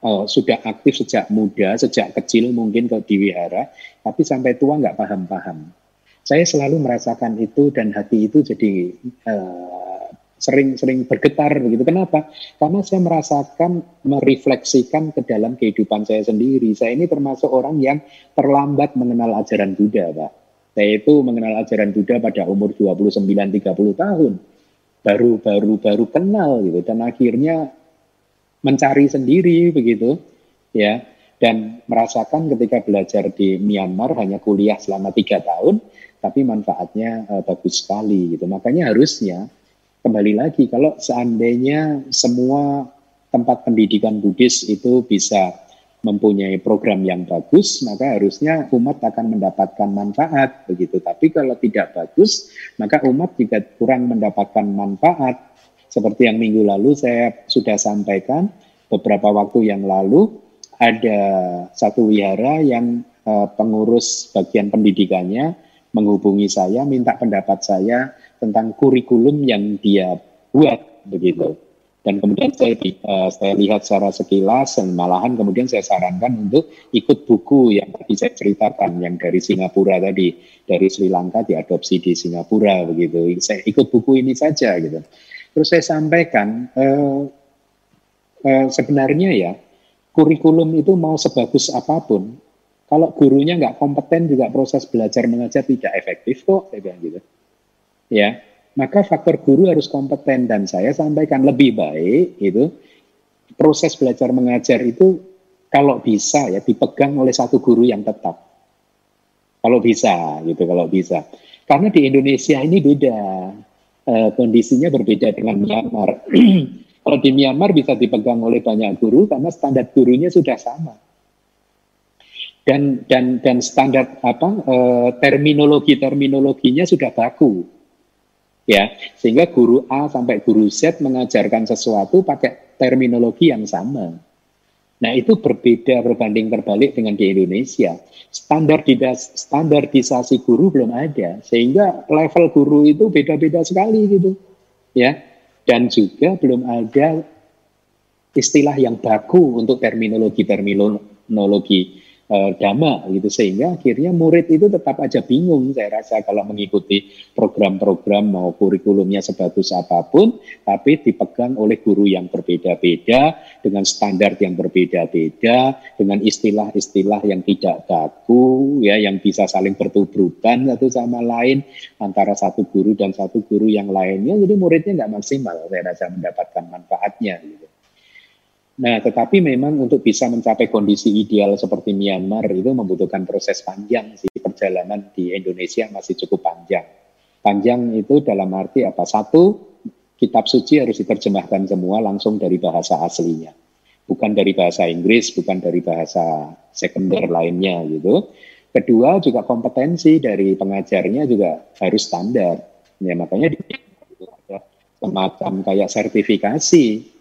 eh, sudah aktif sejak muda sejak kecil mungkin ke di wihara tapi sampai tua nggak paham-paham saya selalu merasakan itu dan hati itu jadi eh, sering-sering bergetar begitu. Kenapa? Karena saya merasakan merefleksikan ke dalam kehidupan saya sendiri. Saya ini termasuk orang yang terlambat mengenal ajaran Buddha, Pak. Saya itu mengenal ajaran Buddha pada umur 29-30 tahun. Baru-baru baru kenal gitu dan akhirnya mencari sendiri begitu ya dan merasakan ketika belajar di Myanmar hanya kuliah selama tiga tahun tapi manfaatnya uh, bagus sekali gitu makanya harusnya kembali lagi kalau seandainya semua tempat pendidikan Buddhis itu bisa mempunyai program yang bagus, maka harusnya umat akan mendapatkan manfaat begitu. Tapi kalau tidak bagus, maka umat juga kurang mendapatkan manfaat. Seperti yang minggu lalu saya sudah sampaikan beberapa waktu yang lalu ada satu wihara yang uh, pengurus bagian pendidikannya menghubungi saya minta pendapat saya tentang kurikulum yang dia buat begitu. Dan kemudian saya, uh, saya lihat secara sekilas dan malahan kemudian saya sarankan untuk ikut buku yang tadi saya ceritakan yang dari Singapura tadi, dari Sri Lanka diadopsi di Singapura begitu. Saya ikut buku ini saja gitu. Terus saya sampaikan uh, uh, sebenarnya ya kurikulum itu mau sebagus apa pun, kalau gurunya nggak kompeten juga proses belajar mengajar tidak efektif kok, saya bilang gitu. Ya maka faktor guru harus kompeten dan saya sampaikan lebih baik itu proses belajar mengajar itu kalau bisa ya dipegang oleh satu guru yang tetap. Kalau bisa gitu kalau bisa. Karena di Indonesia ini beda e, kondisinya berbeda dengan Myanmar kalau di Myanmar bisa dipegang oleh banyak guru karena standar gurunya sudah sama dan dan dan standar apa e, terminologi terminologinya sudah baku ya sehingga guru A sampai guru Z mengajarkan sesuatu pakai terminologi yang sama. Nah itu berbeda berbanding terbalik dengan di Indonesia. Standardisasi, standardisasi guru belum ada, sehingga level guru itu beda-beda sekali gitu, ya. Dan juga belum ada istilah yang baku untuk terminologi-terminologi uh, dhamma gitu sehingga akhirnya murid itu tetap aja bingung saya rasa kalau mengikuti program-program mau kurikulumnya sebagus apa pun tapi dipegang oleh guru yang berbeda-beda dengan standar yang berbeda-beda dengan istilah-istilah yang tidak baku ya yang bisa saling bertubrukan satu sama lain antara satu guru dan satu guru yang lainnya jadi muridnya nggak maksimal saya rasa mendapatkan manfaatnya gitu. Nah, tetapi memang untuk bisa mencapai kondisi ideal seperti Myanmar itu membutuhkan proses panjang sih. Perjalanan di Indonesia masih cukup panjang. Panjang itu dalam arti apa? Satu, kitab suci harus diterjemahkan semua langsung dari bahasa aslinya. Bukan dari bahasa Inggris, bukan dari bahasa sekunder lainnya gitu. Kedua, juga kompetensi dari pengajarnya juga harus standar. Ya, makanya ada semacam kayak sertifikasi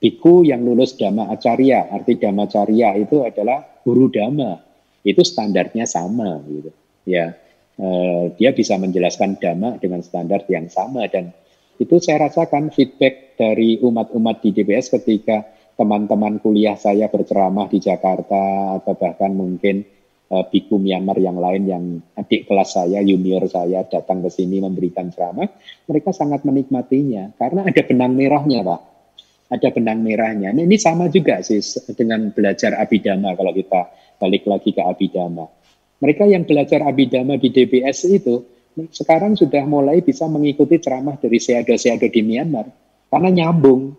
biku yang lulus Dhamma Acarya, arti Dhamma Acarya itu adalah guru Dhamma. Itu standarnya sama gitu. Ya. Eh, dia bisa menjelaskan Dhamma dengan standar yang sama dan itu saya rasakan feedback dari umat-umat di DBS ketika teman-teman kuliah saya berceramah di Jakarta atau bahkan mungkin uh, biku Myanmar yang lain yang adik kelas saya, junior saya datang ke sini memberikan ceramah, mereka sangat menikmatinya karena ada benang merahnya, Pak ada benang merahnya. Nah, ini sama juga sih dengan belajar abidama kalau kita balik lagi ke abidama. Mereka yang belajar abidama di DBS itu sekarang sudah mulai bisa mengikuti ceramah dari seado-seado di Myanmar karena nyambung.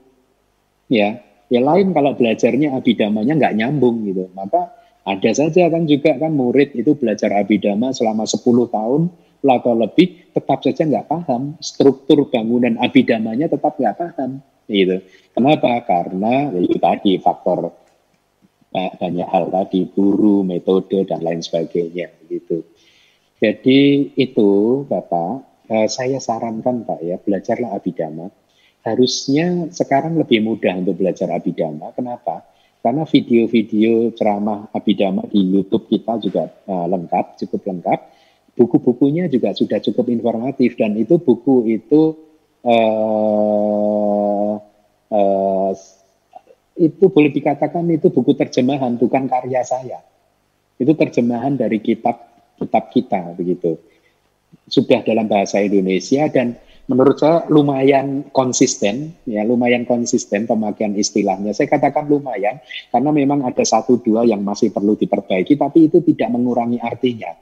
Ya, ya lain kalau belajarnya abidamanya nggak nyambung gitu. Maka ada saja kan juga kan murid itu belajar abidama selama 10 tahun atau lebih tetap saja nggak paham struktur bangunan abidamanya tetap nggak paham gitu. Kenapa? Karena ya itu tadi faktor banyak hal tadi guru, metode dan lain sebagainya gitu. Jadi itu Bapak, eh, saya sarankan Pak ya, belajarlah abidama. Harusnya sekarang lebih mudah untuk belajar abidama. Kenapa? Karena video-video ceramah abidama di YouTube kita juga uh, lengkap, cukup lengkap. Buku-bukunya juga sudah cukup informatif dan itu buku itu uh, uh, itu boleh dikatakan itu buku terjemahan bukan karya saya. Itu terjemahan dari kitab kitab kita begitu. Sudah dalam bahasa Indonesia dan menurut saya lumayan konsisten, ya lumayan konsisten pemakaian istilahnya. Saya katakan lumayan karena memang ada satu dua yang masih perlu diperbaiki, tapi itu tidak mengurangi artinya,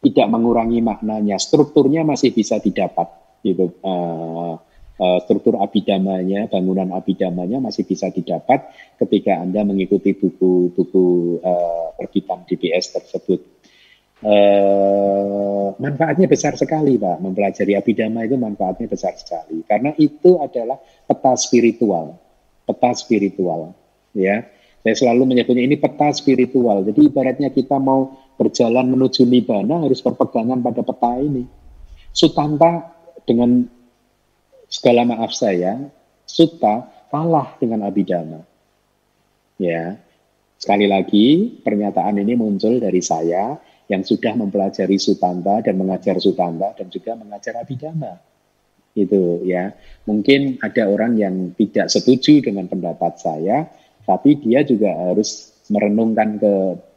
tidak mengurangi maknanya. Strukturnya masih bisa didapat, gitu. Uh, uh, struktur abidamanya, bangunan abidamanya masih bisa didapat ketika anda mengikuti buku-buku uh, terbitan DBS tersebut eh, manfaatnya besar sekali Pak. Mempelajari abidama itu manfaatnya besar sekali. Karena itu adalah peta spiritual. Peta spiritual. Ya, Saya selalu menyebutnya ini peta spiritual. Jadi ibaratnya kita mau berjalan menuju Nibbana harus berpegangan pada peta ini. Sutanta dengan segala maaf saya, Sutta kalah dengan Abidama. Ya, sekali lagi pernyataan ini muncul dari saya yang sudah mempelajari Sutanta dan mengajar Sutanta dan juga mengajar Abhidhamma. Itu ya. Mungkin ada orang yang tidak setuju dengan pendapat saya, tapi dia juga harus merenungkan ke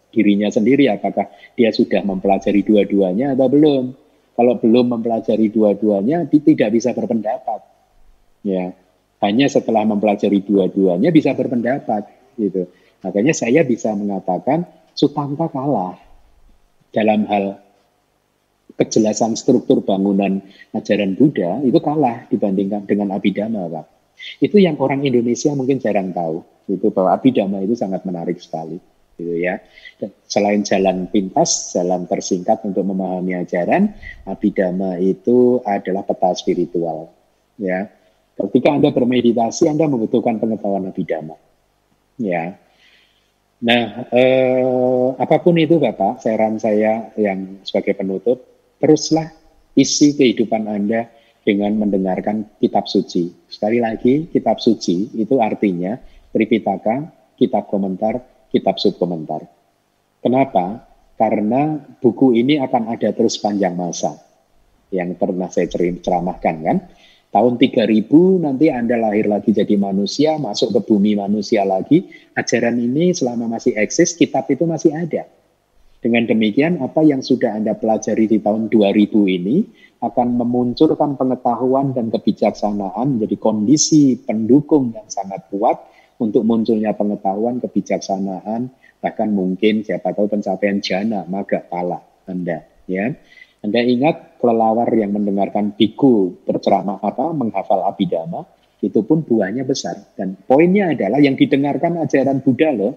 dirinya sendiri apakah dia sudah mempelajari dua-duanya atau belum. Kalau belum mempelajari dua-duanya, tidak bisa berpendapat. Ya, hanya setelah mempelajari dua-duanya bisa berpendapat gitu. Makanya saya bisa mengatakan Sutanta kalah dalam hal kejelasan struktur bangunan ajaran Buddha itu kalah dibandingkan dengan Abhidhamma, Pak. Itu yang orang Indonesia mungkin jarang tahu, itu bahwa Abhidhamma itu sangat menarik sekali, gitu ya. Selain jalan pintas, jalan tersingkat untuk memahami ajaran, Abhidhamma itu adalah peta spiritual, ya. Ketika Anda bermeditasi, Anda membutuhkan pengetahuan Abhidhamma, ya. Nah, eh, apa pun itu Bapak, saran saya yang sebagai penutup, teruslah isi kehidupan Anda dengan mendengarkan kitab suci. Sekali lagi, kitab suci itu artinya Tripitaka, kitab komentar, kitab subkomentar. Kenapa? Karena buku ini akan ada terus panjang masa. Yang pernah saya ceramahkan kan tahun 3000 nanti Anda lahir lagi jadi manusia, masuk ke bumi manusia lagi, ajaran ini selama masih eksis, kitab itu masih ada. Dengan demikian, apa yang sudah Anda pelajari di tahun 2000 ini akan memunculkan pengetahuan dan kebijaksanaan menjadi kondisi pendukung yang sangat kuat untuk munculnya pengetahuan, kebijaksanaan, bahkan mungkin siapa tahu pencapaian jana, maga, pala Anda. Ya. Anda ingat kelelawar yang mendengarkan biku berceramah apa, menghafal abidama, itu pun buahnya besar. Dan poinnya adalah yang didengarkan ajaran Buddha loh.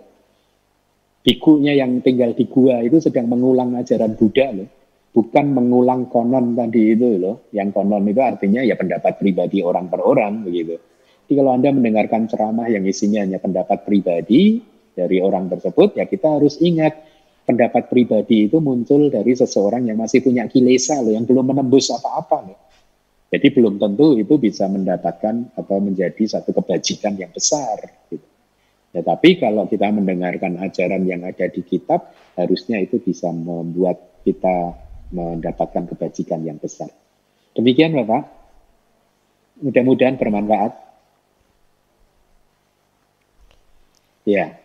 Bikunya yang tinggal di gua itu sedang mengulang ajaran Buddha loh. Bukan mengulang konon tadi itu loh. Yang konon itu artinya ya pendapat pribadi orang per orang begitu. Jadi kalau Anda mendengarkan ceramah yang isinya hanya pendapat pribadi dari orang tersebut, ya kita harus ingat pendapat pribadi itu muncul dari seseorang yang masih punya kilesa loh, yang belum menembus apa-apa loh. Jadi belum tentu itu bisa mendapatkan atau menjadi satu kebajikan yang besar. Gitu. Ya, tapi kalau kita mendengarkan ajaran yang ada di kitab, harusnya itu bisa membuat kita mendapatkan kebajikan yang besar. Demikian Bapak. Mudah-mudahan bermanfaat. Ya.